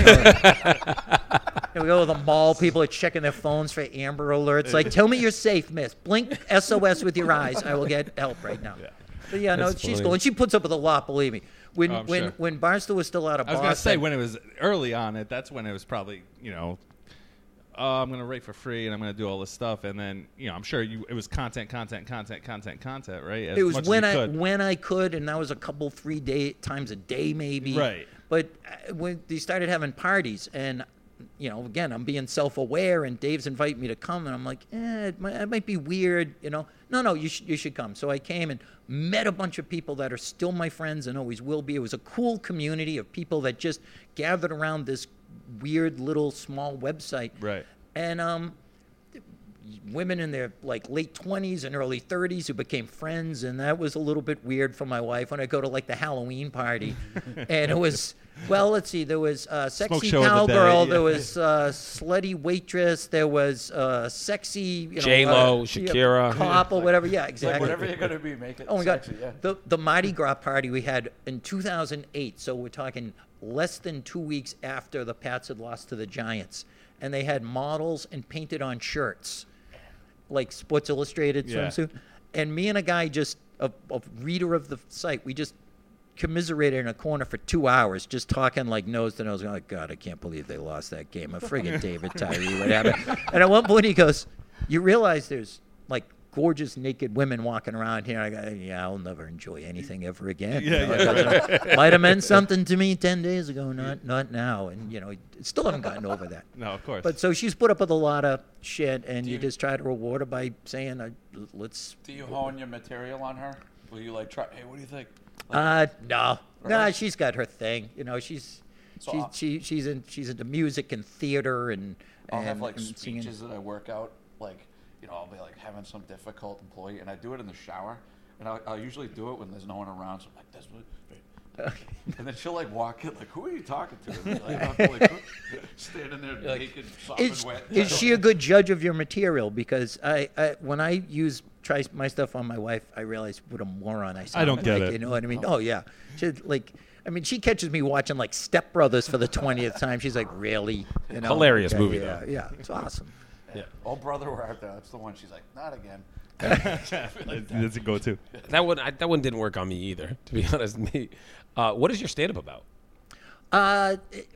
You we go to the mall. People are checking their phones for Amber Alerts. Like, tell me you're safe, Miss. Blink SOS with your eyes. I will get help right now. Yeah. But yeah, no, That's she's funny. cool, and she puts up with a lot. Believe me. When Oh, when sure. when Barstool was still out of I was Boston, gonna say when it was early on it, that's when it was probably you know, oh, I'm gonna write for free and I'm gonna do all this stuff, and then you know I'm sure you it was content, content, content, content, content, right? As it was much as when I could. when I could, and that was a couple three day times a day maybe. Right. But uh, when they started having parties, and you know, again, I'm being self aware, and Dave's inviting me to come, and I'm like, eh, it might, it might be weird, you know. No, no, you should you should come. So I came and met a bunch of people that are still my friends and always will be. It was a cool community of people that just gathered around this weird little small website. Right. And um, women in their like late 20s and early 30s who became friends and that was a little bit weird for my wife when i go to like the halloween party (laughs) and it was well let's see there was uh, sexy show of the cowgirl day, there was uh, slutty waitress there was uh, sexy you know, J-Lo, uh, Shakira. cop or whatever yeah Like exactly whatever you're gonna be, make it Oh my sexy. God! Yeah. The the Mardi Gras party we had in 2008. So we're talking less than two weeks after the Pats had lost to the Giants, and they had models and painted on shirts, like Sports Illustrated Yeah. swimsuit. And me and a guy just a, a reader of the site, we just commiserated in a corner for two hours, just talking like nose to nose. Like, God, I can't believe they lost that game. A friggin' David Tyree, whatever. (laughs) And at one point he goes, "You realize there's like." Gorgeous naked women walking around here. I go, yeah, I'll never enjoy anything ever again. Yeah, You know, yeah, it doesn't- Might have meant (laughs) something to me ten days ago, not not now. And you know, still haven't gotten over that. (laughs) No, of course. But so she's put up with a lot of shit, and you you- just try to reward her by saying, uh, "Let's." Do you hone your material on her? Will you like try? Hey, what do you think? Uh, no, nah, she's got her thing. You know, she's So she, I'll- she she's in she's into music and theater and. I'll and, have like and singing. that I work out. Like, you know, I'll be like having some difficult employee, and I do it in the shower. And I'll, I'll usually do it when there's no one around. So I'm like, "That's what." And then she'll like walk in, like, "Who are you talking to?" And, like, I'm like, (laughs) standing there naked, sopping Is, wet. is she a good judge of your material? Because I, I when I use try my stuff on my wife, I realize what a moron I sound. I don't get like, it. You know what I mean? Oh yeah, she like. I mean, she catches me watching like Step Brothers for the twentieth time. She's like, "Really?" You know? Hilarious Yeah, movie, Yeah, though. yeah, it's awesome. Yeah. Oh, brother, we're out there. That's the one. She's like, "Not again." (laughs) That's a go-to. That one, I, that one didn't work on me either. (laughs) To be honest, me. Uh, what is your stand-up about? Uh, it-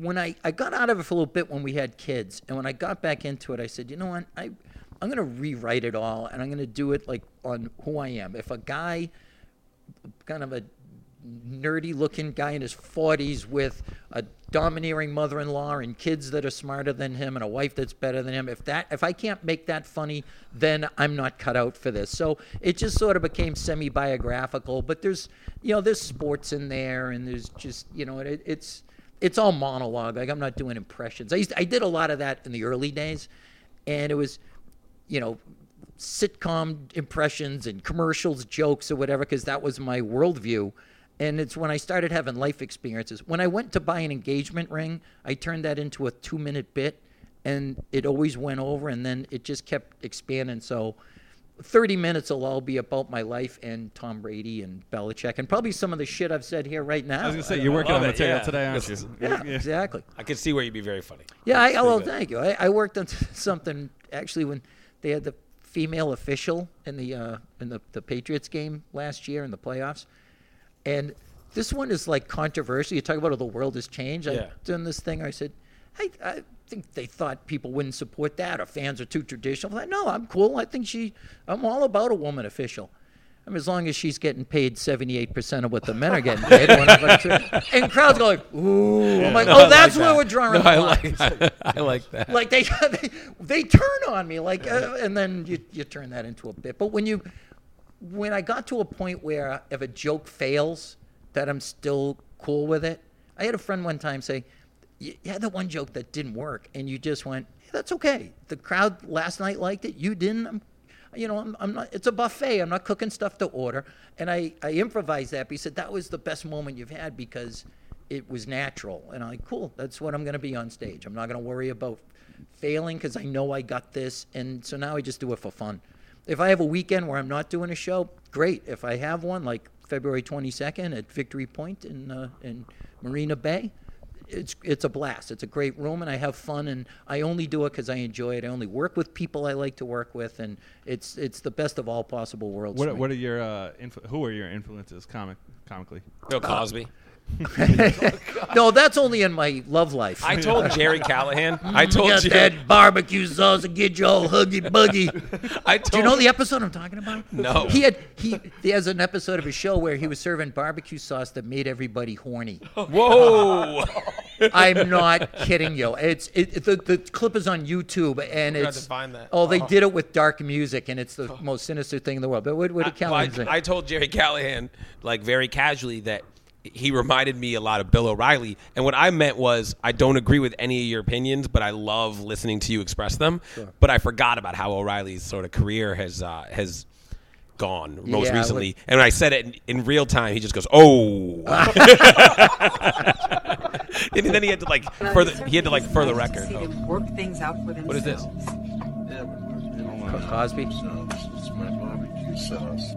when I, I got out of it for a little bit when we had kids, and when I got back into it, I said, you know what, I I'm gonna rewrite it all, and I'm gonna do it like on who I am. If a guy, kind of a nerdy looking guy in his 40s with a domineering mother-in-law and kids that are smarter than him and a wife that's better than him if that if i can't make that funny then i'm not cut out for this. So it just sort of became semi-biographical but there's you know there's sports in there and there's just you know it, it's it's all monologue. Like i'm not doing impressions. I used i did a lot of that in the early days and it was you know sitcom impressions and commercials, jokes, or whatever, because that was my worldview. And it's when I started having life experiences. When I went to buy an engagement ring, I turned that into a two minute bit, and it always went over, and then it just kept expanding. So 30 minutes will all be about my life and Tom Brady and Belichick, and probably some of the shit I've said here right now. I was gonna say you're working on it, material yeah. today, aren't you? This is- yeah, exactly. I could see where you'd be very funny. Yeah, I, well, good. thank you. I, I worked on (laughs) something actually when they had the female official in the uh, in the, the Patriots game last year in the playoffs, and this one is like controversial. You talk about how the world has changed. Yeah. I've done this thing. I said, I, I think they thought people wouldn't support that, or fans are too traditional. Like, no, I'm cool. I think she. I'm all about a woman official. I mean, as long as she's getting paid 78% of what the men are getting paid. we're not gonna and crowds go like, ooh. I'm like, No, oh, I that's like where that. we're drawing No, the I like, I like that. like they, (laughs) they they turn on me like uh, and then you, you turn that into a bit but when you when i got to a point where if a joke fails that i'm still cool with it i had a friend one time say you had that one joke that didn't work and you just went "Yeah, that's okay the crowd last night liked it you didn't I'm, you know I'm, I'm not it's a buffet i'm not cooking stuff to order and i i improvised that but he said that was the best moment you've had because it was natural. And I'm like, cool, that's what I'm going to be on stage. I'm not going to worry about failing because I know I got this. And so now I just do it for fun. If I have a weekend where I'm not doing a show, great. If I have one, like February 22nd at Victory Point in, uh, in Marina Bay, it's, it's a blast. It's a great room, and I have fun. And I only do it because I enjoy it. I only work with people I like to work with, and it's it's the best of all possible worlds. What, what are your uh, influ- who are your influences comic comically? Bill Cosby. (laughs) no, that's only in my love life. I told Jerry Callahan. Mm, I told got Jerry. that barbecue sauce to get you all huggy buggy. (laughs) I told Do you know the episode I'm talking about? No. He had he. There's an episode of his show where he was serving barbecue sauce that made everybody horny. (laughs) Whoa! I'm not kidding you. It's it, the the clip is on YouTube and gonna it's have to find that. oh they oh. did it with dark music and it's the oh. most sinister thing in the world. But what, what did Well, I, Callahan say? I told Jerry Callahan, like very casually, that he reminded me a lot of Bill O'Reilly. And what I meant was, I don't agree with any of your opinions, but I love listening to you express them. But I forgot about how O'Reilly's sort of career has uh, has gone most Yeah, recently. And when I said it in, in real time, he just goes, "Oh." (laughs) and then he had to like further. He had to like further record. Oh. work things out for themselves. What is this? Cosby. It's my barbecue sauce.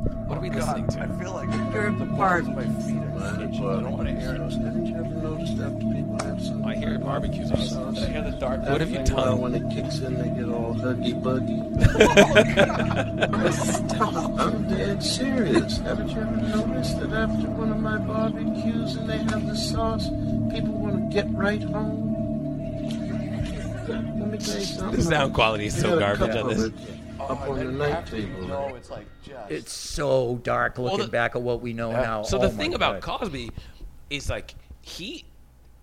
What are we oh, listening I to? I feel like You're the part- of my feet are My itching. I don't want to hear sauce. it. Haven't you ever noticed after people have some I hear barbecue sauce. Did I hear the dark? What have you after a while done? When it kicks in, they get all huggy buggy. (laughs) Oh, (laughs) I'm dead serious. Haven't you ever noticed that after one of my barbecues and they have the sauce, people want to get right home? Let me tell you something. The sound quality is so garbage on this. Oh, up Oh, on the night table. know, it's like just. It's so dark looking the- back at what we know now. So Oh the my thing about God. Cosby is like he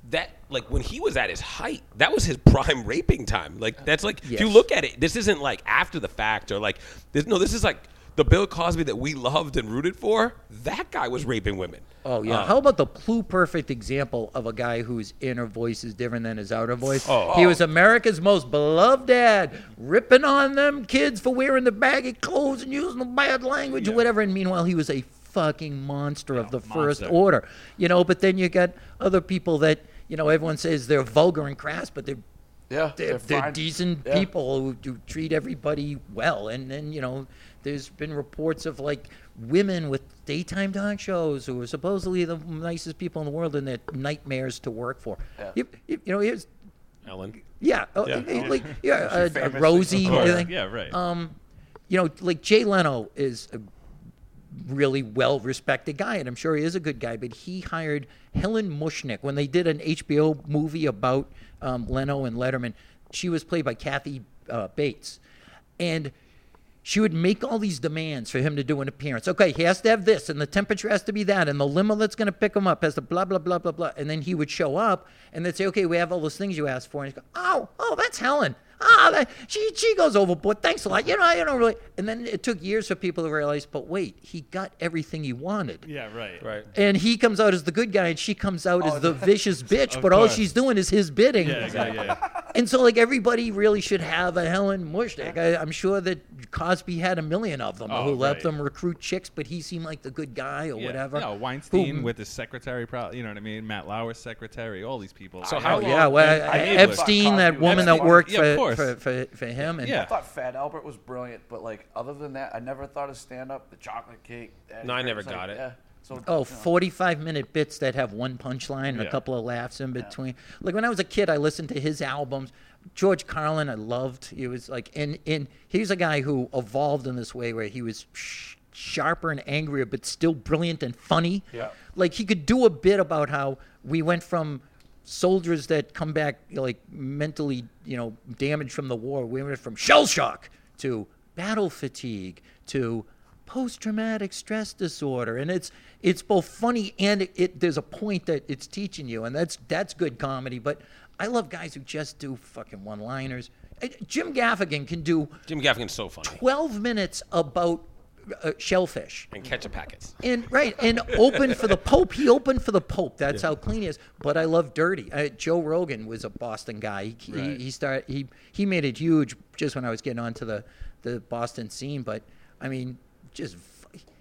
that like when he was at his height, that was his (laughs) prime raping time. Like that's like if you look at it, this isn't like after the fact or like this no, this is like the Bill Cosby that we loved and rooted for. That guy was raping women. Oh yeah. Uh, How about the plu perfect example of a guy whose inner voice is different than his outer voice? Oh. He was America's most beloved dad, ripping on them kids for wearing the baggy clothes and using the bad language or whatever. And meanwhile, he was a fucking monster of the first order. You know, but then you got other people that you know everyone says they're vulgar and crass, but they're yeah, they're, they're fine. decent Yeah. people who, who treat everybody well. And then, you know, there's been reports of like women with daytime talk shows who are supposedly the nicest people in the world and they're nightmares to work for. Yeah. You, you, you know, here's, Ellen. yeah, uh, Yeah. like, (laughs) yeah, uh, uh, Rosie, (laughs) Of course. everything. Yeah, right. Um, you know, like Jay Leno is a really well respected guy, and I'm sure he is a good guy, but he hired Helen Kushnick when they did an HBO movie about um, Leno and Letterman. She was played by Kathy uh, Bates. And she would make all these demands for him to do an appearance. Okay, he has to have this, and the temperature has to be that, and the limo that's going to pick him up has to blah, blah, blah, blah, blah. And then he would show up, and they'd say, okay, we have all those things you asked for. And he'd go, oh, oh, that's Helen. Ah, that, she, she goes overboard. Thanks a lot. You know, I don't really. And then it took years for people to realize, but wait, he got everything he wanted. yeah, right. Right. And he comes out as the good guy, and she comes out as the vicious (laughs) bitch, Of but all she's doing is his bidding. Yeah, yeah, yeah. And so, like, everybody really should have a Helen Kushnick. I, I'm sure that Cosby had a million of them Oh, who let right. them recruit chicks, but he seemed like the good guy or Yeah. whatever. No, Weinstein Who- with his secretary, pro- you know what I mean? Matt Lauer's secretary, all these people. So I- how Oh, long- yeah, well, I hate Epstein, that was woman that worked Yeah, of for, course. for, for, for him. And Yeah. I thought Fat Albert was brilliant, but like other than that, I never thought of stand up. The chocolate cake. No, I never got like, it. Yeah. So Oh, you know, 45 minute bits that have one punchline and Yeah. a couple of laughs in between. Like when I was a kid, I listened to his albums. George Carlin, I loved. He was like, and, and he's a guy who evolved in this way where he was sh- sharper and angrier, but still brilliant and funny. Yeah. Like he could do a bit about how we went from soldiers that come back like mentally, you know, damaged from the war. We went from shell shock to battle fatigue to post-traumatic stress disorder, and it's it's both funny and it, it there's a point that it's teaching you, and that's that's good comedy. But I love guys who just do fucking one-liners. Jim Gaffigan can do Jim Gaffigan's so funny. 12 minutes about uh, shellfish. And ketchup packets. And right, and open for the Pope. He opened for the Pope. That's how clean he is. But I love dirty. Uh, Joe Rogan was a Boston guy. He, Right. he, he started. He he made it huge just when I was getting onto the the Boston scene. But I mean, just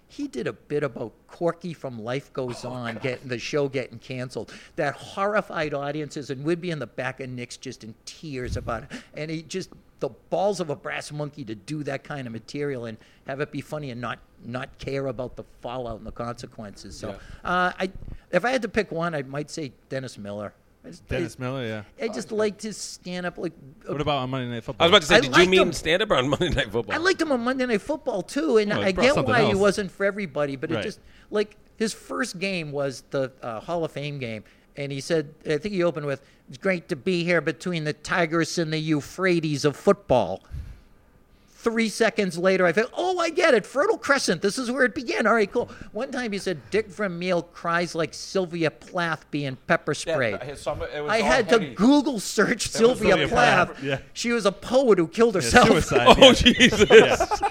he did a bit about Corky from Life Goes On, getting the show getting canceled. That horrified audiences, and we'd be in the back of Nick's just in tears about it. And he just the balls of a brass monkey to do that kind of material and have it be funny and not not care about the fallout and the consequences. So, uh, I if I had to pick one, I might say Dennis Miller. Just, Dennis I, Miller, yeah. I just liked his stand up. Like, uh, What about on Monday Night Football? I was about to say, I did you liked mean him. stand up on (laughs) Monday Night Football? I liked him on Monday Night Football too, and Oh, he I get something why he wasn't for everybody. But it just like his first game was the uh, Hall of Fame game, and he said, I think he opened with, "It's great to be here between the Tigris and the Euphrates of football." Three seconds later, I felt, oh, I get it. Fertile Crescent. This is where it began. All right, cool. One time he said, Dick Vermeil cries like Sylvia Plath being pepper sprayed. his summer- it was I had heavy. to Google search Sylvia, Sylvia Plath. Plath, yeah. She was a poet who killed herself. suicide. (laughs) Oh. Jesus. (laughs)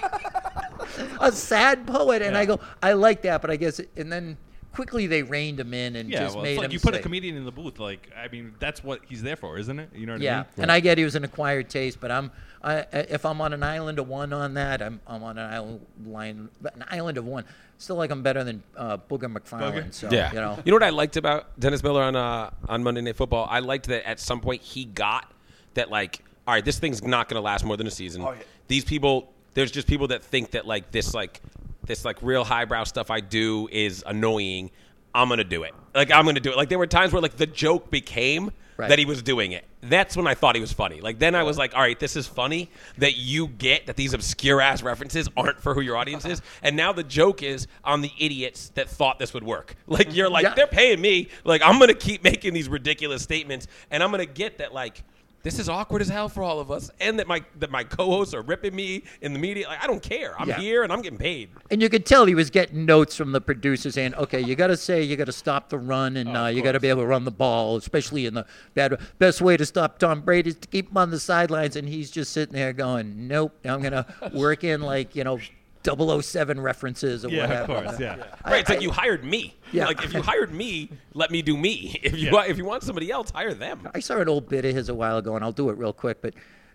a sad poet, and I go, I like that, but I guess, and then quickly they reined him in and Yeah, just well, made it's him. you put a comedian in the booth. Like, I mean, that's what he's there for, isn't it? You know what I mean? Yeah, and I get he was an acquired taste, but I'm, I, if I'm on an island of one on that, I'm, I'm on an island line, an island of one. Still like I'm better than uh, Booger McFarland. So Yeah. you know, You know what I liked about Dennis Miller on uh, on Monday Night Football? I liked that at some point he got that like, all right, this thing's not going to last more than a season. Oh, yeah. These people, there's just people that think that like this like this like real highbrow stuff I do is annoying. I'm gonna do it. Like I'm gonna do it. Like there were times where like the joke became Right. that he was doing it. That's when I thought he was funny. Like then I was like, all right, this is funny that you get that these obscure ass references aren't for who your audience is. (laughs) And now the joke is on the idiots that thought this would work. (laughs) Like you're like, Yeah. they're paying me. Like I'm gonna keep making these ridiculous statements, and I'm gonna get that like. This is awkward as hell for all of us, and that my that my co-hosts are ripping me in the media. Like I don't care. I'm Yeah. here and I'm getting paid. and you could tell he was getting notes from the producer saying, "Okay, you got to say you got to stop the run, and uh, you got to be able to run the ball, especially in the bad. Best way to stop Tom Brady is to keep him on the sidelines." And he's just sitting there going, "Nope, I'm gonna work in like you know." 007 references or Yeah, of course. Yeah. Right? It's I- like you hired me. Yeah. Like if you hired me, let me do me. (laughs) If you Yeah. want, if you want somebody else, hire them. I saw an old bit of his a while ago, and I'll do it real quick. But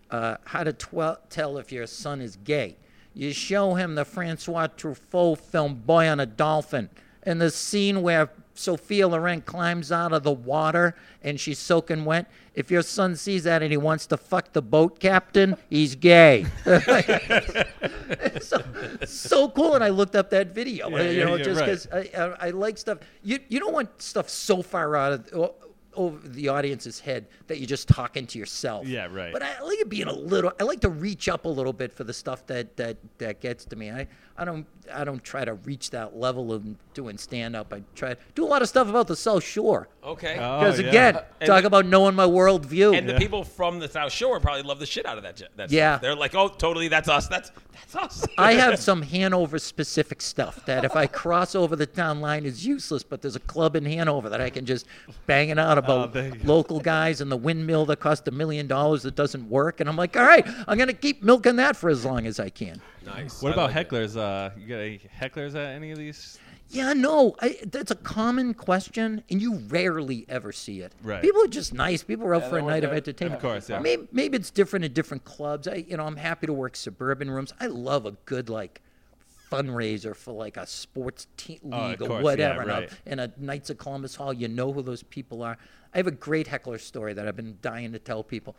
uh, how to twel- tell if your son is gay? You show him the Francois Truffaut film "Boy on a Dolphin," and the scene where Sophia Loren climbs out of the water and she's soaking wet. If your son sees that and he wants to fuck the boat captain, he's gay. (laughs) so, so cool. And I looked up that video, Yeah, you know, yeah, just right. because I, I, I like stuff. You you don't want stuff so far out of over the audience's head that you're just talking to yourself. Yeah, right. But I like it being a little. I like to reach up a little bit for the stuff that that that gets to me. I I don't I don't try to reach that level of doing stand up. I try to do a lot of stuff about the South Shore. Okay. Oh, Because yeah. again, uh, And talk the- about knowing my worldview. and the people from the South Shore probably love the shit out of that. j- that stuff. Yeah. They're like, oh, totally, that's us. That's that's us. I (laughs) have some Hanover specific stuff that if I cross over the town line is useless, but there's a club in Hanover that I can just bang it out about Oh, there you go. local guys and the windmill that cost a million dollars that doesn't work. And I'm like, all right, I'm going to keep milking that for as long as I can. Nice. What I about like hecklers? Uh, you got any hecklers at any of these? Yeah, no, I, that's a common question, and you rarely ever see it. Right. People are just nice. People are out Yeah, for a night of entertainment. Of course, yeah. Maybe, maybe it's different in different clubs. I, you know, I'm happy to work suburban rooms. I love a good like fundraiser for like a sports team Oh, league of or course, whatever. yeah, and, a, right. and a Knights of Columbus Hall, you know who those people are. I have a great heckler story that I've been dying to tell people.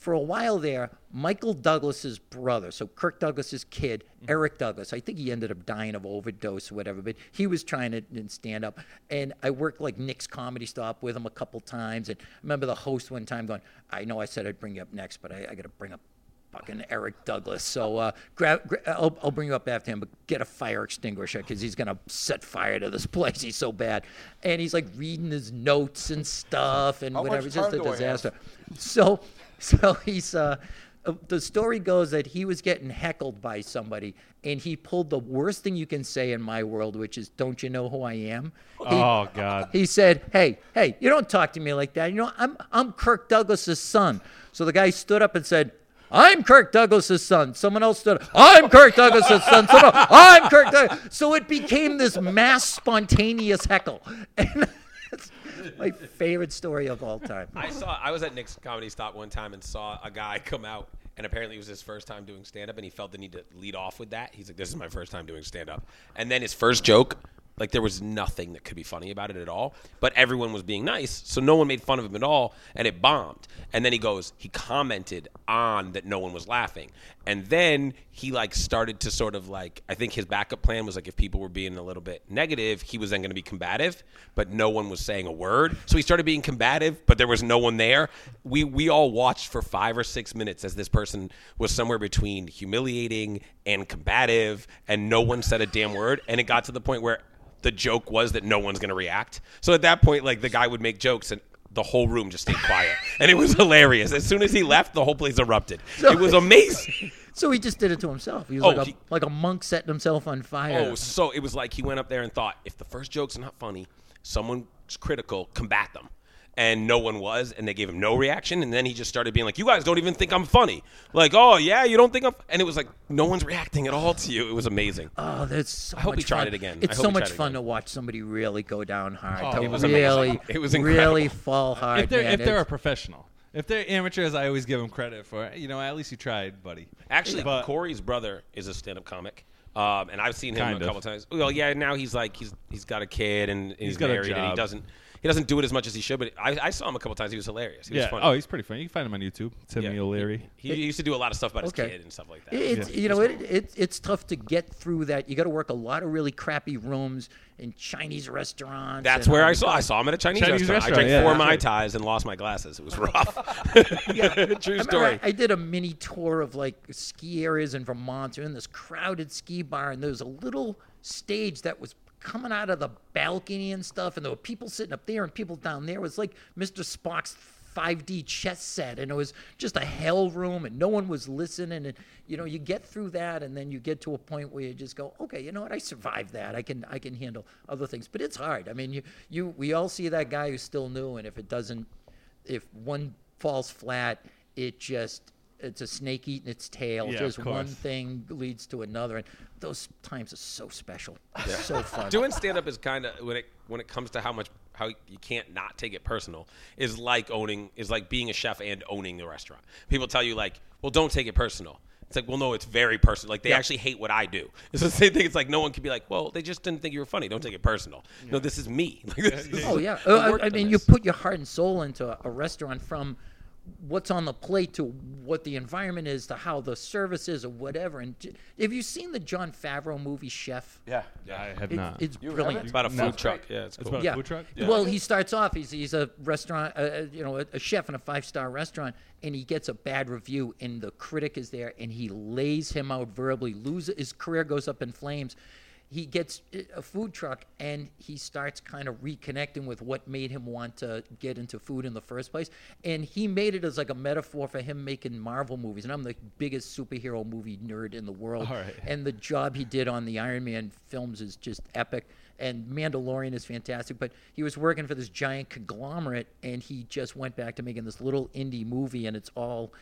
For a while there, Michael Douglas's brother, so Kirk Douglas's kid, Eric Douglas, I think he ended up dying of overdose or whatever, but he was trying to stand up. And I worked like Nick's Comedy Stop with him a couple times. And I remember the host one time going, I know I said I'd bring you up next, but I, I got to bring up fucking Eric Douglas. So uh, grab, gra- I'll, I'll bring you up after him, but get a fire extinguisher because he's gonna set fire to this (laughs) place. He's so bad, and he's like reading his notes and stuff and How whatever. It's just a time do I have? disaster. So, (laughs) so he's. Uh, uh, the story goes that he was getting heckled by somebody, and he pulled the worst thing you can say in my world, which is "Don't you know who I am?" He- Oh God. he said, "Hey, hey, you don't talk to me like that. You know, I'm I'm Kirk Douglas's son." So the guy stood up and said, "I'm Kirk Douglas's son." Someone else stood up, "I'm Kirk Douglas's son." Someone else, "I'm Kirk." Doug-" So it became this mass spontaneous heckle, (laughs) and my favorite story of all time. I saw. I was at Nick's Comedy Stop one time and saw a guy come out, and apparently it was his first time doing stand up, and he felt the need to lead off with that. He's like, "This is my first time doing stand up," and then his first joke. Like there was nothing that could be funny about it at all, but everyone was being nice, so no one made fun of him at all, and it bombed. And then he goes, he commented on that no one was laughing, and then he like started to sort of like, I think his backup plan was like if people were being a little bit negative, he was then going to be combative, but no one was saying a word, so he started being combative, but there was no one there. We we all watched for five or six minutes as this person was somewhere between humiliating and combative, and no one said a damn word, and it got to the point where the joke was that no one's going to react. So at that point, like the guy would make jokes and the whole room just stayed quiet, and it was hilarious. As soon as he left, the whole place erupted. it was amazing. (laughs) So he just did it to himself. He was Oh, like, a, he- like a monk setting himself on fire. Oh, so it was like he went up there and thought, if the first joke's not funny, someone's critical, combat them. And no one was, and they gave him no reaction. And then he just started being like, "You guys don't even think I'm funny." Like, "Oh yeah, you don't think I'm?" And it was like no one's reacting at all to you. It was amazing. Oh, that's so I hope much he tried fun. it again. I It's hope so much fun to watch somebody really go down hard. Oh, to it was really, amazing. (laughs) It was incredible. really fall hard. if they're man. if they're a professional, if they're amateurs, I always give them credit for it. you know at least you tried, buddy. Actually, But- Corey's brother is a stand-up comic, um, and I've seen him Kind a of. couple times. Well, yeah, now he's like he's he's got a kid and, and he's, got a married, and he doesn't he doesn't do it as much as he should. But I, I saw him a couple times. He was hilarious. He was yeah. funny. Oh, he's pretty funny. You can find him on YouTube. Timmy Yeah. O'Leary. He, he used to do a lot of stuff about Okay. his kid and stuff like that. It's Yeah. you know it, it it's tough to get through that. You got to work a lot of really crappy rooms in Chinese restaurants. That's where I saw. stuff. I saw him at a Chinese, Chinese restaurant. I restaurant, drank yeah, four that's mai tais and lost my glasses. It was (laughs) rough. (laughs) True I, story. I, I did a mini tour of like ski areas in Vermont. We're in this crowded ski bar, and there was a little stage that was coming out of the balcony and stuff, and there were people sitting up there and people down there. It was like Mr. Spock's 5D chess set, and it was just a hell room, and no one was listening. And you know, you get through that, and then you get to a point where you just go, okay, you know what? I survived that. I can I can handle other things, but it's hard. I mean, you you we all see that guy who's still new, and if it doesn't if one falls flat, it just it's a snake eating its tail. Yeah, just one thing leads to another, and those times are so special. So fun. (laughs) Doing stand up is kind of when it when it comes to how much how you can't not take it personal is like owning is like being a chef and owning the restaurant. People tell you like, well, don't take it personal. It's like, well, no, it's very personal. Like they Yeah. actually hate what I do. (laughs) It's the same thing. It's like no one can be like, well, they just didn't think you were funny. Don't take it personal. No, this is me. (laughs) Like, this is- Oh yeah, I Uh, I, I on mean, you put your heart and soul into a restaurant from what's on the plate to what the environment is to how the service is or whatever. And j- have you seen the Jon Favreau movie Chef? Yeah. Yeah, I have It- not. it's You brilliant. It's about a food No. truck. Yeah, it's It's cool. about yeah. a food truck. Well, he starts off. He's he's a restaurant, uh, uh, you know, a, a chef in a five star restaurant, and he gets a bad review, and the critic is there, and he lays him out verbally. Loses his career goes up in flames. He gets uh, a food truck, and he starts kind of reconnecting with what made him want to get into food in the first place. And he made it as like a metaphor for him making Marvel movies. And I'm the biggest superhero movie nerd in the world. Right. And the job he did on the Iron Man films is just epic. And Mandalorian is fantastic. But he was working for this giant conglomerate, and he just went back to making this little indie movie, and it's all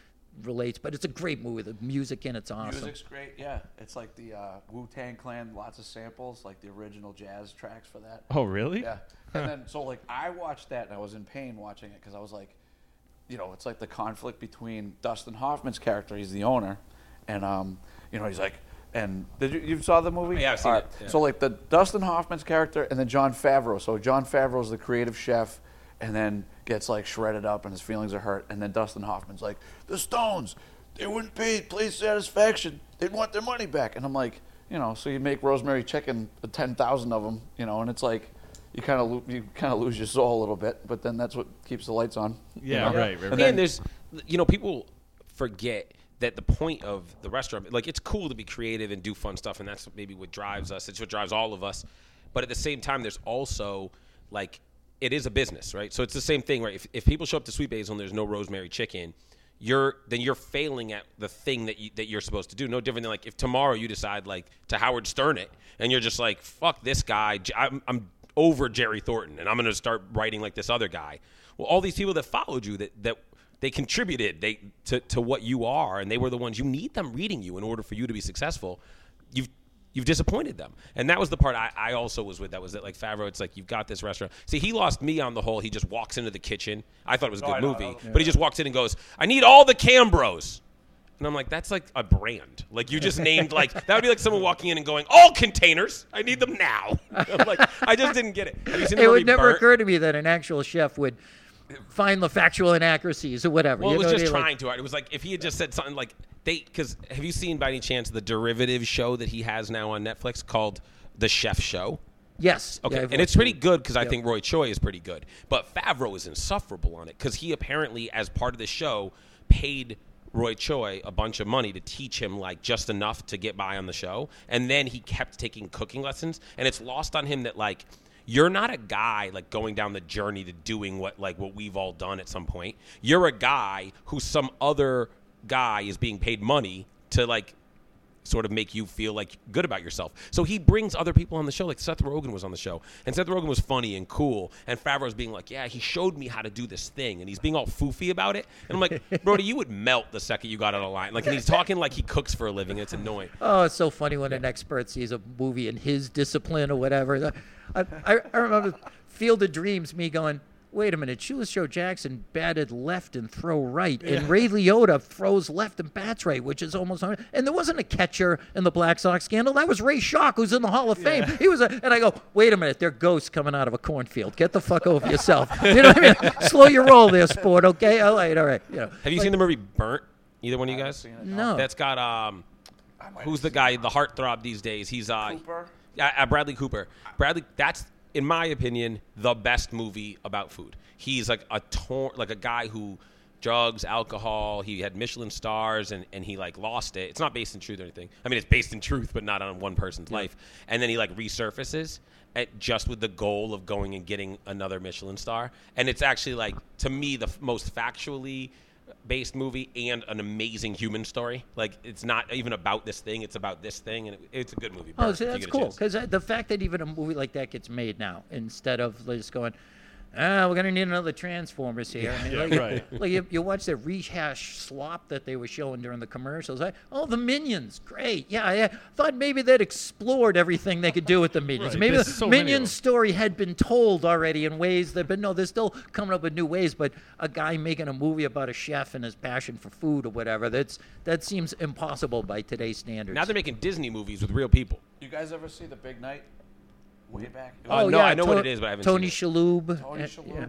relates. But it's a great movie. The music in it's awesome. Music's great. Yeah, it's like the uh, Wu Tang Clan. Lots of samples, like the original jazz tracks for that. oh, really? Yeah, (laughs) and then so like I watched that and I was in pain watching it because I was like, you know, it's like the conflict between Dustin Hoffman's character, he's the owner, and um, you know, he's like, and did you you saw the movie? Yeah, I've seen All it, yeah. So like the Dustin Hoffman's character and then Jon Favreau. So Jon Favreau's the creative chef, and then gets like shredded up and his feelings are hurt. And then Dustin Hoffman's like, the Stones, they wouldn't pay police satisfaction. They'd want their money back. And I'm like, you know, so you make rosemary chicken, ten thousand of them, you know, and it's like. You kind of lo- you kind of lose your soul a little bit, but then that's what keeps the lights on. you Yeah, know? right, right, And then there's, you know, people forget that the point of the restaurant, like, it's cool to be creative and do fun stuff, and that's maybe what drives us. It's what drives all of us. But at the same time, there's also like, it is a business, right? So it's the same thing, right? If, if people show up to Sweet Basil and there's no rosemary chicken, you're then you're failing at the thing that you, that you're supposed to do. No different than like if tomorrow you decide like to Howard Stern it, and you're just like, fuck this guy, I'm, I'm over Jerry Thornton, and I'm to start writing like this other guy. Well, all these people that followed you that that they contributed they to, to what you are, and they were the ones you need them reading you in order for you to be successful. You've you've disappointed them, and that was the part I, I also was with. That was that like Favreau. It's like you've got this restaurant. See, he lost me on the whole. He just walks into the kitchen. I thought it was a Oh, good I movie, I know. but he just walks in and goes, "I need all the Cambros." And I'm like, that's like a brand. Like you just named like that would be like someone walking in and going, "All containers, I need them now." (laughs) I'm like, I just didn't get it. Have you seen the It would never Burnt? occur to me that an actual chef would find the factual inaccuracies or whatever. Well, it was just they, like- trying to. It was like if he had just said something like they. Because have you seen by any chance the derivative show that he has now on Netflix called The Chef Show? yes. Okay, Yeah, and it's pretty good because I think Roy Choi is pretty good. But Favreau is insufferable on it because he apparently, as part of the show, paid Roy Choi a bunch of money to teach him like just enough to get by on the show, and then he kept taking cooking lessons, and it's lost on him that like you're not a guy like going down the journey to doing what like what we've all done at some point. You're a guy who some other guy is being paid money to like sort of make you feel like good about yourself. So he brings other people on the show, like Seth Rogen was on the show, and Seth Rogen was funny and cool, and Favreau's being like, "Yeah, he showed me how to do this thing," and he's being all foofy about it, and I'm like, (laughs) "Brody, you would melt the second you got on a line." Like, and he's talking like he cooks for a living. It's annoying. (laughs) Oh, it's so funny when an expert sees a movie in his discipline or whatever. I, I, I remember Field of Dreams, me going, wait a minute, Shoeless Joe Jackson batted left and throw right, and Ray Liotta throws left and bats right, which is almost. And there wasn't a catcher in the Black Sox scandal. That was Ray Schalk, who's in the Hall of Fame. He was a, and I go, wait a minute, they're ghosts coming out of a cornfield. Get the fuck over yourself. (laughs) You know what I mean? Slow your roll there, sport. Okay, all right, all right. You know, Have you seen the movie Burnt? Either one of you guys? no. That's got um, who's the guy, the heartthrob these days? He's uh, Cooper? Yeah, uh, Bradley Cooper. Bradley, that's in my opinion the best movie about food. He's like a tor- like a guy who drugs, alcohol. He had Michelin stars and, and he like lost it. It's not based in truth or anything. I mean, it's based in truth, but not on one person's life. And then he like resurfaces at just with the goal of going and getting another Michelin star. And it's actually like to me the f- most factually based movie and an amazing human story. Like it's not even about this thing; it's about this thing, and it, it's a good movie. Oh, so that's cool. Because uh, the fact that even a movie like that gets made now, instead of just going, ah, we're gonna need another Transformers here. I mean, Yeah, like, (laughs) right. like you, you watch the rehash slop that they were showing during the commercials. Like, oh, the Minions, great. Yeah, I thought maybe they'd explored everything they could do with the Minions. Right, Maybe the there's so Minions story had been told already in ways that, but no, they're still coming up with new ways. But a guy making a movie about a chef and his passion for food or whatever, that's that seems impossible by today's standards. Now they're making Disney movies with real people. You guys ever see The Big Night? Way back. It Oh, was no, I know what it is, but I haven't Tony seen Shalhoub. Tony uh, Shalhoub. yeah.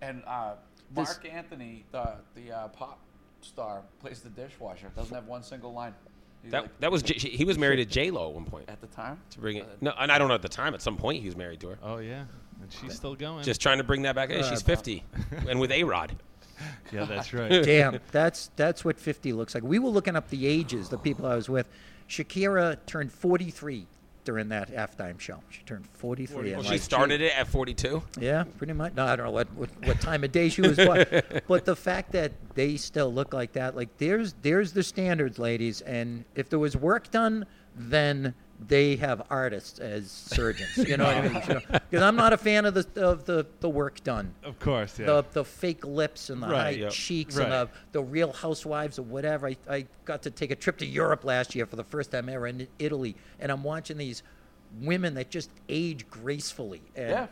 And uh, This- Marc Anthony, the the uh, pop star, plays the dishwasher. Doesn't have one single line. He's That like, that was J- he was married to J Lo at one point. at the time. To bring it, no, and I don't know at the time. At some point, he was married to her. Oh yeah, and she's still going. Just trying to bring that back. Hey, she's fifty, (laughs) and with A Rod. (laughs) yeah, that's right. (laughs) Damn, that's that's what 50 looks like. We were looking up the ages, the people I was with. Shakira turned 43 during that halftime show. She turned 43. Well, oh, she like, started it at forty-two. Yeah, pretty much. No, I don't know what, what, what time of day she was, but, (laughs) but the fact that they still look like that, like there's there's the standards, ladies. And if there was work done, then they have artists as surgeons. You know what I (laughs) mean? Because I'm not a fan of the of the, the work done. Of course, yeah. The, the fake lips and the Right, high yep. cheeks Right. and the, the real housewives or whatever. I, I got to take a trip to Europe last year for the first time ever in Italy, and I'm watching these women that just age gracefully. And, Yeah.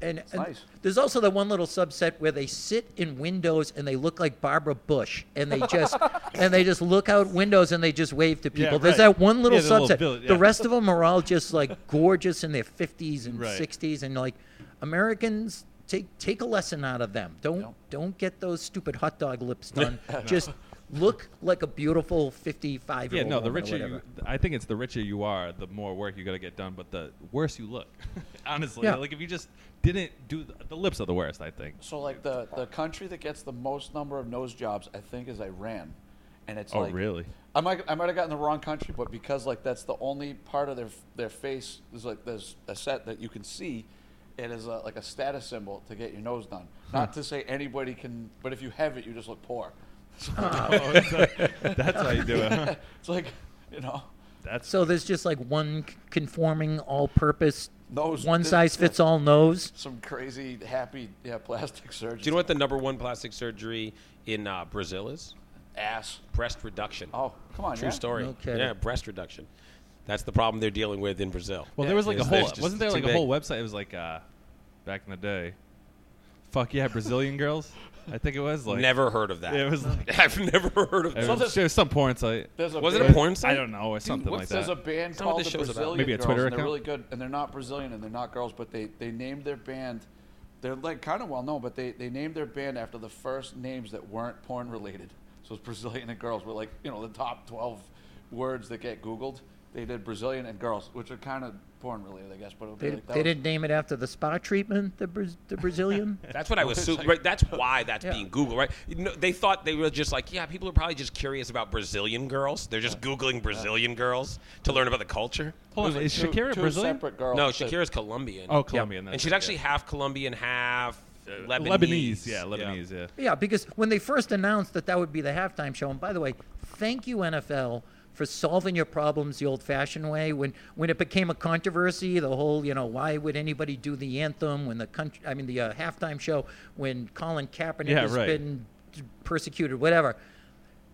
And, and nice. there's also that one little subset where they sit in windows and they look like Barbara Bush, and they just (laughs) and they just look out windows and they just wave to people. Yeah, There's right. that one little Yeah, the little subset. village, The rest of them are all just like (laughs) gorgeous in their 50s and Right. 60s, and like Americans take take a lesson out of them. Don't Yep. don't get those stupid hot dog lips done. (laughs) Just look like a beautiful 55 year old. Yeah, no. The richer you, whatever. I think it's the richer you are, the more work you got to get done, but the worse you look. (laughs) Honestly, Yeah. like if you just didn't do the, the lips are the worst. I think. So like the the country that gets the most number of nose jobs, I think, is Iran, and it's Oh, like really? I might I might have gotten the wrong country, but because like that's the only part of their their face is like there's a set that you can see. It is a, like a status symbol to get your nose done. Not to say anybody can, but if you have it, you just look poor. So (laughs) Oh, like- that's how you do it. Huh? (laughs) it's like, you know, That's So there's just like one conforming all-purpose, Nose- one th- size fits all nose. some crazy happy yeah plastic surgery. Do you know what the number one plastic surgery in uh, Brazil is? ass? Breast reduction. Oh, come on, True yeah? story. No kidding. Yeah, breast reduction. That's the problem they're dealing with in Brazil. Well, there was like a whole. Wasn't there like a big. whole website? It was like uh, back in the day. Fuck yeah, Brazilian girls. (laughs) I think it was like never heard of that. It was like (laughs) I've never heard of it that. was, it was some porn site. There's a Was it a band- porn site? I don't know, or something what's- like that. There's a band That's not what called this the show's about. Brazilian Maybe a Girls, Twitter and they're account? really good, and they're not Brazilian and they're not girls, but they, they named their band. They're like kind of well known, but they, they named their band after the first names that weren't porn related. So it's Brazilian and girls were like you know the top twelve words that get Googled. They did Brazilian and girls, which are kind of porn related, I guess. But it would be They, like they was- didn't name it after the spa treatment, the, Braz- the Brazilian. (laughs) That's what I was. (laughs) It's Su- right, that's why that's Yeah. being Googled, right? You know, they thought they were just like, yeah, people are probably just curious about Brazilian girls. They're just googling Brazilian girls to learn about the culture. Hold on, was is two- Shakira two Brazilian? separate girls. No, that- Shakira's Colombian. Oh, Colombian. and that's she's it, actually half Colombian, half uh. Lebanese. Lebanese. Yeah, Lebanese. Yeah. Yeah, because when they first announced that that would be the halftime show, and by the way, thank you NFL for solving your problems the old-fashioned way. When when it became a controversy, the whole you know why would anybody do the anthem when the country, I mean the uh, halftime show when Colin Kaepernick Yeah, has right. been persecuted, whatever.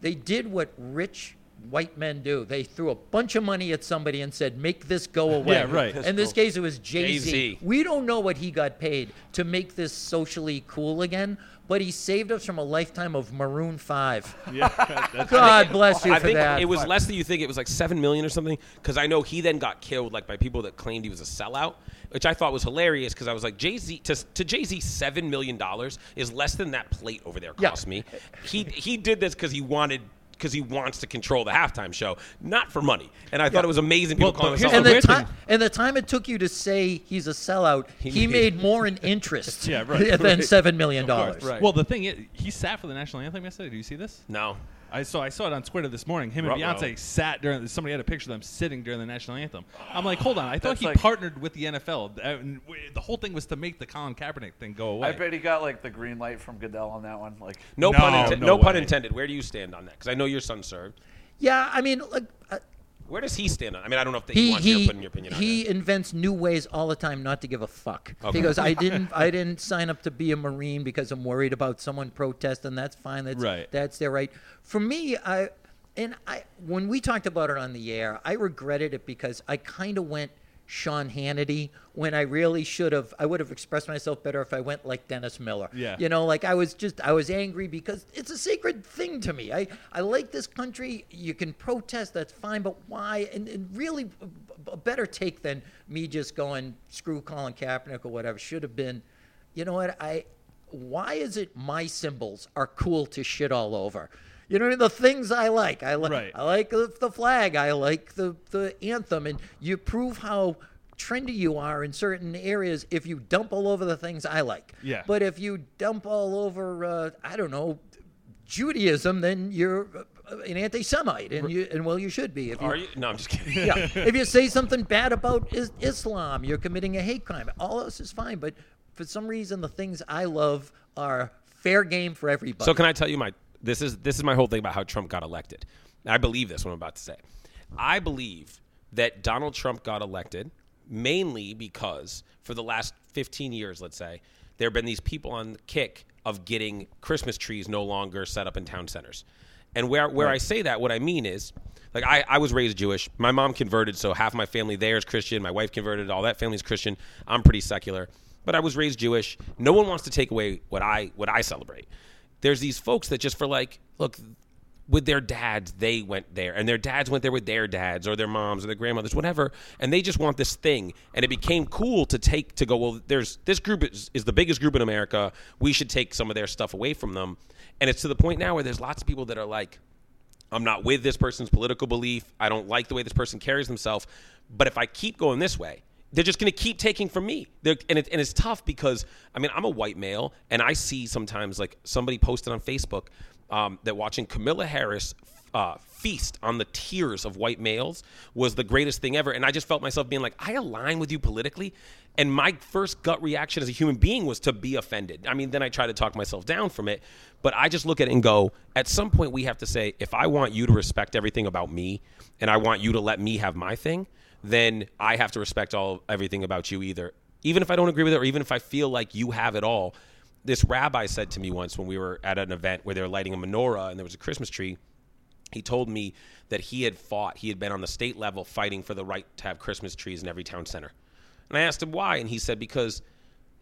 They did what rich white men do. They threw a bunch of money at somebody and said, "Make this go away." Yeah, right. In this case, it was Jay Z. Jay-Z. We don't know what he got paid to make this socially cool again, but he saved us from a lifetime of Maroon Five. (laughs) Yeah, that's God bless you I for think that. it was less than you think. It was like seven million or something. Because I know he then got killed like by people that claimed he was a sellout, which I thought was hilarious. Because I was like, Jay Z to, to Jay Z, seven million dollars is less than that plate over there Yeah. cost me. He he did this because he wanted. Because he wants to control the halftime show, not for money, and I thought it was amazing. People Well, calling but him a here's and the weird time and the time it took you to say he's a sellout, he, made- made (laughs) more in interest Yeah, right, (laughs) than right. seven million dollars. right. Well, the thing is, he sat for the national anthem yesterday. Do you see this? No, I saw I saw it on Twitter this morning. Him and Ruh-roh. Beyonce sat during. Somebody had a picture of them sitting during the national anthem. I'm like, hold on. I (sighs) thought That's he like- partnered with the NFL. Uh, and The whole thing was to make the Colin Kaepernick thing go away. I bet he got like the green light from Goodell on that one. Like, no, No, pun inten- no no pun intended. Where do you stand on that? Because I know your son served. Yeah, I mean, look, uh, Where does he stand on? I mean, I don't know if he, he wants you he putting your opinion he invents new ways all the time not to give a fuck. Okay. He goes, I didn't I didn't sign up to be a marine because I'm worried about someone protesting. That's fine. That's Right. That's their right. For me, I and I when we talked about it on the air, I regretted it because I kind of went Sean Hannity when I really should have. I would have expressed myself better if I went like Dennis Miller. Yeah. You know, like I was just I was angry because it's a sacred thing to me. I I like this country. You can protest, that's fine, but why? And, and really, a- better take than me just going screw Colin Kaepernick or whatever should have been. You know what? I why is it my symbols are cool to shit all over? You know the things I like. I like. Right. I like the, the flag. I like the the anthem, and you prove how trendy you are in certain areas if you dump all over the things I like. Yeah. But if you dump all over, uh, I don't know, Judaism, then you're uh, an anti-Semite, and you and well, you should be. If you, Are you? No, I'm just kidding. (laughs) yeah. if you say something bad about is- Islam, you're committing a hate crime. All this is fine, but for some reason, the things I love are fair game for everybody. So can I tell you my this is this is my whole thing about how Trump got elected. I believe this what I'm about to say. I believe that Donald Trump got elected mainly because for the last 15 years, let's say, there have been these people on the kick of getting Christmas trees no longer set up in town centers. And where where I say that, what I mean is like I, I was raised Jewish. My mom converted, so half my family there is Christian. My wife converted, all that family's Christian. I'm pretty secular. But I was raised Jewish. No one wants to take away what I what I celebrate there's these folks that just for like look with their dads, they went there, and their dads went there with their dads or their moms or their grandmothers, whatever, and they just want this thing. And it became cool to take to go. Well, there's this group is, is the biggest group in America. We should take some of their stuff away from them. And it's to the point now where there's lots of people that are like, I'm not with this person's political belief. I don't like the way this person carries themselves. But if I keep going this way, they're just going to keep taking from me. And, it, and it's tough because, I mean, I'm a white male, and I see sometimes like somebody posted on Facebook um, that watching Kamala Harris uh, feast on the tears of white males was the greatest thing ever. And I just felt myself being like, I align with you politically. And my first gut reaction as a human being was to be offended. I mean, then I try to talk myself down from it. But I just look at it and go, at some point, we have to say, if I want you to respect everything about me and I want you to let me have my thing, then I have to respect all everything about you either. Even if I don't agree with it, or even if I feel like you have it all. This rabbi said to me once when we were at an event where they were lighting a menorah and there was a Christmas tree. He told me that he had fought, he had been on the state level fighting for the right to have Christmas trees in every town center. And I asked him why, and he said, because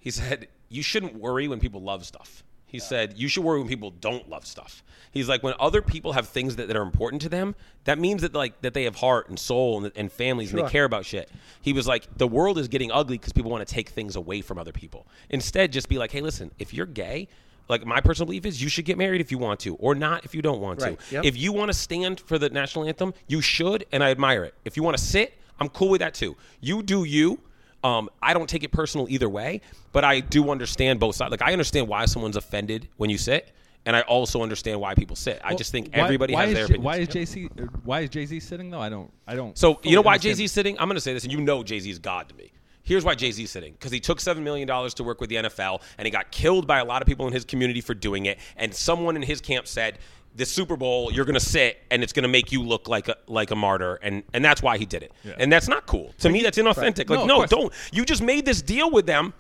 he said, you shouldn't worry when people love stuff. He said, you should worry when people don't love stuff. He's like, when other people have things that, that are important to them, that means that like that they have heart and soul and, and families and they care about shit. He was like, the world is getting ugly because people want to take things away from other people. Instead, just be like, hey, listen, if you're gay, like my personal belief is you should get married if you want to or not if you don't want Right, to yep. if you want to stand for the national anthem you should and i admire it if you want to sit i'm cool with that too you do you um, i don't take it personal either way but i do understand both sides like i understand why someone's offended when you sit and i also understand why people sit i just think Why- everybody why has is their J- opinions Why is JC? uh, Why is Jay Z sitting though? I don't. I don't. so you know why understand. Jay Z's sitting? I'm going to say this, and you know Jay Z's God to me. Here's why Jay Z's sitting because he took seven million dollars to work with the NFL, and he got killed by a lot of people in his community for doing it. And someone in his camp said, "This Super Bowl, you're going to sit, and it's going to make you look like a like a martyr," and and that's why he did it. And that's not cool to me. That's inauthentic. No, Like, of no, don't. You just made this deal with them,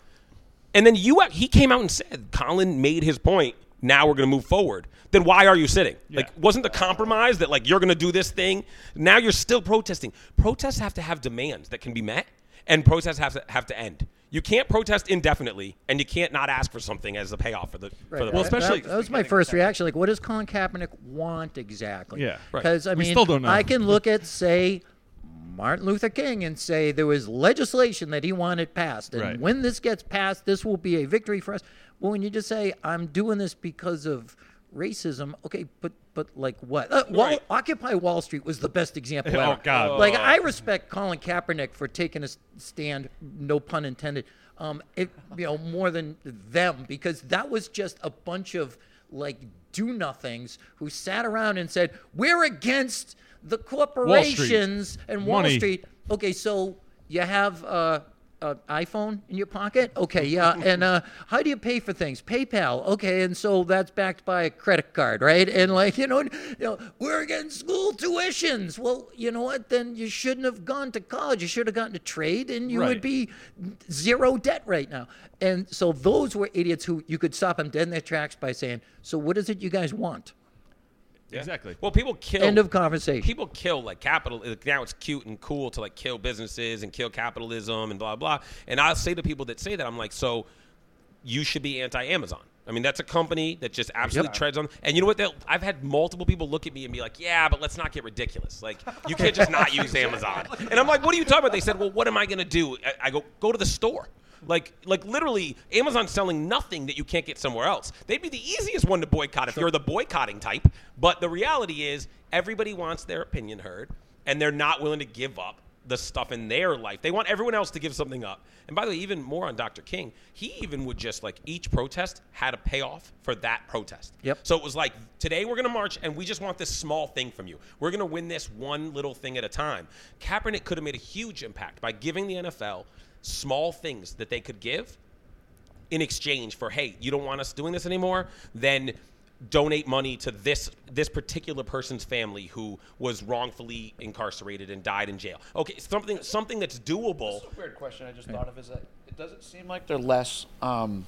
and then you he came out and said, Colin made his point. Now we're going to move forward. Then why are you sitting? Like, wasn't the compromise that like you're going to do this thing? Now you're still protesting. Protests have to have demands that can be met, and protests have to have to end. You can't protest indefinitely, and you can't not ask for something as a payoff for the for the. Right. Well, especially- that, that was my first reaction. Like, what does Colin Kaepernick want exactly? Yeah. Right. Because I We mean, still don't know. I can look at say Martin Luther King and say there was legislation that he wanted passed, and Right. when this gets passed, this will be a victory for us. But when you just say I'm doing this because of racism, okay, but but like what? Uh, Wall, Right. Occupy Wall Street was the best example. Oh, ever. God. Like I respect Colin Kaepernick for taking a stand, no pun intended. Um, it, you know, more than them because that was just a bunch of like do nothings who sat around and said we're against the corporations and Wall Money. Street. Okay, so you have uh, an iPhone in your pocket? Okay, yeah. (laughs) And uh, how do you pay for things? PayPal. Okay, and so that's backed by a credit card, right? And like you know, you know, we're getting school tuitions. Well, you know what? Then you shouldn't have gone to college. You should have gotten to trade, and you Right. would be zero debt right now. And so those were idiots who you could stop them dead in their tracks by saying, "So what is it you guys want?" Exactly. Well, people kill. End of conversation. People kill like capital. like, Now it's cute and cool to like kill businesses and kill capitalism and blah blah. And I'll say to people that say that, I'm like, so you should be anti-Amazon. I mean, that's a company that just absolutely treads on. And you know what? I've had multiple people look at me and be like, "Yeah, but let's not get ridiculous. Like, you can't just not use (laughs) Amazon." And I'm like, "What are you talking about?" They said, "Well, what am I going to do?" I, I go, "Go to the store." Like, like literally, Amazon's selling nothing that you can't get somewhere else. They'd be the easiest one to boycott if you're the boycotting type. But the reality is, everybody wants their opinion heard, and they're not willing to give up the stuff in their life. They want everyone else to give something up. And by the way, even more on Dr. King, he even would just like each protest had a payoff for that protest. Yep. So it was like, today we're going to march and we just want this small thing from you. We're going to win this one little thing at a time. Kaepernick could have made a huge impact by giving the NFL small things that they could give in exchange for hey you don't want us doing this anymore then donate money to this this particular person's family who was wrongfully incarcerated and died in jail okay something something that's doable That's a weird question I just thought of is that it doesn't seem like they're less um,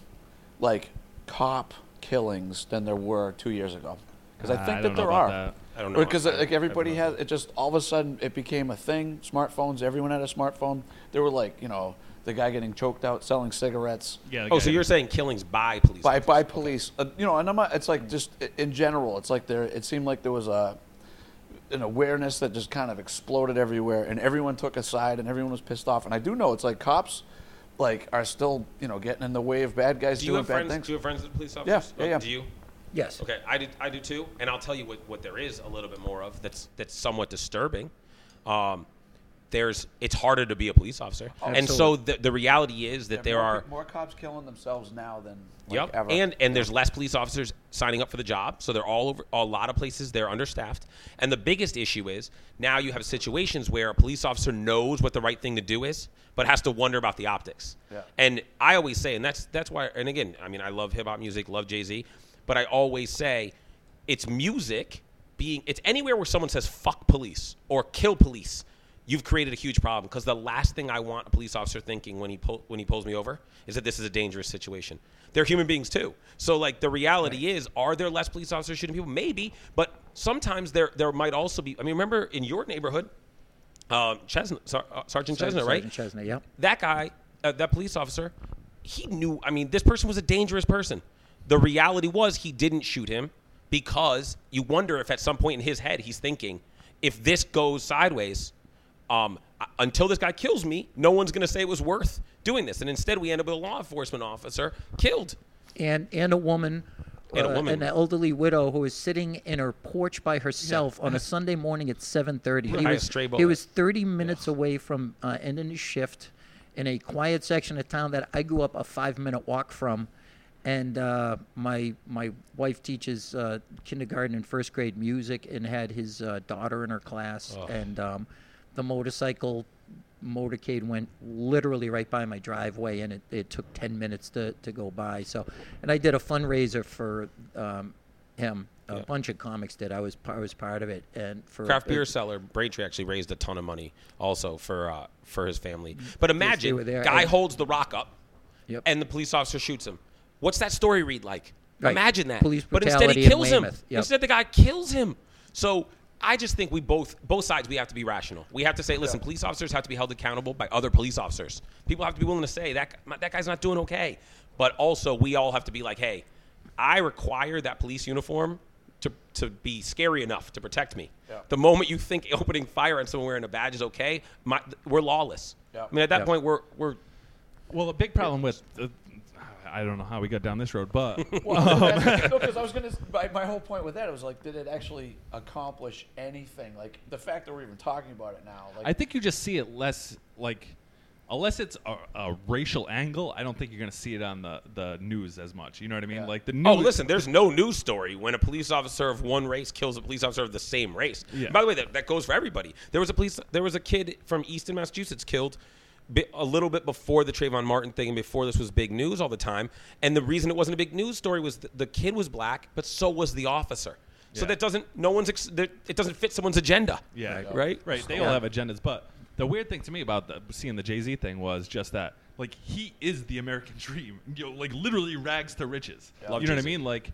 like cop killings than there were two years ago. Because I I think don't that there are. that. I don't know. Because I- like everybody I has, it just all of a sudden it became a thing. Smartphones, everyone had a smartphone. There were like you know the guy getting choked out selling cigarettes Yeah. Oh, so you're saying killings by police? by officers. by police. Uh, you know, and I'm not, it's like just in general, it's like there. It seemed like there was a an awareness that just kind of exploded everywhere, and everyone took a side, and everyone was pissed off. And I do know it's like cops, like are still you know getting in the way of bad guys doing that. Do you doing have bad friends? things. Do you have friends with police officers? yeah, Oh, yeah. Do you? Yes. Okay, I do. I do too, and I'll tell you what, what there is a little bit more of that's that's somewhat disturbing. Um, there's it's harder to be a police officer, Absolutely. and so the, the reality is that there more, are more cops killing themselves now than like, Yep. ever. And and there's less police officers signing up for the job, so they're all over a lot of places they're understaffed. And the biggest issue is now you have situations where a police officer knows what the right thing to do is, but has to wonder about the optics. Yeah. And I always say, and that's that's why. And again, I mean, I love hip hop music, love Jay Z, but I always say, it's music being it's anywhere where someone says fuck police or kill police. You've created a huge problem because the last thing I want a police officer thinking when he pull, when he pulls me over is that this is a dangerous situation. They're human beings too. So like the reality is, are there less police officers shooting people? Maybe, but sometimes there there might also be. I mean, remember in your neighborhood, um, Chesnut, Sar- uh, Sergeant Chestnut, right? Sergeant Chestnut, yep. that guy, uh, that police officer, he knew. I mean, this person was a dangerous person. The reality was he didn't shoot him because you wonder if at some point in his head he's thinking, if this goes sideways, um, until this guy kills me, no one's going to say it was worth doing this. And instead, we end up with a law enforcement officer killed. and and a woman, And a uh, woman. an elderly widow who was sitting in her porch by herself on a Sunday morning at 7:30. He was he was 30 minutes away from uh, ending his shift in a quiet section of town that I grew up a five-minute walk from. And uh, my my wife teaches uh, kindergarten and first grade music, and had his uh, daughter in her class, and um, the motorcycle motorcade went literally right by my driveway, and it, it took 10 minutes to, to go by. So, and I did a fundraiser for um, him. A bunch of comics did. I was I was part of it, and for Craft beer uh, Cellar Braintree actually raised a ton of money also for uh, for his family. But imagine guy and- holds the rock up, Yep. and the police officer shoots him. What's that story read like? Right. Imagine that. Police but instead he brutality in kills him. Yep. Instead the guy kills him. So I just think we both both sides we have to be rational. We have to say, listen, police officers have to be held accountable by other police officers. People have to be willing to say that that guy's not doing okay. But also we all have to be like, hey, I require that police uniform to, to be scary enough to protect me. Yeah. The moment you think (laughs) opening fire on someone wearing a badge is okay, my, we're lawless. Yeah. I mean, at that Yeah. point, we're we're Well, a big problem with. Uh, I don't know how we got down this road, but (laughs) Well, that's- no, because I was gonna. (laughs) My, my whole point with that was like, did it actually accomplish anything? Like the fact that we're even talking about it now. Like, I think you just see it less like unless it's a, a racial angle. I don't think you're going to see it on the, the news as much. You know what I mean? Yeah. Like the Oh, listen, there's no news story when a police officer of one race kills a police officer of the same race. Yeah. By the way, that, that goes for everybody. There was a police there was a kid from Easton, Massachusetts killed bi- a little bit before the Trayvon Martin thing and before this was big news all the time. And the reason it wasn't a big news story was th- the kid was black, but so was the officer. So Yeah. that doesn't no one's ex- it doesn't fit someone's agenda. Yeah, Right? Right. They Yeah. all have agendas, but the weird thing to me about the, seeing the Jay Z thing was just that, like, he is the American (laughs) dream. You know, like literally rags to riches. Love You know what I mean? Like,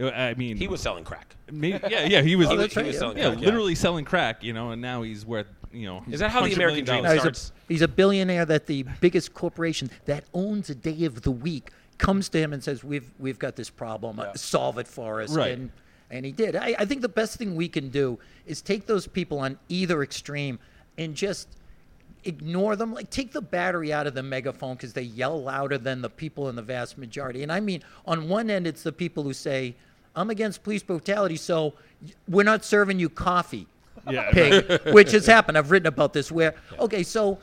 uh, I mean, He was selling crack. maybe, yeah, yeah, he was, (laughs) He was- that's he was yeah. selling yeah, crack, literally selling crack. You know, and now he's worth, you know, Is that how the American dream No, he's, starts? a, he's a billionaire that the biggest corporation that owns a day of the week comes to him and says, "We've we've got this problem. uh, Yeah. Solve it for us." Right. And and he did. I, I think the best thing we can do is take those people on either extreme and just ignore them. Like take the battery out of the megaphone because they yell louder than the people in the vast majority. And I mean, on one end, it's the people who say, "I'm against police brutality, so we're not serving you coffee." Yeah, (laughs) pig, which has happened. I've written about this. Where okay, so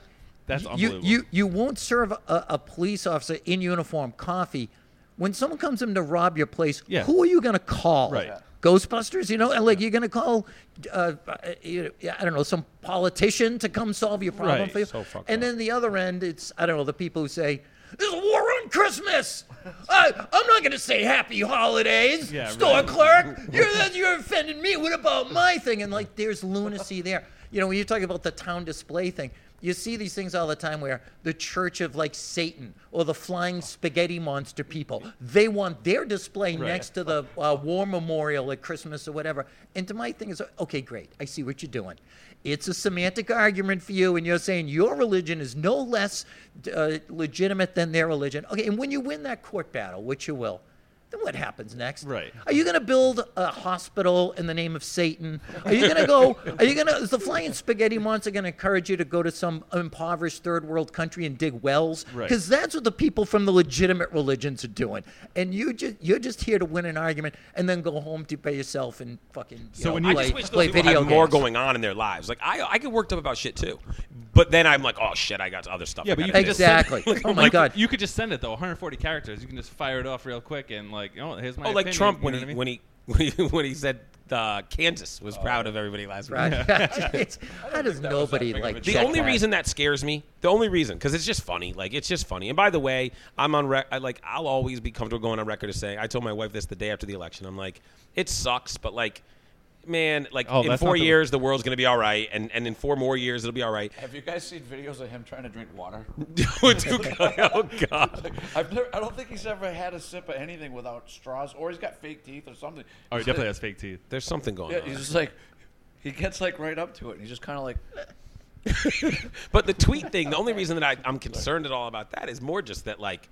That's you you you won't serve a, a police officer in uniform coffee when someone comes in to rob your place. Yeah. Who are you going to call? Right. Ghostbusters, you know, and like you're going to call, uh, you I don't know, some politician to come solve your problem Right. for you. So and up. then the other end, it's I don't know, the people who say. There's a war on Christmas. I, I'm not going to say Happy Holidays, Yeah, store right. clerk. You're you're offending me. What about my thing? And like, there's lunacy there. You know, when you're talking about the town display thing, you see these things all the time where the Church of like Satan or the flying spaghetti monster people, they want their display next to the uh, war memorial at Christmas or whatever. And to my thing is, okay, great, I see what you're doing. It's a semantic argument for you, and you're saying your religion is no less uh, legitimate than their religion. Okay, and when you win that court battle, which you will, then what happens next? Right. Are you going to build a hospital in the name of Satan? Are you going to go? Are you going to? Is the flying spaghetti monster going to encourage you to go to some impoverished third world country and dig wells? Right. Because that's what the people from the legitimate religions are doing. And you just you're just here to win an argument and then go home to by yourself and fucking. You So know, when you- I play, just wish those play people video had more going on in their lives. Like I, I get worked up about shit too, but then I'm like, oh shit, I got other stuff. Yeah, but you gotta can do. just send- Exactly. (laughs) oh my Like, god. You could just send it though, 140 characters. You can just fire it off real quick and like, you know, here's my. Oh, like opinion, Trump you when know he, I mean? when he (laughs) when he when he said uh, Kansas was proud of everybody last week. Right. (laughs) How does nobody big like The only that? reason that scares me, the only reason, because it's just funny. Like it's just funny. And by the way, I'm on rec- I, like I'll always be comfortable going on record to say I told my wife this the day after the election. I'm like, it sucks, but like, man, like Oh, in four not the- years the world's gonna be all right, and and in four more years it'll be all right. Have you guys seen videos of him trying to drink water? (laughs) (laughs) oh god. I've never, I don't think he's ever had a sip of anything without straws, or he's got fake teeth or something. Oh, he He's definitely like- has fake teeth. There's something going Yeah, on. he's just like, he gets like right up to it, and he's just kind of like, (laughs) But the tweet thing, the only reason that I, I'm concerned at all about that is more just that like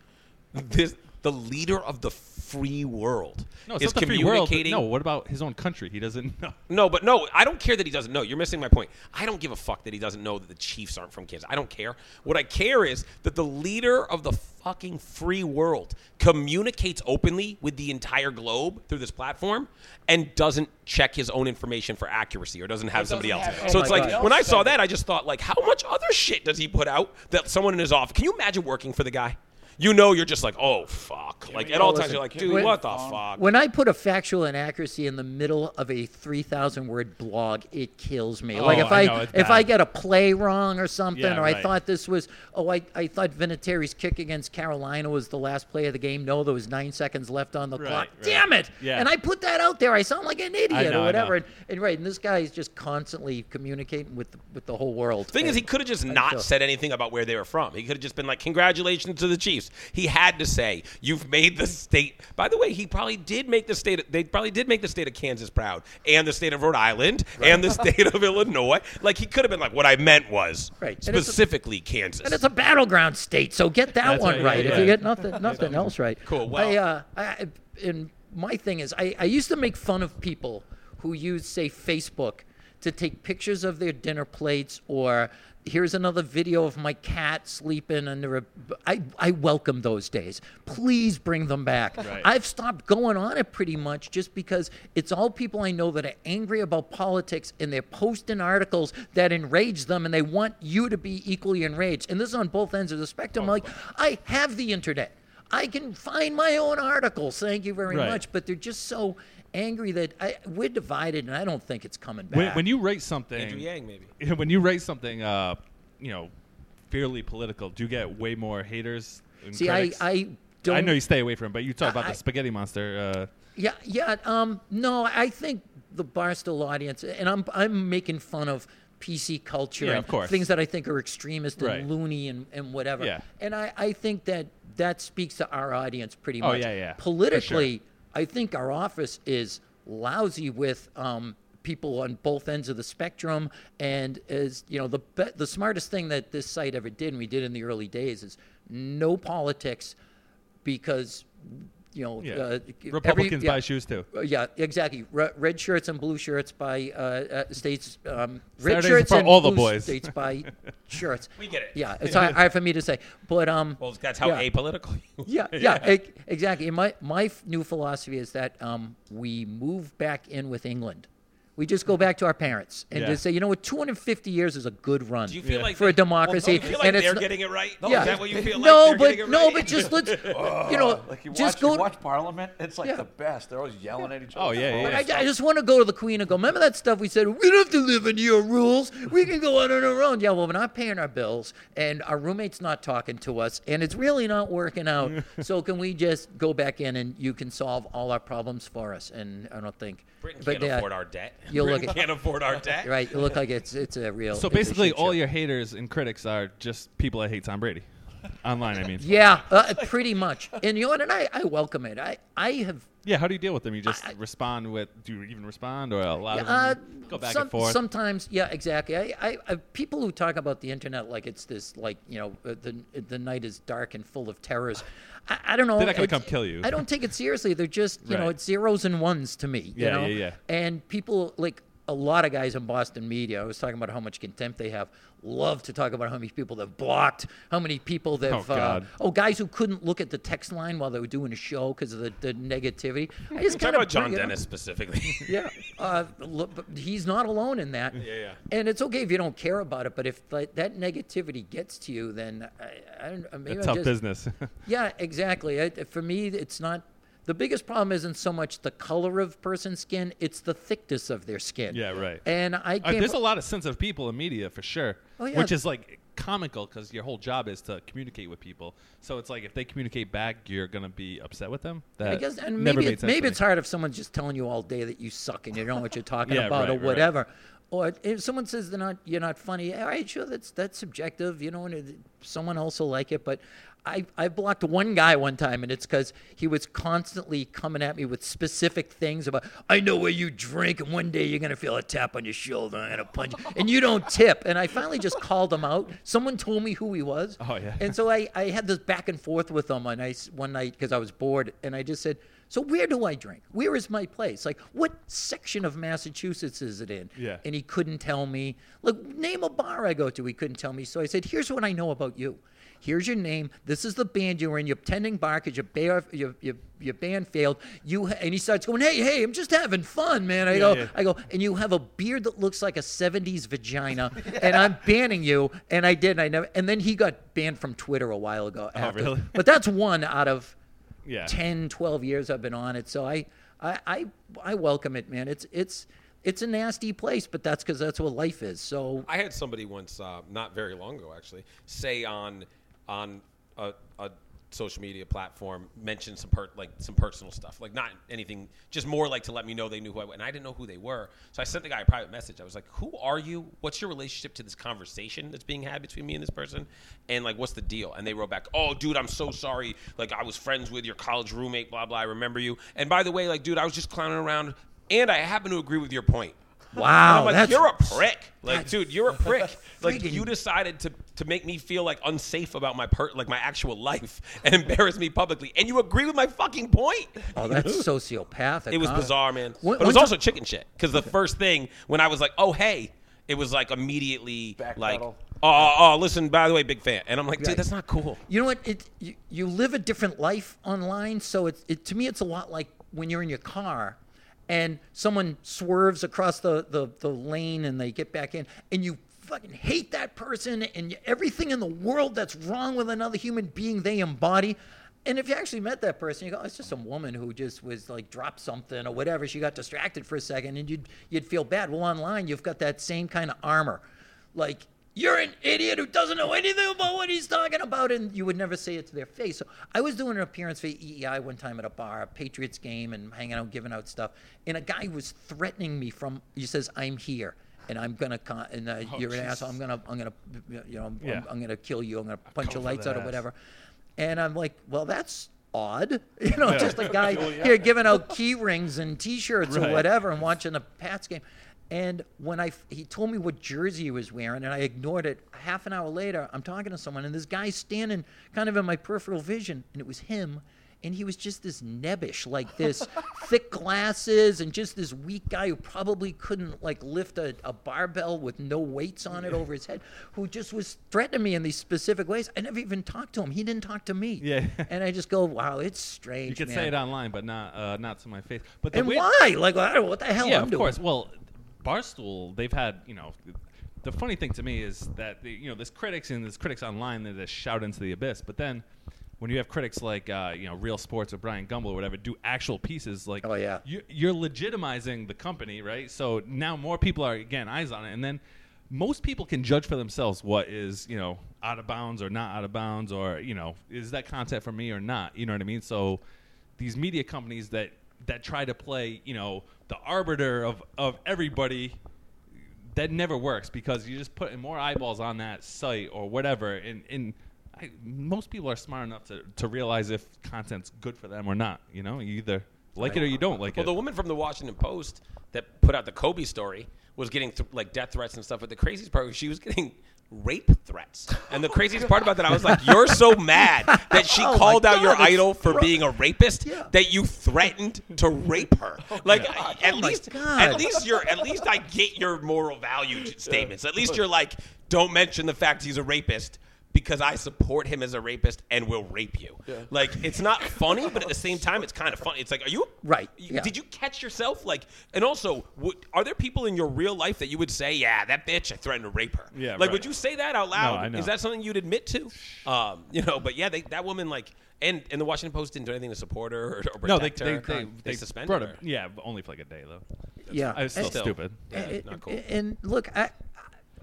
this the leader of the free world No, it's is not the free world. communicating. No, what about his own country? He doesn't (laughs) know. No, but no, I don't care that he doesn't know. You're missing my point. I don't give a fuck that he doesn't know that the Chiefs aren't from Kansas. I don't care. What I care is that the leader of the fucking free world communicates openly with the entire globe through this platform and doesn't check his own information for accuracy or doesn't have somebody else. have so Oh it's like God. when I saw that, I just thought like, how much other shit does he put out that someone in his office? Can you imagine working for the guy? You know, you're just like, oh fuck. Like at all times, you're like, dude, when- what the fuck? When I put a factual inaccuracy in the middle of a 3,000 word blog, it kills me. like Oh, if I I, know, it's if I get a play wrong or something, Yeah, or I thought this was, oh, I, I thought Vinatieri's kick against Carolina was the last play of the game. No, there was nine seconds left on the Right, clock. right. Damn it! Yeah. And I put that out there. I sound like an idiot know, or whatever. And, and right, and this guy is just constantly communicating with the, with the whole world. The Thing is, he could have just not so- said anything about where they were from. He could have just been like, "Congratulations to the Chiefs." He had to say, "You've made the state." By the way, he probably did make the state. They probably did make the state of Kansas proud, and the state of Rhode Island, and the state of Illinois. Like he could have been like, "What I meant was Right. And a- specifically Kansas." And it's a battleground state, so get that That's one right, right. yeah, if yeah. you get nothing, nothing else right. Cool, well- I, uh, I, and my thing is, I, I used to make fun of people who use, say, Facebook to take pictures of their dinner plates or here's another video of my cat sleeping under a. I, I welcome those days. Please bring them back. Right. I've stopped going on it pretty much just because it's all people I know that are angry about politics and they're posting articles that enrage them and they want you to be equally enraged. And this is on both ends of the spectrum. Oh, like, I have the internet. I can find my own articles. Thank you very Right. much. But they're just so angry that I, we're divided and I don't think it's coming back. When, when you write something, Andrew Yang, maybe. (laughs) when you write something, uh, you know, fairly political, do you get way more haters? and See, I, critics? I don't. I know you stay away from, it, but you talk about I- the spaghetti monster. Uh, Yeah, yeah. Um, no, I think the Barstool audience, and I'm I'm making fun of PC culture Yeah, and of course. things that I think are extremist Right. and loony and, and whatever. Yeah. And I, I think that that speaks to our audience pretty much. Oh, much. yeah, yeah, for Politically, I think our office is lousy with um, people on both ends of the spectrum. And as you know, the be- the smartest thing that this site ever did, and we did in the early days, is no politics, because you know, yeah, uh, Republicans every, yeah, buy shoes too. uh, Yeah, exactly. Re- red shirts and blue shirts by uh, uh, states. Um, red Saturdays shirts for and all the boys. states by (laughs) shirts. We get it. Yeah, it's hard, hard for me to say, but um. Well, that's how yeah. apolitical. you (laughs) (laughs) Yeah, yeah, e- exactly. And my my new philosophy is that um, we move back in with England. We just go back to our parents and Yeah. just say, you know what, 250 years is a good run Do you feel like for a they- democracy. Do you feel like and it's they're not- getting it right? Yeah. Is that what you feel like? no, They're but getting it no, right? but just let's, (laughs) you know, oh, like you just watch, go. you watch Parliament. It's like Yeah. the best. They're always yelling at each other. Oh, other. yeah, yeah, But I, I just want to go to the Queen and go, remember that stuff we said? We don't have to live in your rules. We can go on our own. Yeah, well, we're not paying our bills, and our roommate's not talking to us, and it's really not working out. (laughs) so can we just go back in and you can solve all our problems for us? And I don't think. Britain can't yeah, afford our debt. You look at Can't afford our (laughs) debt. right. You look like it's it's a real. So basically, all your haters and critics are just people that hate Tom Brady. Online, I mean. Yeah, uh, pretty much. And you know what? And I, I welcome it. I, I have Yeah, how do you deal with them? You just I- respond with, do you even respond or a lot of Uh, them go back some- and forth? Sometimes, yeah, exactly. I, I, I, people who talk about the internet like it's this, like you know, uh, the the night is dark and full of terrors. I, I don't know. They're not gonna come kill you. I don't take it seriously. They're just, you know, it's zeros and ones to me. You Yeah, know? yeah, yeah. And people like a lot of guys in Boston media. I was talking about how much contempt they have. Love to talk about how many people they've blocked, how many people they've. Oh, uh, God. oh, guys who couldn't look at the text line while they were doing a show because of the, the negativity. I just Talk kinda about John bring up. Dennis specifically. (laughs) Yeah, uh, look, but he's not alone in that. Yeah, yeah. And it's okay if you don't care about it, but if like, that negativity gets to you, then I, I don't. uh, Maybe It's I'm tough just, business. (laughs) Yeah, exactly. I, for me, it's not. The biggest problem isn't so much the color of person's skin; it's the thickness of their skin. Yeah, right. And I Uh, there's a lot of sensitive people in media for sure, Oh, yeah. which is like comical because your whole job is to communicate with people. So it's like if they communicate back, you're gonna be upset with them. That I guess, and never maybe sense maybe it's hard if someone's just telling you all day that you suck and you don't know what you're talking (laughs) Yeah, about right, or right. whatever. Or if someone says they're not, you're not funny. All right, sure, that's that's subjective, you know, and it, someone else will like it. But I I blocked one guy one time, and it's because he was constantly coming at me with specific things about. I know where you drink, and one day you're gonna feel a tap on your shoulder. I'm gonna punch, you," and you don't tip. And I finally just called him out. Someone told me who he was. Oh, yeah. And so I, I had this back and forth with him one night, one night because I was bored, and I just said, "So where do I drink? Where is my place? Like, what section of Massachusetts is it in?" Yeah. And he couldn't tell me. Like, name a bar I go to. He couldn't tell me. So I said, "Here's what I know about you. Here's your name. This is the band you're in. You're pretending bar because your, bear, your, your, your band failed. You ha-, and he starts going, "Hey, hey, I'm just having fun, man." I go, yeah. I go, and you have a beard that looks like a '70s vagina, and I'm banning you. And I did. And I never. And then he got banned from Twitter a while ago. after. really? But that's one out of yeah. 10, 12 years I've been on it. So I, I, I, I welcome it, man. It's, it's, it's a nasty place, but that's because that's what life is. So I had somebody once, uh, not very long ago actually, say on on a, a social media platform mention some per, like some personal stuff, like not anything, just more like to let me know they knew who I was, and I didn't know who they were. So I sent the guy a private message. I was like, "Who are you? What's your relationship to this conversation that's being had between me and this person? And like, what's the deal?" And they wrote back, "Oh, dude, I'm so sorry. Like, I was friends with your college roommate. Blah blah. I remember you. And by the way, like, dude, I was just clowning around, and I happen to agree with your point." Wow, I'm like, you're a prick. Like, dude, you're a prick. (laughs) like, friggin- you decided to to make me feel like unsafe about my per like my actual life (laughs) and embarrass me publicly, and you agree with my fucking point. oh, that's sociopathic. It was huh? bizarre, man. One- but it was one also chicken shit because the first thing when I was like, oh hey, it was like immediately Backpedal. like, oh, oh, oh, listen, by the way, big fan, and I'm like, dude, Right. that's not cool. You know what? It you, you live a different life online, so it, it to me it's a lot like when you're in your car and someone swerves across the, the, the lane and they get back in and you fucking hate that person and everything in the world that's wrong with another human being they embody. And if you actually met that person, you go, "Oh, it's just some woman who just was like dropped something or whatever. She got distracted for a second, and you'd you'd feel bad. Well, online you've got that same kind of armor, like you're an idiot who doesn't know anything about what he's talking about, and you would never say it to their face. So I was doing an appearance for WEEI one time at a bar, a Patriots game, and hanging out, giving out stuff, and a guy was threatening me from. He says, "I'm here." And I'm gonna con- and uh, you're an asshole. I'm gonna I'm gonna you know I'm, Yeah. I'm gonna kill you. I'm gonna punch your lights out or whatever. And I'm like, well, that's odd. (laughs) You know, just a guy (laughs) here giving out key rings and T-shirts or whatever and watching the Pats game. And when I he told me what jersey he was wearing, and I ignored it. Half an hour later, I'm talking to someone, and this guy's standing kind of in my peripheral vision, and it was him. And he was just this nebbish, like this, (laughs) thick glasses, and just this weak guy who probably couldn't like lift a, a barbell with no weights on it over his head, who just was threatening me in these specific ways. I never even talked to him. He didn't talk to me. Yeah. (laughs) And I just go, wow, it's strange. You could man. say it online, but not uh, not to my face. But And weird- why? Like, I don't know what the hell yeah, I'm of doing. course. Well, Barstool, they've had you know. The funny thing to me is that the, you know there's critics and there's critics online that just shout into the abyss, but then when you have critics like uh, you know Real Sports or Bryant Gumbel or whatever do actual pieces, like Oh, yeah. you, you're legitimizing the company, right? So now more people are again eyes on it, and then most people can judge for themselves what is you know out of bounds or not out of bounds, or you know is that content for me or not? You know what I mean? So these media companies that that try to play, you know, the arbiter of of everybody. That never works because you're just putting more eyeballs on that site or whatever, and and I, most people are smart enough to, to realize if content's good for them or not. You know, you either like it or you don't like Well, it. Well, the woman from the Washington Post that put out the Kobe story was getting th- like death threats and stuff. But the craziest part was she was (laughs) getting rape threats. And the craziest part about that, I was like, you're so mad that she (laughs) Oh called out your God, it's idol for fro- being a rapist Yeah. that you threatened to rape her. (laughs) Oh like at Oh least, at least you're, at least I get your moral value (laughs) statements. At least you're like, don't mention the fact he's a rapist. Because I support him as a rapist and will rape you. Like it's not (laughs) funny, but at the same time, it's kind of funny. It's like, are you Right, you- yeah. Did you catch yourself? Like, and also, would, are there people in your real life that you would say, "Yeah, that bitch, I threatened to rape her"? Yeah, Like, right. would you say that out loud? I know. Is that something you'd admit to? Um, you know, but yeah, they, that woman, like, and and the Washington Post didn't do anything to support her or, or no, they protect they, her. they, they suspended her. her. Yeah, only for like a day though. yeah, I was still And- stupid. Yeah, and, not cool. and look, I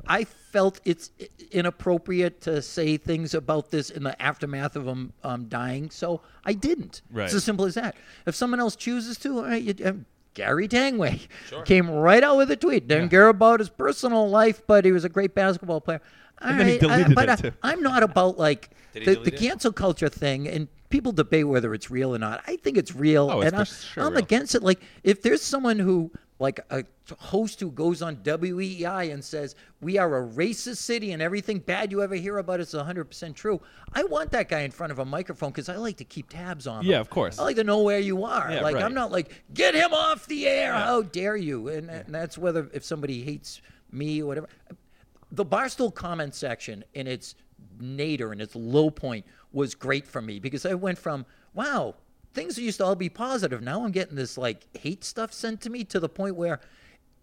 I felt it's inappropriate to say things about this in the aftermath of him um, dying, so I didn't. Right. It's as simple as that. If someone else chooses to, all right, you, um, Gary Tanguay (laughs) came right out with a tweet. Didn't care about his personal life, but he was a great basketball player. All And then he right, I- but I. I'm not about like (laughs) the, the delete it? cancel culture thing, and people debate whether it's real or not. I think it's real, Oh, it's and for I, sure I'm real. against it. Like if there's someone who, like a host who goes on WEEI and says we are a racist city and everything bad you ever hear about is 100 percent true. I want that guy in front of a microphone because I like to keep tabs on. Yeah, of course. I like to know where you are. Yeah, like right. I'm not like get him off the air. How dare you? And, and that's whether if somebody hates me or whatever. The Barstool comment section in its nadir and its low point was great for me because I went from wow things used to all be positive. Now I'm getting this like hate stuff sent to me to the point where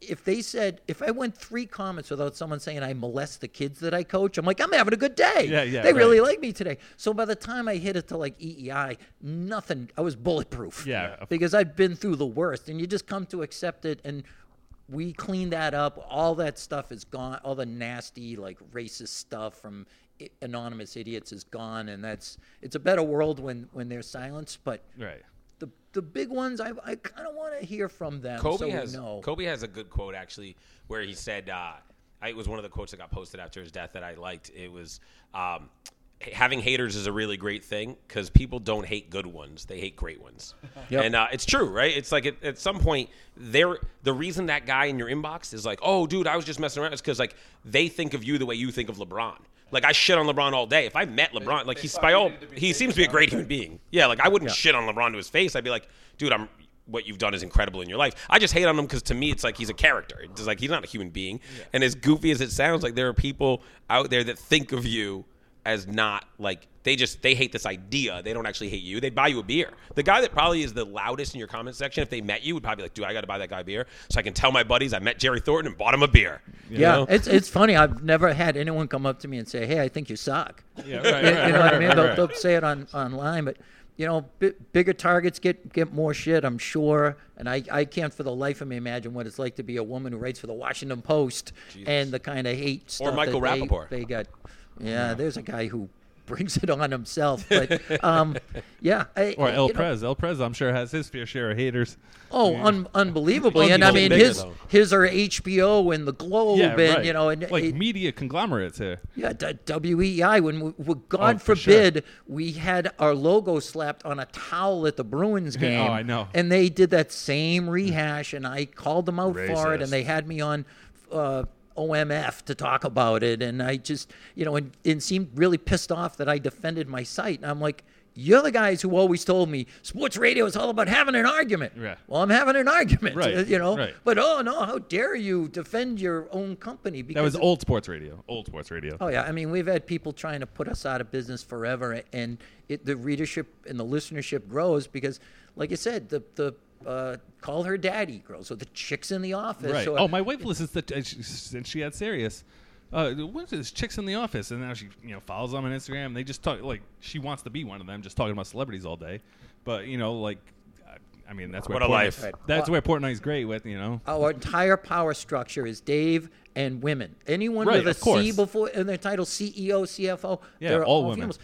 if they said if I went three comments without someone saying I molest the kids that I coach, I'm like I'm having a good day. Yeah, yeah, They really like me today. So by the time I hit it to like WEEI, nothing. I was bulletproof. Yeah, because I've been through the worst, and you just come to accept it and. We clean that up. All that stuff is gone. All the nasty, like racist stuff from anonymous idiots is gone, and that's it's a better world when when there's silence. But Right. the the big ones, I I kind of want to hear from them. Kobe so has know. Kobe has a good quote actually where he said uh, I, it was one of the quotes that got posted after his death that I liked. It was um, having haters is a really great thing because people don't hate good ones; they hate great ones. (laughs) Yep. And uh, it's true, right? It's like at, at some point, there the reason that guy in your inbox is like, "Oh, dude, I was just messing around," is because like they think of you the way you think of LeBron. Like I shit on LeBron all day. If I met LeBron, like he's by all, needed to be he seems to be a great human being. Yeah, like I wouldn't shit on LeBron to his face. I'd be like, dude, I'm what you've done is incredible in your life. I just hate on him because to me, it's like he's a character. It's like he's not a human being. And as goofy as it sounds, like there are people out there that think of you as not like they just they hate this idea. They don't actually hate you. They'd buy you a beer. The guy that probably is the loudest in your comment section, if they met you, would probably be like, dude, I got to buy that guy a beer so I can tell my buddies I met Jerry Thornton and bought him a beer. You yeah, know? it's it's funny. I've never had anyone come up to me and say, "Hey, I think you suck." Yeah, (laughs) right, you, right, you know right, what I mean? right, They'll, they'll say it on online, but you know, bi- bigger targets get get more shit. I'm sure, and I I can't for the life of me imagine what it's like to be a woman who writes for the Washington Post and the kind of hate stuff Michael that they- Rapaport. They, got. Yeah, there's a guy who (laughs) brings it on himself, but (laughs) um, yeah. I, Or El you know, El Prez, I'm sure, has his fair share of haters. Oh, un- unbelievably, and I mean Bigger, his though. his are HBO and the Globe, Yeah, and right. you know, and like it- media conglomerates here. Yeah, d- WEEI. When we, we, God Oh, for sure. forbid we had our logo slapped on a towel at the Bruins game. (laughs) Oh, I know. And they did that same rehash, and I called them out for it, and they had me on. Uh, OMF to talk about it, and I just, you know, and, and seemed really pissed off that I defended my site. And I'm like, you're the guys who always told me sports radio is all about having an argument. Yeah. Well, I'm having an argument, Right, uh, you know. right. But oh no, how dare you defend your own company? Because That was old sports radio. Old sports radio. Oh yeah, I mean we've had people trying to put us out of business forever, and it, the readership and the listenership grows because, like I said, the the uh, call her daddy girl. So the chicks in the office. Right. Or, Oh, my wife listens to uh, she, since she had Sirius. Uh, what's? Chicks in the office, and now she you know follows them on Instagram. They just talk like she wants to be one of them, just talking about celebrities all day. But you know, like, I- I mean, that's where What a Portnoy- life. Right. That's Well- where Portnoy's great with. You know, Our entire power structure is Dave and women. Anyone Right, with a of course. C before in their title, CEO, CFO, Yeah, they're all women. females.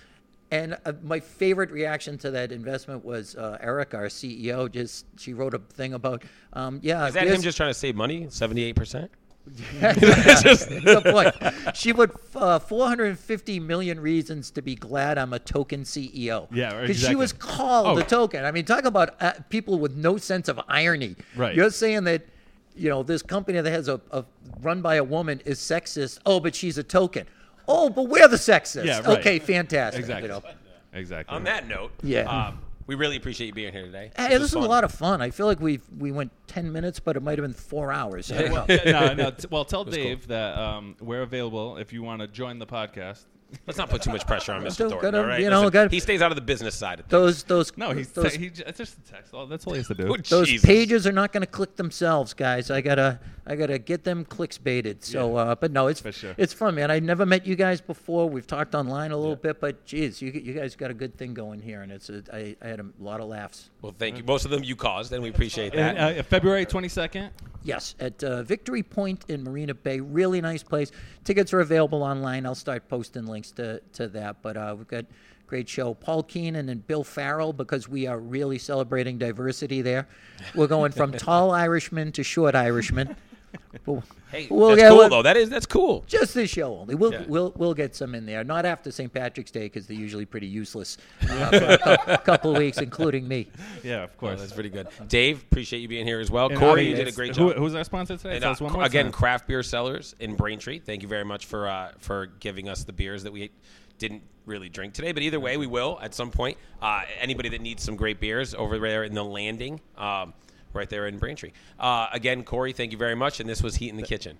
And uh, my favorite reaction to that investment was uh, Eric, our CEO. Just she wrote a thing about, um, yeah, Is that him just trying to save money? Seventy-eight percent. (laughs) Good point. She would uh, 450 million reasons to be glad I'm a token CEO. Yeah, right, because she was called Oh. a token. I mean, talk about uh, people with no sense of irony. Right. You're saying that. You know, this company that has a, a run by a woman is sexist. Oh, but she's a token. Oh, but we're the sexist. Yeah, right. Okay, fantastic. Exactly. You know. Exactly. On that note, Yeah. um, we really appreciate you being here today. Hey, this was a lot of fun. I feel like we we went 10 minutes, but it might have been four hours. I don't know. Yeah, no, no. T- well, tell Dave that um, we're available if you want to join the podcast. Let's not put too much pressure on Mr. Don't- Thornton. gotta, all right? you know, Listen, gotta- he stays out of the business side of things. Those those No, he's those, he, it's just a text. That's all he has to do. (laughs) Oh, those Jesus. pages are not going to click themselves, guys. I gotta I gotta get them clicks baited. So, uh, but no, it's For sure. it's fun, man. I never met you guys before. We've talked online a little bit, but geez, you you guys got a good thing going here, and it's a, I, I had a lot of laughs. Well, thank you. Most of them you caused, and we appreciate that. And, uh, February 22nd. Yes, at uh, Victory Point in Marina Bay. Really nice place. Tickets are available online. I'll start posting links to, to that. But uh, we've got great show. Paul Keenan and Bill Farrell, because we are really celebrating diversity there. We're going from tall Irishmen to short Irishman. We'll- hey, we'll that's get- cool we'll- though. That is that's cool. Just this show only. We'll Yeah. we'll we'll get some in there. Not after St. Patrick's Day because they're usually pretty useless uh, (laughs) for a cou- couple of weeks, including me. Yeah, of Oh, course. that's pretty good. Dave, appreciate you being here as well. And Corey, you did a it's- great who- job. Who's our sponsor today? And, Tell uh, us one more again, time. Craft Beer Cellars in Braintree. Thank you very much for uh, for giving us the beers that we didn't really drink today. But either way, we will at some point. Uh, anybody that needs some great beers over there in the landing, um, right there in Braintree. Uh, again, Corey, thank you very much. And this was Heat in the Kitchen.